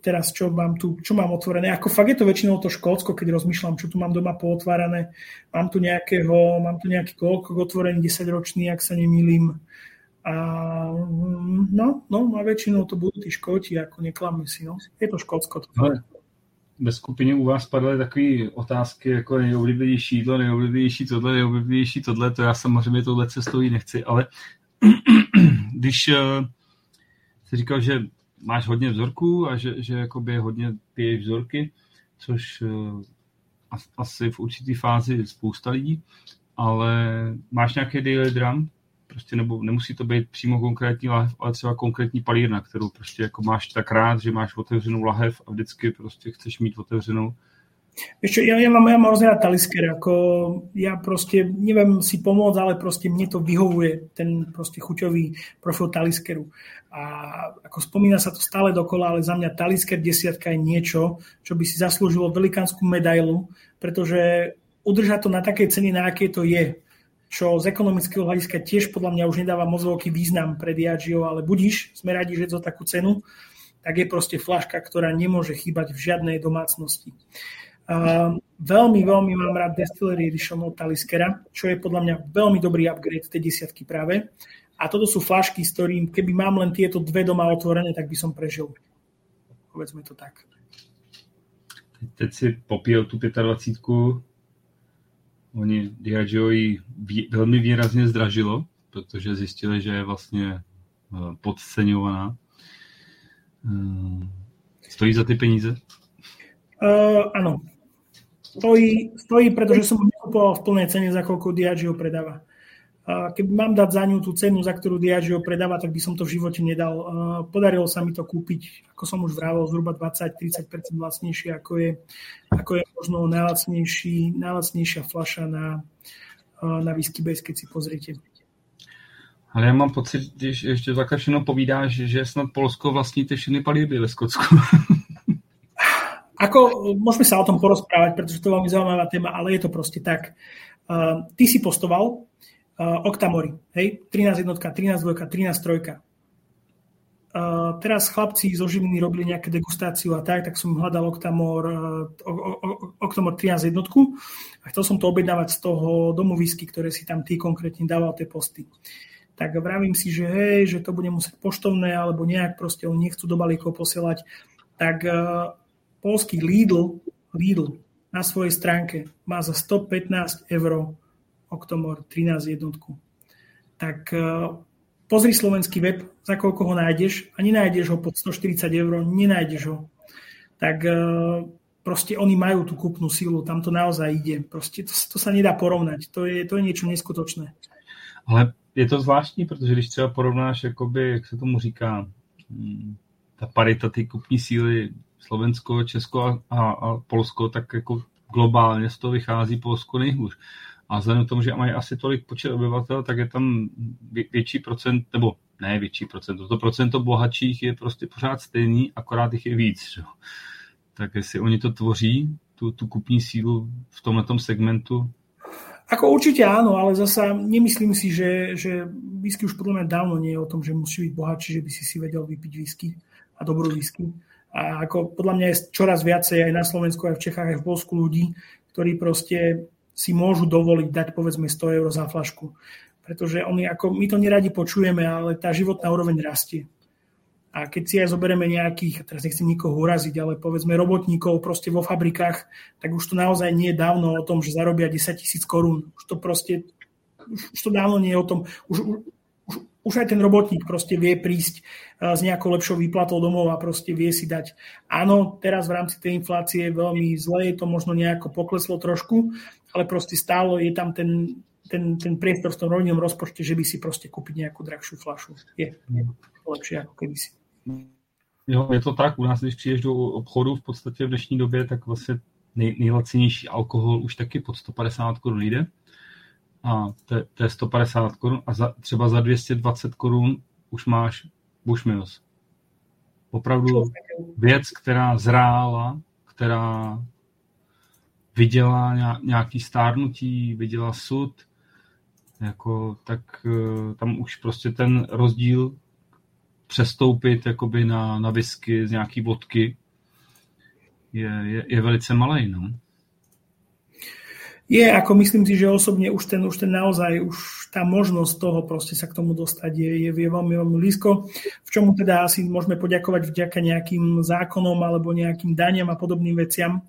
teraz čo mám tu, čo mám otvorené? Ako fakt je to väčšinou to Škótsko, keď rozmýšľam, čo tu mám doma pootvárané. Mám tu nejakého, mám tu nejaký koľko otvorený 10 ročný, ak sa nemýlim. A no, no, a väčšinou to budú tí Škóti, ako neklamme si, no. Je to Škótsko. To Ale ve skupině u vás padaly takové otázky, jako nejoblíbenější jídlo, nejoblíbenější tohle, nejoblíbenější tohle, to já samozřejmě tohle cestou nechci, ale když uh, jsi říkal, že máš hodně vzorků a že, že jakoby hodně piješ vzorky, což uh, asi v určité fázi spousta lidí, ale máš nějaký daily drum? Prostě nebo nemusí to být přímo konkrétní lahev, ale třeba konkrétní palírna, kterou prostě jako máš tak rád, že máš otevřenou lahev a vždycky prostě chceš mít otevřenou Ešte, ja, ja, mám, ja mám rozhrať talisker, ako ja proste neviem si pomôcť, ale proste mne to vyhovuje, ten proste chuťový profil taliskeru. A ako spomína sa to stále dokola, ale za mňa talisker desiatka je niečo, čo by si zaslúžilo velikánsku medailu, pretože udržať to na takej cene, na aké to je, čo z ekonomického hľadiska tiež podľa mňa už nedáva moc veľký význam pre Diageo, ale budíš, sme radi, že za takú cenu, tak je proste flaška, ktorá nemôže chýbať v žiadnej domácnosti. Uh, veľmi, veľmi mám rád Distillery Edition od Taliskera, čo je podľa mňa veľmi dobrý upgrade tej desiatky práve. A toto sú flašky, s ktorým, keby mám len tieto dve doma otvorené, tak by som prežil. Povedzme to tak. Teď si popíjel tu 25 Oni Diageo ji velmi výrazně zdražilo, protože zjistili, že je vlastně eh, podceňovaná. Eh, stojí za ty peníze? Uh, áno, stojí, stojí pretože som ho nekupoval v plnej cene, za koľko Diageo predáva. Keby mám dať za ňu tú cenu, za ktorú Diageo predáva, tak by som to v živote nedal. Podarilo sa mi to kúpiť, ako som už vravel, zhruba 20-30% vlastnejšie, ako je, ako je možno najlacnejší, najlacnejšia fľaša na, na whisky base, keď si pozriete. Ale já mám pocit, když ještě takhle všechno povídáš, že snad Polsko vlastní ty všechny palíby ve Skotsku. Ako, môžeme sa o tom porozprávať, pretože to je veľmi zaujímavá téma, ale je to proste tak. Uh, ty si postoval uh, Octamory, hej? 13 jednotka, 13 dvojka, 13 trojka. Uh, teraz chlapci zo Žiliny robili nejaké degustáciu a tak, tak som hľadal Octamor, uh, Octamor 13 jednotku a chcel som to objednávať z toho domu whisky, ktoré si tam ty konkrétne dával tie posty. Tak vravím si, že hej, že to bude musieť poštovné alebo nejak proste oni nechcú do balíkov posielať. Tak uh, polský Lidl, Lidl na svojej stránke má za 115 eur Octomor 13 jednotku. Tak uh, pozri slovenský web, za koľko ho nájdeš a nenájdeš ho pod 140 eur, nenájdeš ho. Tak uh, proste oni majú tú kúpnu sílu, tam to naozaj ide. Proste to, to sa nedá porovnať, to je, to je niečo neskutočné. Ale je to zvláštní, protože když třeba porovnáš, jakoby, jak se tomu říká, hm, ta parita ty kupní síly Slovensko, Česko a, a Polsko, tak jako globálně z toho vychází Polsko nejhůř. A vzhledem k tomu, že mají asi tolik počet obyvatel, tak je tam větší procent, nebo ne větší procent, to procento bohatších je prostě pořád stejný, akorát jich je víc. Že? Tak jestli oni to tvoří, tu, tu kupní sílu v tomto segmentu, Ako určite áno, ale zasa nemyslím si, že, že whisky už podľa mňa dávno nie je o tom, že musí byť bohatší, že by si si vedel vypiť whisky a dobrú whisky. A ako podľa mňa je čoraz viacej aj na Slovensku, aj v Čechách, aj v Polsku ľudí, ktorí proste si môžu dovoliť dať povedzme 100 eur za flašku. Pretože oni, ako, my to neradi počujeme, ale tá životná úroveň rastie. A keď si aj zoberieme nejakých, teraz nechcem nikoho uraziť, ale povedzme robotníkov proste vo fabrikách, tak už to naozaj nie je dávno o tom, že zarobia 10 tisíc korún. Už to proste, už, už to dávno nie je o tom, už, už aj ten robotník proste vie prísť eh, s nejakou lepšou výplatou domov a proste vie si dať. Áno, teraz v rámci tej inflácie veľmi zle, je to možno nejako pokleslo trošku, ale proste stále je tam ten, ten, ten priestor v tom rovnom rozpočte, že by si proste kúpiť nejakú drahšiu flašu. Je, je lepšie ako keby si. Jo, je to tak, u nás, když přijdeš do obchodu v podstatě v dnešní době, tak vlastně nej, nejlacenější alkohol už taky pod 150 korun jde a to, to je 150 korun a za, třeba za 220 korun už máš Bushmills. Opravdu věc, která zrála, která viděla nějaký stárnutí, viděla sud, jako, tak eh, tam už prostě ten rozdíl přestoupit jakoby na, na whisky z nějaký vodky je, je, je velice malý. No. Je, ako myslím si, že osobne už ten, už ten naozaj, už tá možnosť toho proste sa k tomu dostať je, je, je veľmi, veľmi blízko, v čomu teda asi môžeme poďakovať vďaka nejakým zákonom alebo nejakým daniam a podobným veciam,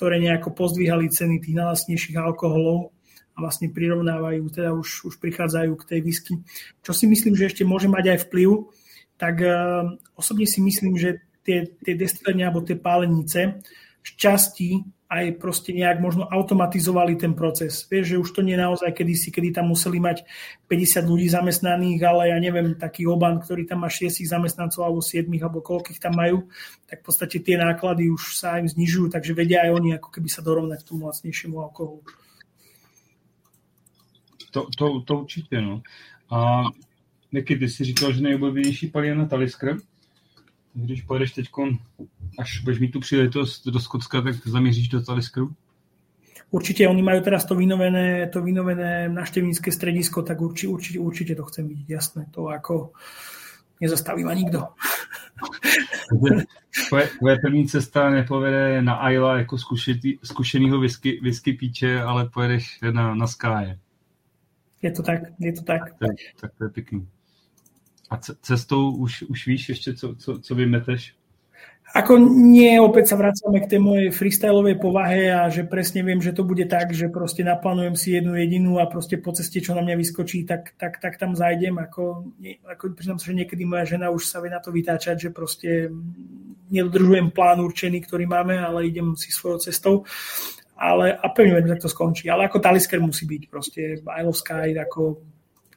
ktoré nejako pozdvíhali ceny tých najlasnejších alkoholov a vlastne prirovnávajú, teda už, už prichádzajú k tej whisky. Čo si myslím, že ešte môže mať aj vplyv, tak uh, osobne si myslím, že tie, tie destilárne alebo tie pálenice v časti aj proste nejak možno automatizovali ten proces. Vieš, že už to nie je naozaj kedysi, kedy tam museli mať 50 ľudí zamestnaných, ale ja neviem, taký oban, ktorý tam má 6 zamestnancov alebo 7 alebo koľkých tam majú, tak v podstate tie náklady už sa im znižujú, takže vedia aj oni ako keby sa dorovnať k tomu lacnejšiemu alkoholu. To, to, to určitě, no. A Niky, ty říkal, že nejoblíbenější palí je na Talisker. Když pojedeš teď, až budeš mít tu příležitost do Skotska, tak zamíříš do Taliskru? Určite oni majú teraz to vynovené, to vynovené naštevnícke stredisko, tak urči, určite, určite to chcem vidieť, jasné. To ako nezastaví ma nikto. Tvoje, tvoje první cesta nepovede na Ayla jako zkušený, zkušenýho whisky, whisky píče, ale pojedeš na, na Sky. Je to tak, je to tak. Tak, tak to je pěkný. A cestou už, už víš ještě, co, co, co vymeteš? Ako nie, opäť sa vracame k tej mojej freestyleovej povahe a že presne viem, že to bude tak, že proste naplánujem si jednu jedinú a proste po ceste, čo na mňa vyskočí, tak, tak, tak tam zajdem. Ako, ako priznám sa, že niekedy moja žena už sa vie na to vytáčať, že proste nedodržujem plán určený, ktorý máme, ale idem si svojou cestou. Ale a pevne že to skončí. Ale ako Talisker musí byť proste I love Sky, ako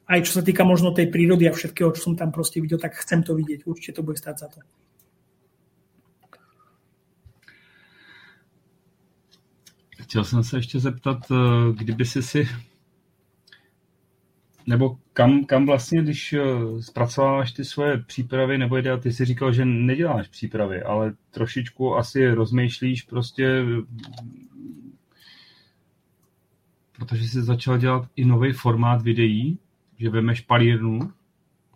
aj čo sa týka možno tej prírody a všetkého, čo som tam proste videl, tak chcem to vidieť. Určite to bude stať za to. Chtěl jsem se ještě zeptat, eh, kdyby si si nebo kam, kam vlastně, když eh, zpracováváš ty svoje přípravy, nebo jde, ty si říkal, že neděláš přípravy, ale trošičku asi rozmýšlíš prostě, protože jsi začal dělat i nový formát videí, že vemeš palírnu,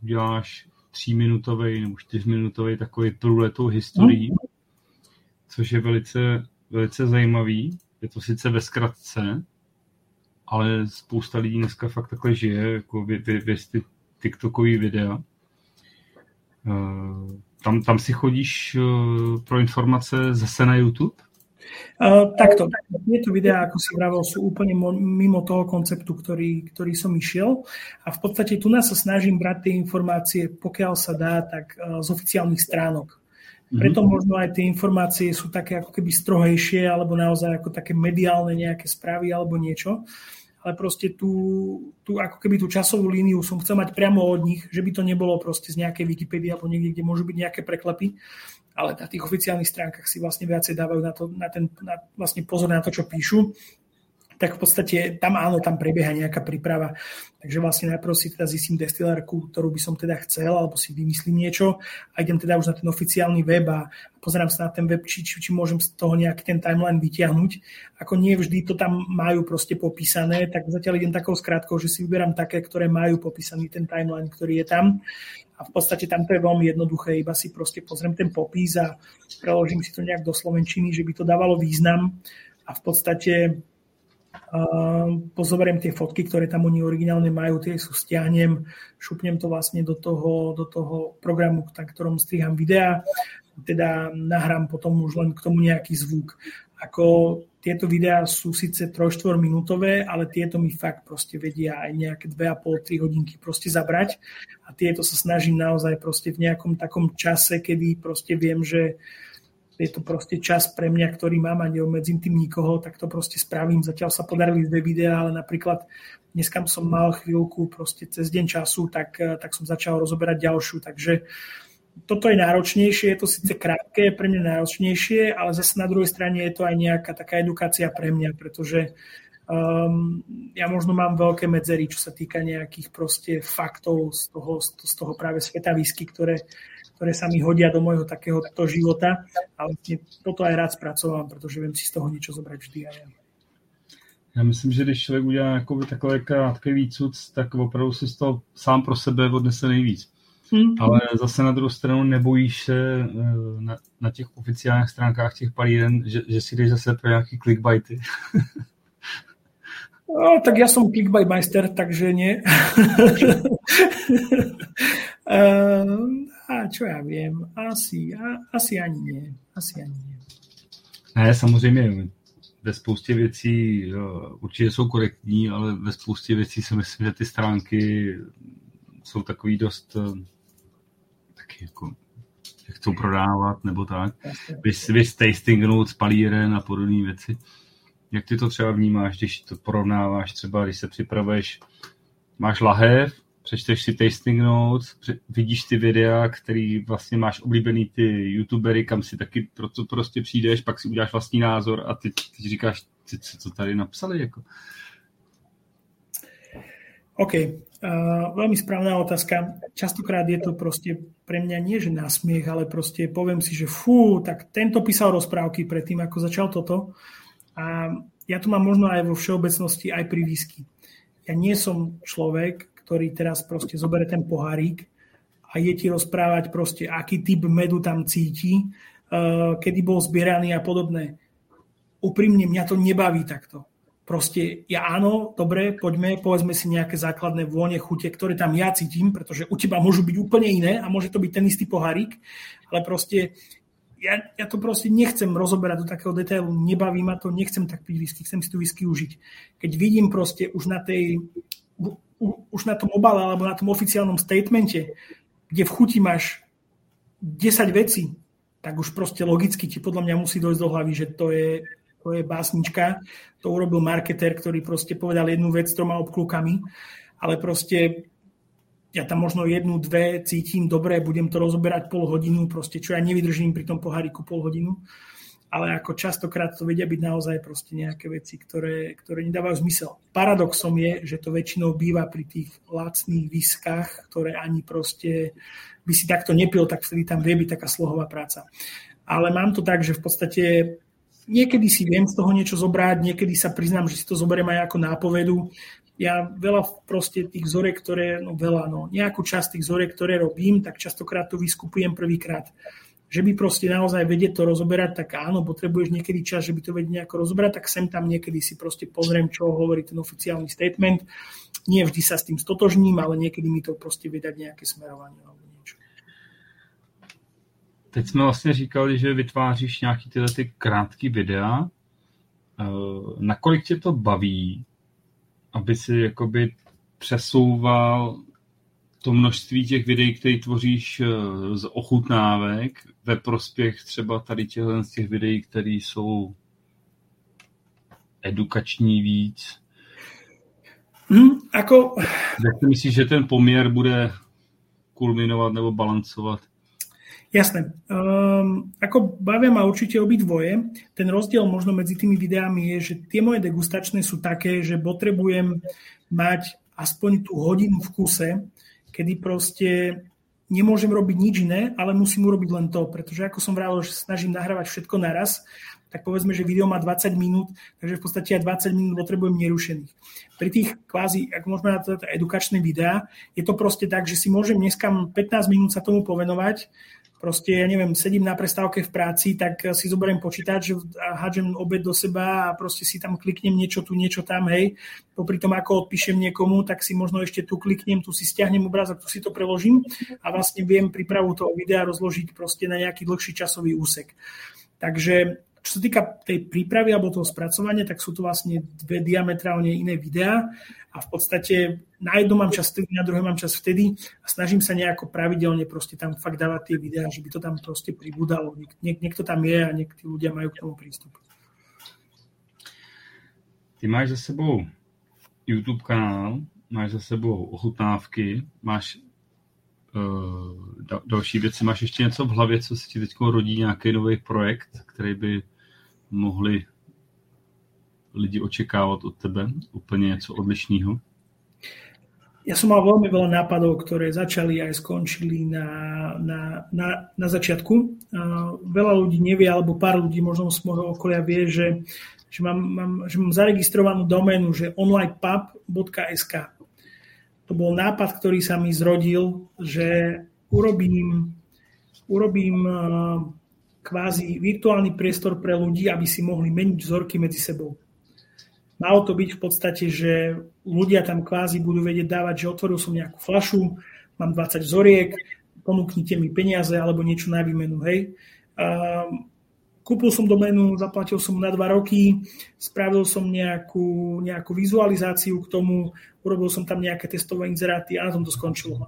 uděláš tříminutový nebo čtyřminutový takový průletou historií, hmm. což je velice, velice zajímavý. Je to sice ve zkratce, ale spousta lidí dneska fakt takhle žije, jako vy, vy, vy ty TikTokový videa. Uh, tam, tam si chodíš uh, pro informace zase na YouTube? Uh, takto, tieto videá, ako si vravel, sú úplne mimo toho konceptu, ktorý, ktorý som išiel a v podstate tu nás sa snažím brať tie informácie, pokiaľ sa dá, tak uh, z oficiálnych stránok. Mhm. Preto možno aj tie informácie sú také ako keby strohejšie alebo naozaj ako také mediálne nejaké správy alebo niečo. Ale proste tú, tú, ako keby tú časovú líniu som chcel mať priamo od nich, že by to nebolo proste z nejakej Wikipédie alebo niekde, kde môžu byť nejaké preklepy, ale na tých oficiálnych stránkach si vlastne viacej dávajú na, to, na ten na, vlastne pozor na to, čo píšu tak v podstate tam áno, tam prebieha nejaká príprava. Takže vlastne najprv si teda zistím destilárku, ktorú by som teda chcel, alebo si vymyslím niečo a idem teda už na ten oficiálny web a pozerám sa na ten web, či, či, či môžem z toho nejaký ten timeline vytiahnuť. Ako nie vždy to tam majú proste popísané, tak zatiaľ idem takou skrátkou, že si vyberám také, ktoré majú popísaný ten timeline, ktorý je tam. A v podstate tam to je veľmi jednoduché, iba si proste pozriem ten popis a preložím si to nejak do slovenčiny, že by to dávalo význam. A v podstate pozoberiem tie fotky, ktoré tam oni originálne majú, tie sú stiahnem, šupnem to vlastne do toho, do toho programu, na ktorom striham videa, teda nahrám potom už len k tomu nejaký zvuk. Ako tieto videá sú síce 3-4 minútové, ale tieto mi fakt proste vedia aj nejaké 2,5-3 hodinky proste zabrať a tieto sa snažím naozaj proste v nejakom takom čase, kedy proste viem, že je to proste čas pre mňa, ktorý mám a neobmedzím tým nikoho, tak to proste spravím. Zatiaľ sa podarili dve videá, ale napríklad dneska som mal chvíľku proste cez deň času, tak, tak som začal rozoberať ďalšiu, takže toto je náročnejšie, je to síce krátke, pre mňa náročnejšie, ale zase na druhej strane je to aj nejaká taká edukácia pre mňa, pretože Um, ja možno mám veľké medzery, čo sa týka nejakých proste faktov z toho, z toho práve sveta whisky, ktoré, ktoré sa mi hodia do môjho takéhoto života. Ale toto aj rád spracovám, pretože viem si z toho niečo zobrať vždy aj ja. Já myslím, že když člověk udělá jakoby takové krátký výcud, tak opravdu si z toho sám pro sebe odnese nejvíc. Hmm. Ale zase na druhou stranu nebojíš se eh, na, na těch oficiálních stránkách těch palíren, že, že si jdeš zase pro nějaký clickbaity. No, tak ja som clickbait majster, takže nie. uh, a čo ja viem, asi, a, asi ani nie. Asi ani nie. Ne, samozřejmě ve spoustě věcí určitě jsou korektní, ale ve spoustě věcí si myslím, že ty stránky jsou takový dost eh, jako jak prodávat nebo tak. Vys, vys tasting notes, palíren a podobné věci. Jak ty to třeba vnímáš, když to porovnáváš třeba, když se připravuješ, máš lahev, přečteš si tasting notes, vidíš ty videa, který vlastně máš oblíbený ty youtubery, kam si taky proto prostě přijdeš, pak si uděláš vlastní názor a ty, ty říkáš, ty, co tady napsali, jako. OK, uh, veľmi správna otázka. Častokrát je to proste pre mňa nie, že násmiech, ale proste poviem si, že fú, tak tento písal rozprávky predtým, ako začal toto. A ja to mám možno aj vo všeobecnosti, aj pri výsky. Ja nie som človek, ktorý teraz proste zoberie ten pohárik a je ti rozprávať proste, aký typ medu tam cíti, uh, kedy bol zbieraný a podobné. Úprimne, mňa to nebaví takto. Proste ja áno, dobre, poďme, povedzme si nejaké základné vône, chute, ktoré tam ja cítim, pretože u teba môžu byť úplne iné a môže to byť ten istý pohárik, ale proste ja, ja to proste nechcem rozoberať do takého detailu, nebaví ma to, nechcem tak piť whisky, chcem si tu whisky užiť. Keď vidím proste už na tej už na tom obale alebo na tom oficiálnom statemente, kde v chuti máš 10 vecí, tak už proste logicky ti podľa mňa musí dojsť do hlavy, že to je, to je básnička. To urobil marketer, ktorý proste povedal jednu vec s troma obklúkami, ale proste ja tam možno jednu, dve cítim dobre, budem to rozoberať pol hodinu, proste čo ja nevydržím pri tom poháriku pol hodinu ale ako častokrát to vedia byť naozaj proste nejaké veci, ktoré, ktoré nedávajú zmysel. Paradoxom je, že to väčšinou býva pri tých lacných viskách, ktoré ani proste by si takto nepil, tak vtedy tam vie byť taká slohová práca. Ale mám to tak, že v podstate niekedy si viem z toho niečo zobrať, niekedy sa priznám, že si to zoberiem aj ako nápovedu. Ja veľa proste tých vzorek, ktoré, no veľa, no nejakú časť tých vzorek, ktoré robím, tak častokrát to vyskupujem prvýkrát že by proste naozaj vedieť to rozoberať, tak áno, potrebuješ niekedy čas, že by to vedieť nejako rozoberať, tak sem tam niekedy si proste pozriem, čo hovorí ten oficiálny statement. Nie vždy sa s tým stotožním, ale niekedy mi to proste vydať nejaké smerovanie niečo. Teď jsme vlastně říkali, že vytváříš nějaký tyhle ty krátké videa. Eh, nakolik tě to baví, aby si jakoby přesouval to množství těch videí, které tvoříš eh, z ochutnávek ve prospěch třeba tady těchto z těch videí, které jsou edukační víc? Hmm, ako... Jak si myslíš, že ten poměr bude kulminovat nebo balancovat? Jasné. Um, ako bavia ma určite obidvoje. Ten rozdiel možno medzi tými videami je, že tie moje degustačné sú také, že potrebujem mať aspoň tú hodinu v kuse, kedy proste nemôžem robiť nič iné, ale musím urobiť len to, pretože ako som vravil, že snažím nahrávať všetko naraz, tak povedzme, že video má 20 minút, takže v podstate aj 20 minút potrebujem nerušených. Pri tých kvázi, ako môžeme na to edukačné videá, je to proste tak, že si môžem dneska 15 minút sa tomu povenovať, proste, ja neviem, sedím na prestávke v práci, tak si zoberiem počítač a hádžem obed do seba a proste si tam kliknem niečo tu, niečo tam, hej. Popri tom, ako odpíšem niekomu, tak si možno ešte tu kliknem, tu si stiahnem obrázok, tu si to preložím a vlastne viem prípravu toho videa rozložiť proste na nejaký dlhší časový úsek. Takže čo sa týka tej prípravy alebo toho spracovania, tak sú to vlastne dve diametrálne iné videá a v podstate na jedno mám čas vtedy, na druhé mám čas vtedy a snažím sa nejako pravidelne proste tam fakt dávať tie videá, že by to tam proste pribúdalo. Niek, niek, niekto tam je a niektorí ľudia majú k tomu prístup. Ty máš za sebou YouTube kanál, máš za sebou ochutnávky, máš uh, další věci. Máš ještě něco v hlavě, co si ti teď rodí, nějaký nový projekt, který by mohli lidi očekávat od tebe úplně něco odlišného? Ja som mal veľmi veľa nápadov, ktoré začali aj skončili na, na, na, na začiatku. Veľa ľudí nevie, alebo pár ľudí možno z môjho okolia vie, že, že, mám, mám, že mám zaregistrovanú doménu, že onlinepub.sk. To bol nápad, ktorý sa mi zrodil, že urobím, urobím kvázi virtuálny priestor pre ľudí, aby si mohli meniť vzorky medzi sebou. Malo to byť v podstate, že ľudia tam kvázi budú vedieť dávať, že otvoril som nejakú flašu, mám 20 vzoriek, ponúknite mi peniaze alebo niečo na výmenu, hej. kúpil som doménu, zaplatil som na dva roky, spravil som nejakú, nejakú vizualizáciu k tomu, urobil som tam nejaké testové inzeráty a na tom to skončilo.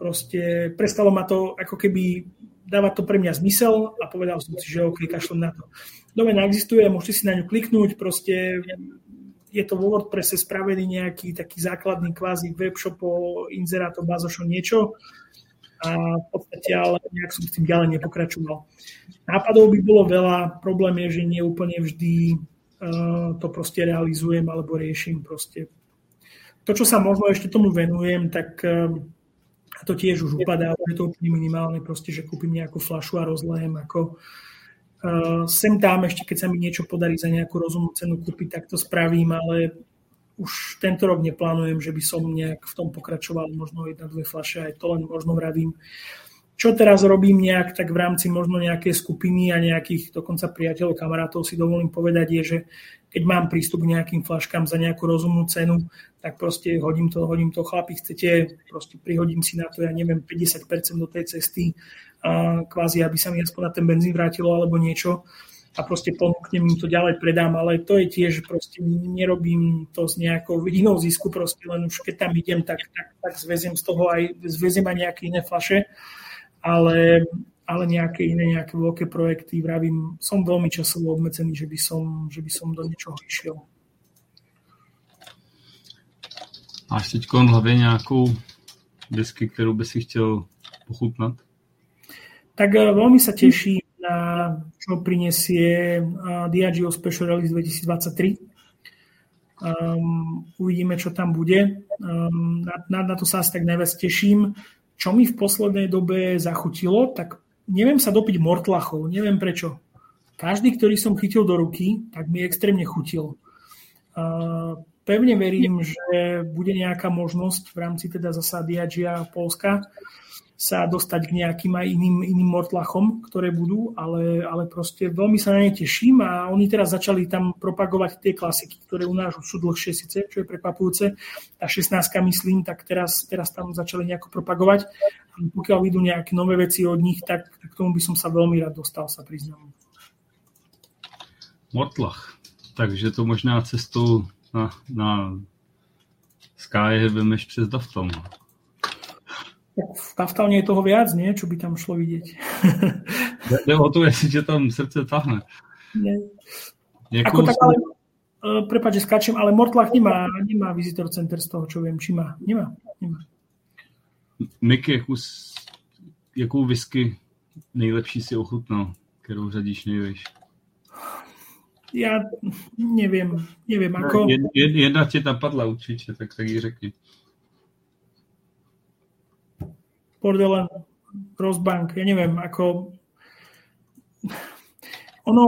Proste prestalo ma to ako keby dáva to pre mňa zmysel a povedal som si, že OK, kašlem na to. Domena existuje, môžete si na ňu kliknúť, proste je to vo WordPresse spravený nejaký taký základný kvázi webshop o inzeráto, bazošo, niečo a v podstate ale nejak som s tým ďalej nepokračoval. Nápadov by bolo veľa, problém je, že nie úplne vždy uh, to proste realizujem alebo riešim proste. To, čo sa možno ešte tomu venujem, tak uh, a to tiež už upadá, je to úplne minimálne, proste, že kúpim nejakú flašu a rozlejem ako uh, sem tam ešte, keď sa mi niečo podarí za nejakú rozumnú cenu kúpiť, tak to spravím, ale už tento rok neplánujem, že by som nejak v tom pokračoval, možno jedna, dve flaše, aj to len možno vravím. Čo teraz robím nejak, tak v rámci možno nejakej skupiny a nejakých dokonca priateľov, kamarátov si dovolím povedať je, že keď mám prístup k nejakým flaškám za nejakú rozumnú cenu, tak proste hodím to, hodím to, chlapi, chcete, proste prihodím si na to, ja neviem, 50% do tej cesty, a kvázi, aby sa mi aspoň na ten benzín vrátilo alebo niečo a proste ponúknem im to ďalej, predám, ale to je tiež, proste nerobím to s nejakou inou zisku, proste len už keď tam idem, tak, tak, tak zveziem z toho aj, zveziem aj nejaké iné flaše ale, ale nejaké iné, nejaké veľké projekty, vravím, som veľmi časovo obmedzený, že by som, že by som do niečoho išiel. Máš teď v hlavě nějakou whisky, kterou by si chtěl pochutnat? Tak eh, veľmi sa teším na čo prinesie eh, Diageo Special Release 2023. Um, ehm, uvidíme, čo tam bude. Um, na, na, na to sa asi tak najviac teším. Čo mi v poslednej dobe zachutilo, tak neviem sa dopiť mortlachov, neviem prečo. Každý, ktorý som chytil do ruky, tak mi extrémne chutil. Pevne verím, že bude nejaká možnosť v rámci teda zasa Diagia Polska sa dostať k nejakým aj iným, iným mortlachom, ktoré budú, ale, ale proste veľmi sa na ne teším a oni teraz začali tam propagovať tie klasiky, ktoré u nás sú dlhšie síce, čo je prekvapujúce. Tá 16 myslím, tak teraz, teraz tam začali nejako propagovať. Pokiaľ vidú nejaké nové veci od nich, tak, tak tomu by som sa veľmi rád dostal, sa priznám. Mortlach. Takže to možná cestou na, na Sky vemeš přes Daftom. V Kaftauně je toho viac, nie? Čo by tam šlo vidieť. Jde o to, jestli tě tam srdce tahne. Nie. Ako tak, ale, uh, prepáč, že skáčem, ale Mortlach nemá, nemá visitor center z toho, čo viem. Či má? Nemá. nemá. Mik, jakou, jakou whisky nejlepší si ochutnal, kterou řadíš nejvíš? Ja neviem, neviem ako... Jedna ti tam padla určite, tak, tak ji řekni. Bordelen, Crossbank, ja neviem, ako ono,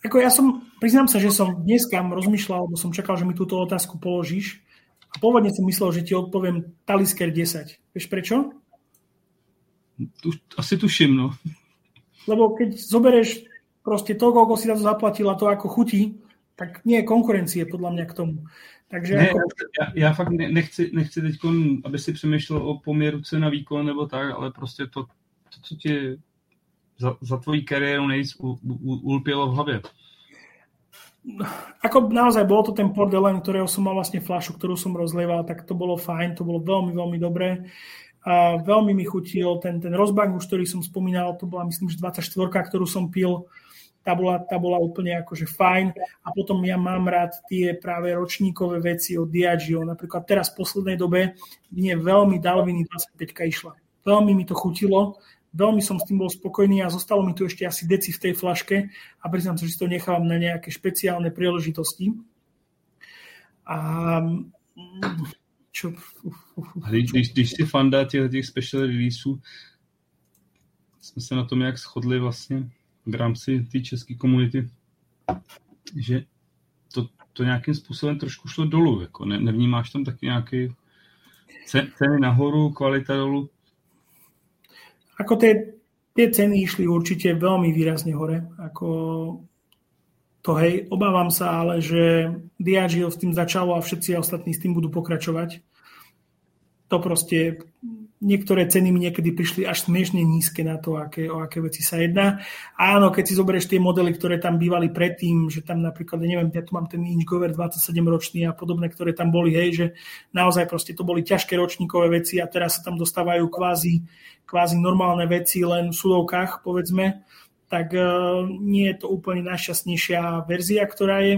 ako ja som, priznám sa, že som dneska rozmýšľal, lebo som čakal, že mi túto otázku položíš pôvodne som myslel, že ti odpoviem Talisker 10. Vieš prečo? Tu, asi tuším, no. Lebo keď zoberieš proste to, koľko si za to zaplatila, to ako chutí, tak nie je konkurencie podľa mňa k tomu. Takže ne, jako... já, já fakt nechci, nechci teď, aby si přemýšlel o poměru cena výkon nebo tak, ale prostě to, to co ti za, za tvojí kariéru nejvíc ulpělo v hlavě. Ako naozaj bol to ten Port Ellen, ktorého som mal vlastne flašu, ktorú som rozlieval, tak to bolo fajn, to bolo veľmi, veľmi dobré. A veľmi mi chutil ten, ten rozbank, už ktorý som spomínal, to bola myslím, že 24, ktorú som pil tá bola, tá bola úplne akože fajn. A potom ja mám rád tie práve ročníkové veci od Diageo. Napríklad teraz v poslednej dobe mne veľmi Dalviny 25 išla. Veľmi mi to chutilo, veľmi som s tým bol spokojný a zostalo mi tu ešte asi deci v tej flaške a priznám sa, že si to nechávam na nejaké špeciálne príležitosti. A čo... Když, když, když fanda těch, special releaseů, jsme se na tom jak shodli vlastně v rámci té české komunity, že to, to nějakým způsobem trošku šlo dolů. Jako ne, nevnímáš tam taky nějaký ceny nahoru, kvalita dolu? Ako tie, tie ceny išli určite veľmi výrazne hore. Ako to hej, obávam sa ale, že Diageo s tým začalo a všetci ostatní s tým budú pokračovať. To proste niektoré ceny mi niekedy prišli až smiešne nízke na to, aké, o aké veci sa jedná. Áno, keď si zoberieš tie modely, ktoré tam bývali predtým, že tam napríklad, neviem, ja tu mám ten Inchgover 27 ročný a podobné, ktoré tam boli, hej, že naozaj proste to boli ťažké ročníkové veci a teraz sa tam dostávajú kvázi, kvázi normálne veci len v sudovkách, povedzme, tak uh, nie je to úplne najšťastnejšia verzia, ktorá je,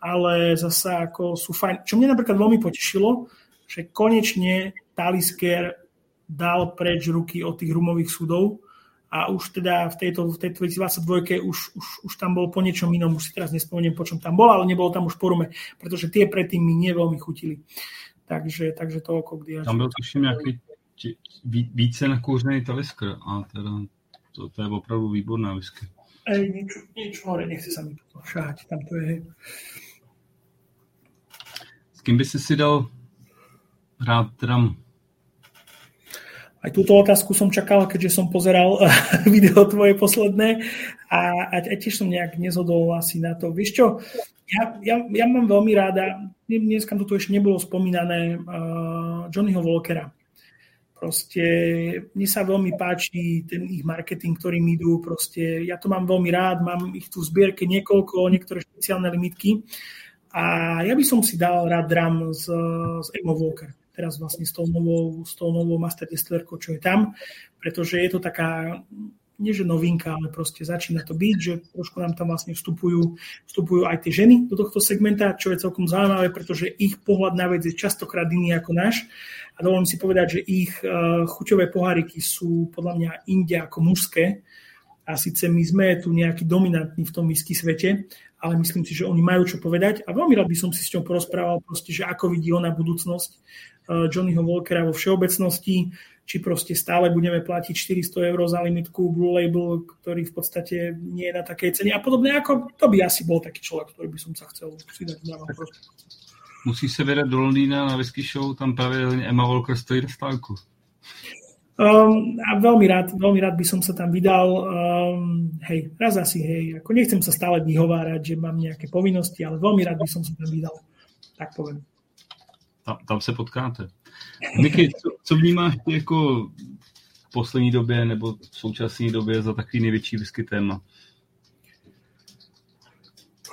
ale zasa ako sú fajn. Čo mňa napríklad veľmi potešilo, že konečne Talisker dal preč ruky od tých rumových súdov a už teda v tejto, v tejto 2022 už, už, už tam bol po niečom inom, už si teraz nespomeniem, po čom tam bol, ale nebolo tam už po rume, pretože tie predtým mi neveľmi chutili. Takže, takže to oko kdy. Tam byl tuším nějaký více nakouřený taliskr a teda to, to je opravdu výborná whisky. Ej, nič, nič hore, nechce sa mi šáť, tam to je. S kým by si si dal rád drum? Aj túto otázku som čakal, keďže som pozeral video tvoje posledné a, a, a tiež som nejak nezhodol asi na to. Vieš čo, ja, ja, ja mám veľmi ráda, dneska tu ešte nebolo spomínané, uh, Johnnyho Walkera. Proste mne sa veľmi páči ten ich marketing, ktorým idú. Proste ja to mám veľmi rád, mám ich tu v zbierke niekoľko, niektoré špeciálne limitky. A ja by som si dal rád dram z, z Emo Walker teraz vlastne s tou novou, s tou novou Master Distillerkou, čo je tam, pretože je to taká nie že novinka, ale proste začína to byť, že trošku nám tam vlastne vstupujú, vstupujú aj tie ženy do tohto segmenta, čo je celkom zaujímavé, pretože ich pohľad na vec je častokrát iný ako náš. A dovolím si povedať, že ich uh, chuťové poháriky sú podľa mňa inde ako mužské. A síce my sme tu nejaký dominantní v tom whisky svete, ale myslím si, že oni majú čo povedať. A veľmi rád by som si s ňou porozprával, proste, že ako vidí ona budúcnosť Johnnyho Walkera vo všeobecnosti, či proste stále budeme platiť 400 eur za limitku Blue Label, ktorý v podstate nie je na takej cene a podobne, ako to by asi bol taký človek, ktorý by som sa chcel si dať na Musíš se vydat do Londýna na whisky show, tam pravidelne Emma Walker stojí na stánku. Um, a veľmi rád, veľmi rád by som sa tam vydal. Um, hej, raz asi hej. Ako nechcem sa stále vyhovárať, že mám nejaké povinnosti, ale veľmi rád by som sa tam vydal. Tak poviem. Tam, tam se potkáte. Miky, co, co vnímáš ty jako v poslední době nebo v současné době za takový největší whisky téma?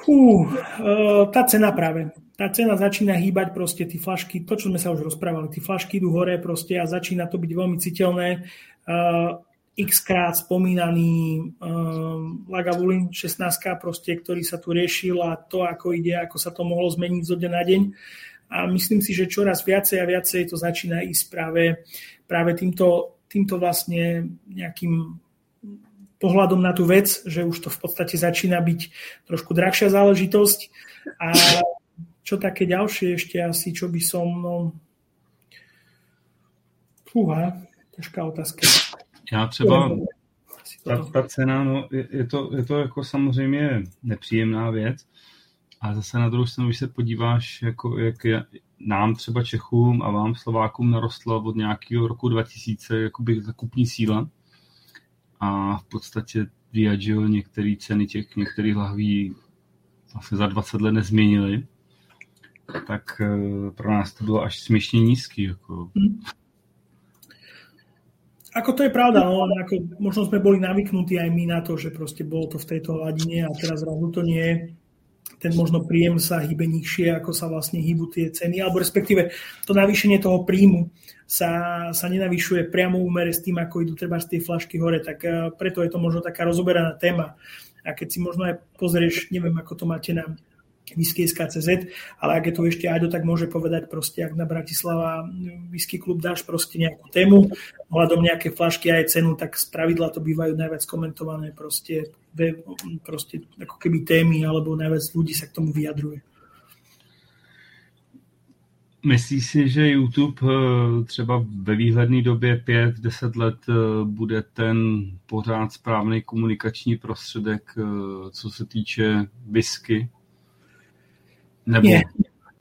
Fú, uh, tá cena práve. Tá cena začína hýbať proste, tí flašky, to, čo sme sa už rozprávali, tí flašky idú hore proste a začína to byť veľmi citeľné. Uh, x krát spomínaný uh, Lagavulin 16, proste, ktorý sa tu riešil a to, ako ide, ako sa to mohlo zmeniť zo dňa na deň. Uh, a myslím si, že čoraz viacej a viacej to začína ísť práve, práve týmto, týmto vlastne nejakým pohľadom na tú vec, že už to v podstate začína byť trošku drahšia záležitosť. A čo také ďalšie ešte asi, čo by som... No... Fúha, ťažká otázka. Já třeba ta, ta cena, no, je, je, to, je to jako samozřejmě nepříjemná věc, a zase na druhou stranu, když se podíváš, jako, jak je, nám třeba Čechům a vám Slovákům narostla od nějakého roku 2000 jakoby zakupní síla a v podstatě Diageo některé ceny těch některých lahví vlastně za 20 let nezměnily, tak eh, pro nás to bylo až směšně nízký. Jako. Hmm. Ako to je pravda, no, ako, možno sme boli navyknutí aj my na to, že proste bolo to v tejto hladine a teraz zrazu to nie je ten možno príjem sa hýbe nižšie, ako sa vlastne hýbu tie ceny, alebo respektíve to navýšenie toho príjmu sa, sa nenavyšuje priamo úmere s tým, ako idú treba z tej flašky hore, tak eh, preto je to možno taká rozoberaná téma. A keď si možno aj pozrieš, neviem, ako to máte na whisky SKCZ, ale ak je tu ešte Aďo, tak môže povedať proste, ak na Bratislava whisky klub dáš proste nejakú tému, hľadom nejaké flašky aj cenu, tak z pravidla to bývajú najviac komentované proste, proste ako keby témy, alebo najviac ľudí sa k tomu vyjadruje. Myslíš si, že YouTube eh, třeba ve výhledné době 5-10 let eh, bude ten pořád správný komunikační prostředek, eh, co se týče whisky? Nebo... Nie,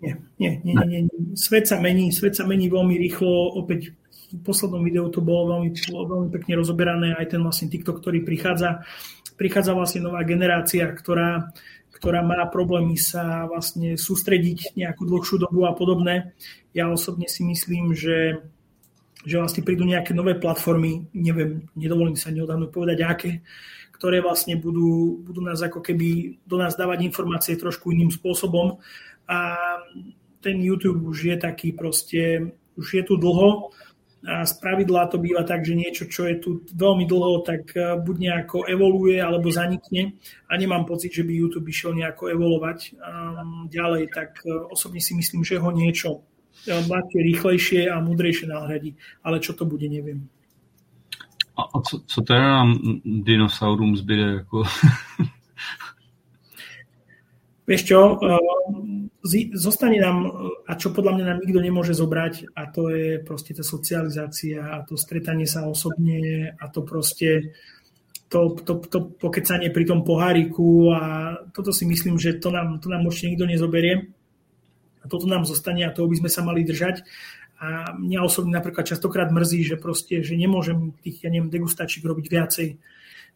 nie, nie, nie, nie, nie. Svet sa mení, svet sa mení veľmi rýchlo. Opäť poslednom videu to bolo veľmi, veľmi pekne rozoberané, aj ten vlastne TikTok, ktorý prichádza. Prichádza vlastne nová generácia, ktorá, ktorá má problémy sa vlastne sústrediť nejakú dlhšiu dobu a podobné. Ja osobne si myslím, že, že vlastne prídu nejaké nové platformy, neviem, nedovolím sa neodhadnúť povedať aké, ktoré vlastne budú, budú nás ako keby do nás dávať informácie trošku iným spôsobom. A ten YouTube už je taký proste, už je tu dlho a z pravidla to býva tak, že niečo, čo je tu veľmi dlho, tak e, buď nejako evoluje alebo zanikne a nemám pocit, že by YouTube išiel nejako evolovať um, ďalej, tak uh, osobne si myslím, že ho niečo mladšie, rýchlejšie a múdrejšie nahradí, ale čo to bude, neviem. A, a co, co teda nám dinosaurům zbyde? Jako? Vieš čo, eh, zostane nám, a čo podľa mňa nám nikto nemôže zobrať, a to je proste tá socializácia a to stretanie sa osobne a to proste to, to, to pokecanie pri tom poháriku a toto si myslím, že to nám, to nám určite nikto nezoberie. A toto nám zostane a toho by sme sa mali držať. A mňa osobne napríklad častokrát mrzí, že proste, že nemôžem tých, ja neviem, degustačík robiť viacej,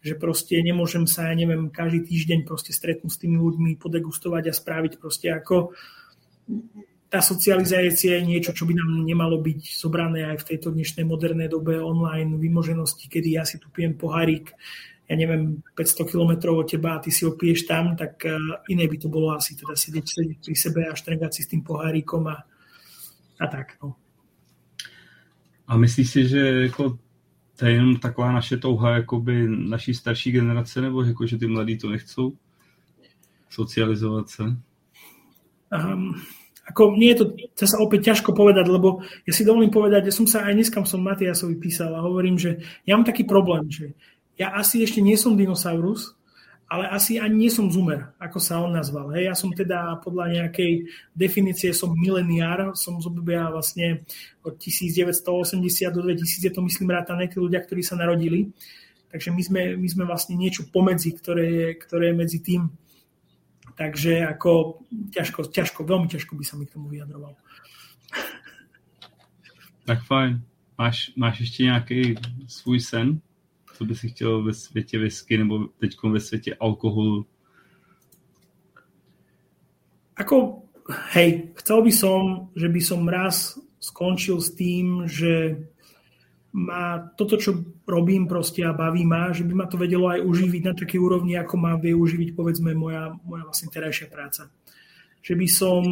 že proste nemôžem sa, ja neviem, každý týždeň proste stretnúť s tými ľuďmi, podegustovať a spraviť proste ako tá socializácia je niečo, čo by nám nemalo byť zobrané aj v tejto dnešnej modernej dobe online vymoženosti, kedy ja si tu pijem pohárik, ja neviem, 500 km od teba a ty si ho piješ tam, tak eh, iné by to bolo asi teda sedieť, sedieť pri sebe a štrengať si s tým pohárikom a, a tak. No. A myslíš si, že jako to je jenom taková naše touha jakoby naší starší generace, nebo jako, že ty mladí to nechcou socializovať sa? Um, ako nie je to sa opäť ťažko povedať, lebo ja si dovolím povedať, ja som sa aj dneska som Matiasovi písal a hovorím, že ja mám taký problém, že ja asi ešte nie som dinosaurus, ale asi ani nie som zoomer, ako sa on nazval. Hej. Ja som teda podľa nejakej definície som mileniár, som z obdobia vlastne od 1980 do 2000, je to myslím rátané tí ľudia, ktorí sa narodili. Takže my sme, my sme vlastne niečo pomedzi, ktoré je, ktoré je medzi tým. Takže ako ťažko, ťažko, veľmi ťažko by sa mi k tomu vyjadroval. Tak fajn. Máš, máš ešte nejaký svůj sen? Co by si chtěl ve světě whisky nebo teď ve světě alkoholu? Ako, hej, chcel by som, že by som raz skončil s tým, že ma toto, čo robím proste a baví ma, že by ma to vedelo aj uživiť na takej úrovni, ako má vie uživiť povedzme moja, moja vlastne terajšia práca. Že by, som,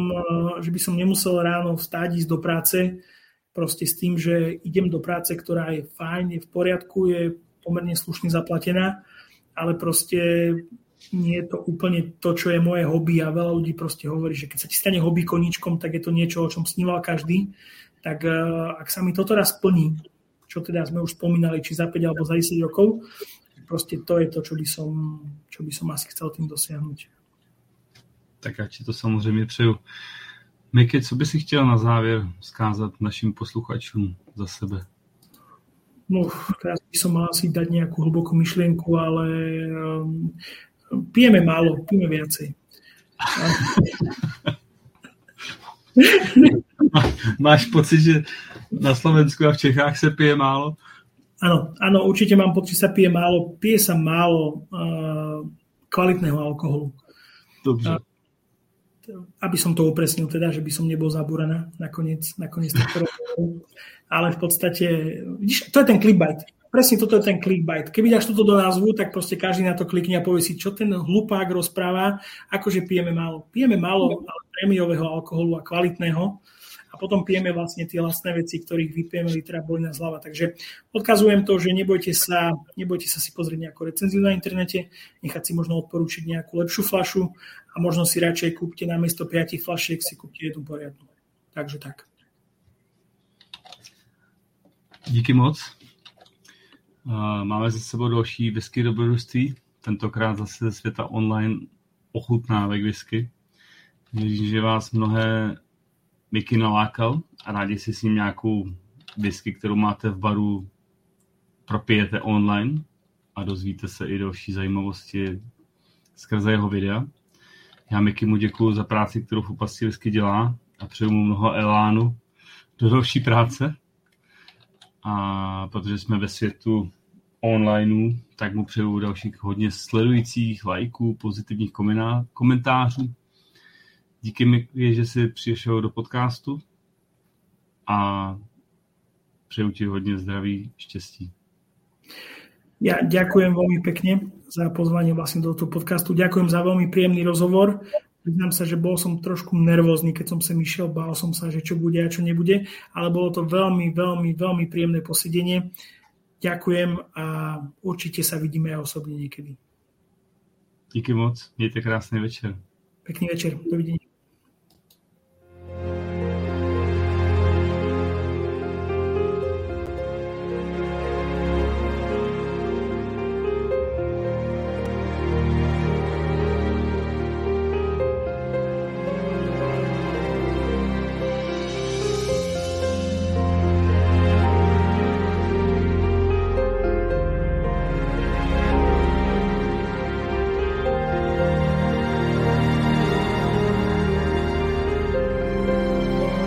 že by som nemusel ráno vstáť, ísť do práce proste s tým, že idem do práce, ktorá je fajn, je v poriadku, je pomerne slušne zaplatená, ale proste nie je to úplne to, čo je moje hobby a veľa ľudí proste hovorí, že keď sa ti stane hobby koníčkom, tak je to niečo, o čom sníval každý. Tak eh, ak sa mi toto raz plní, čo teda sme už spomínali, či za 5 alebo za 10 rokov, proste to je to, čo by som, čo by som asi chcel tým dosiahnuť. Tak ja ti to samozřejmě přeju. Miky, co by si chtěl na závěr skázat našim posluchačům za sebe? No, teraz by som mal asi dať nejakú hlbokú myšlienku, ale um, pijeme málo, pijeme viacej. Máš pocit, že na Slovensku a v Čechách sa pije málo? Áno, áno, určite mám pocit, že sa pije málo. Pije sa málo uh, kvalitného alkoholu. Dobře. Aby som to upresnil, teda, že by som nebol zabúraná nakoniec, nakoniec tohto ale v podstate, vidíš, to je ten clickbait. Presne toto je ten clickbait. Keby dáš toto do názvu, tak proste každý na to klikne a povie si, čo ten hlupák rozpráva, akože pijeme málo. Pijeme málo ale prémiového alkoholu a kvalitného. A potom pijeme vlastne tie vlastné veci, ktorých vypijeme litra boli na zľava. Takže odkazujem to, že nebojte sa, nebojte sa si pozrieť nejakú recenziu na internete, nechať si možno odporúčiť nejakú lepšiu flašu a možno si radšej kúpte namiesto 5 flašiek si kúpte jednu poriadnu. Takže tak. Díky moc. Máme za sebou další whisky dobrodružství, tentokrát zase ze světa online ochutnávek whisky. Věřím, že vás mnohé Mickey nalákal a rádi si s ním nějakou whisky, kterou máte v baru, propijete online a dozvíte se i další zajímavosti skrze jeho videa. Já Mickey mu děkuji za práci, kterou v oblasti whisky dělá a přeju mu mnoho elánu do další práce. A protože jsme ve světu onlineu, tak mu přeju dalších hodně sledujících, lajků, pozitivních komentářů. Díky mi, že jsi přišel do podcastu a přeju ti hodně zdraví, štěstí. Ja ďakujem veľmi pekne za pozvanie vlastne do toho podcastu. Ďakujem za veľmi príjemný rozhovor. Priznám sa, že bol som trošku nervózny, keď som sem išiel, bál som sa, že čo bude a čo nebude, ale bolo to veľmi, veľmi, veľmi príjemné posedenie. Ďakujem a určite sa vidíme aj osobne niekedy. Díky moc, mějte krásný večer. Pekný večer, dovidenia.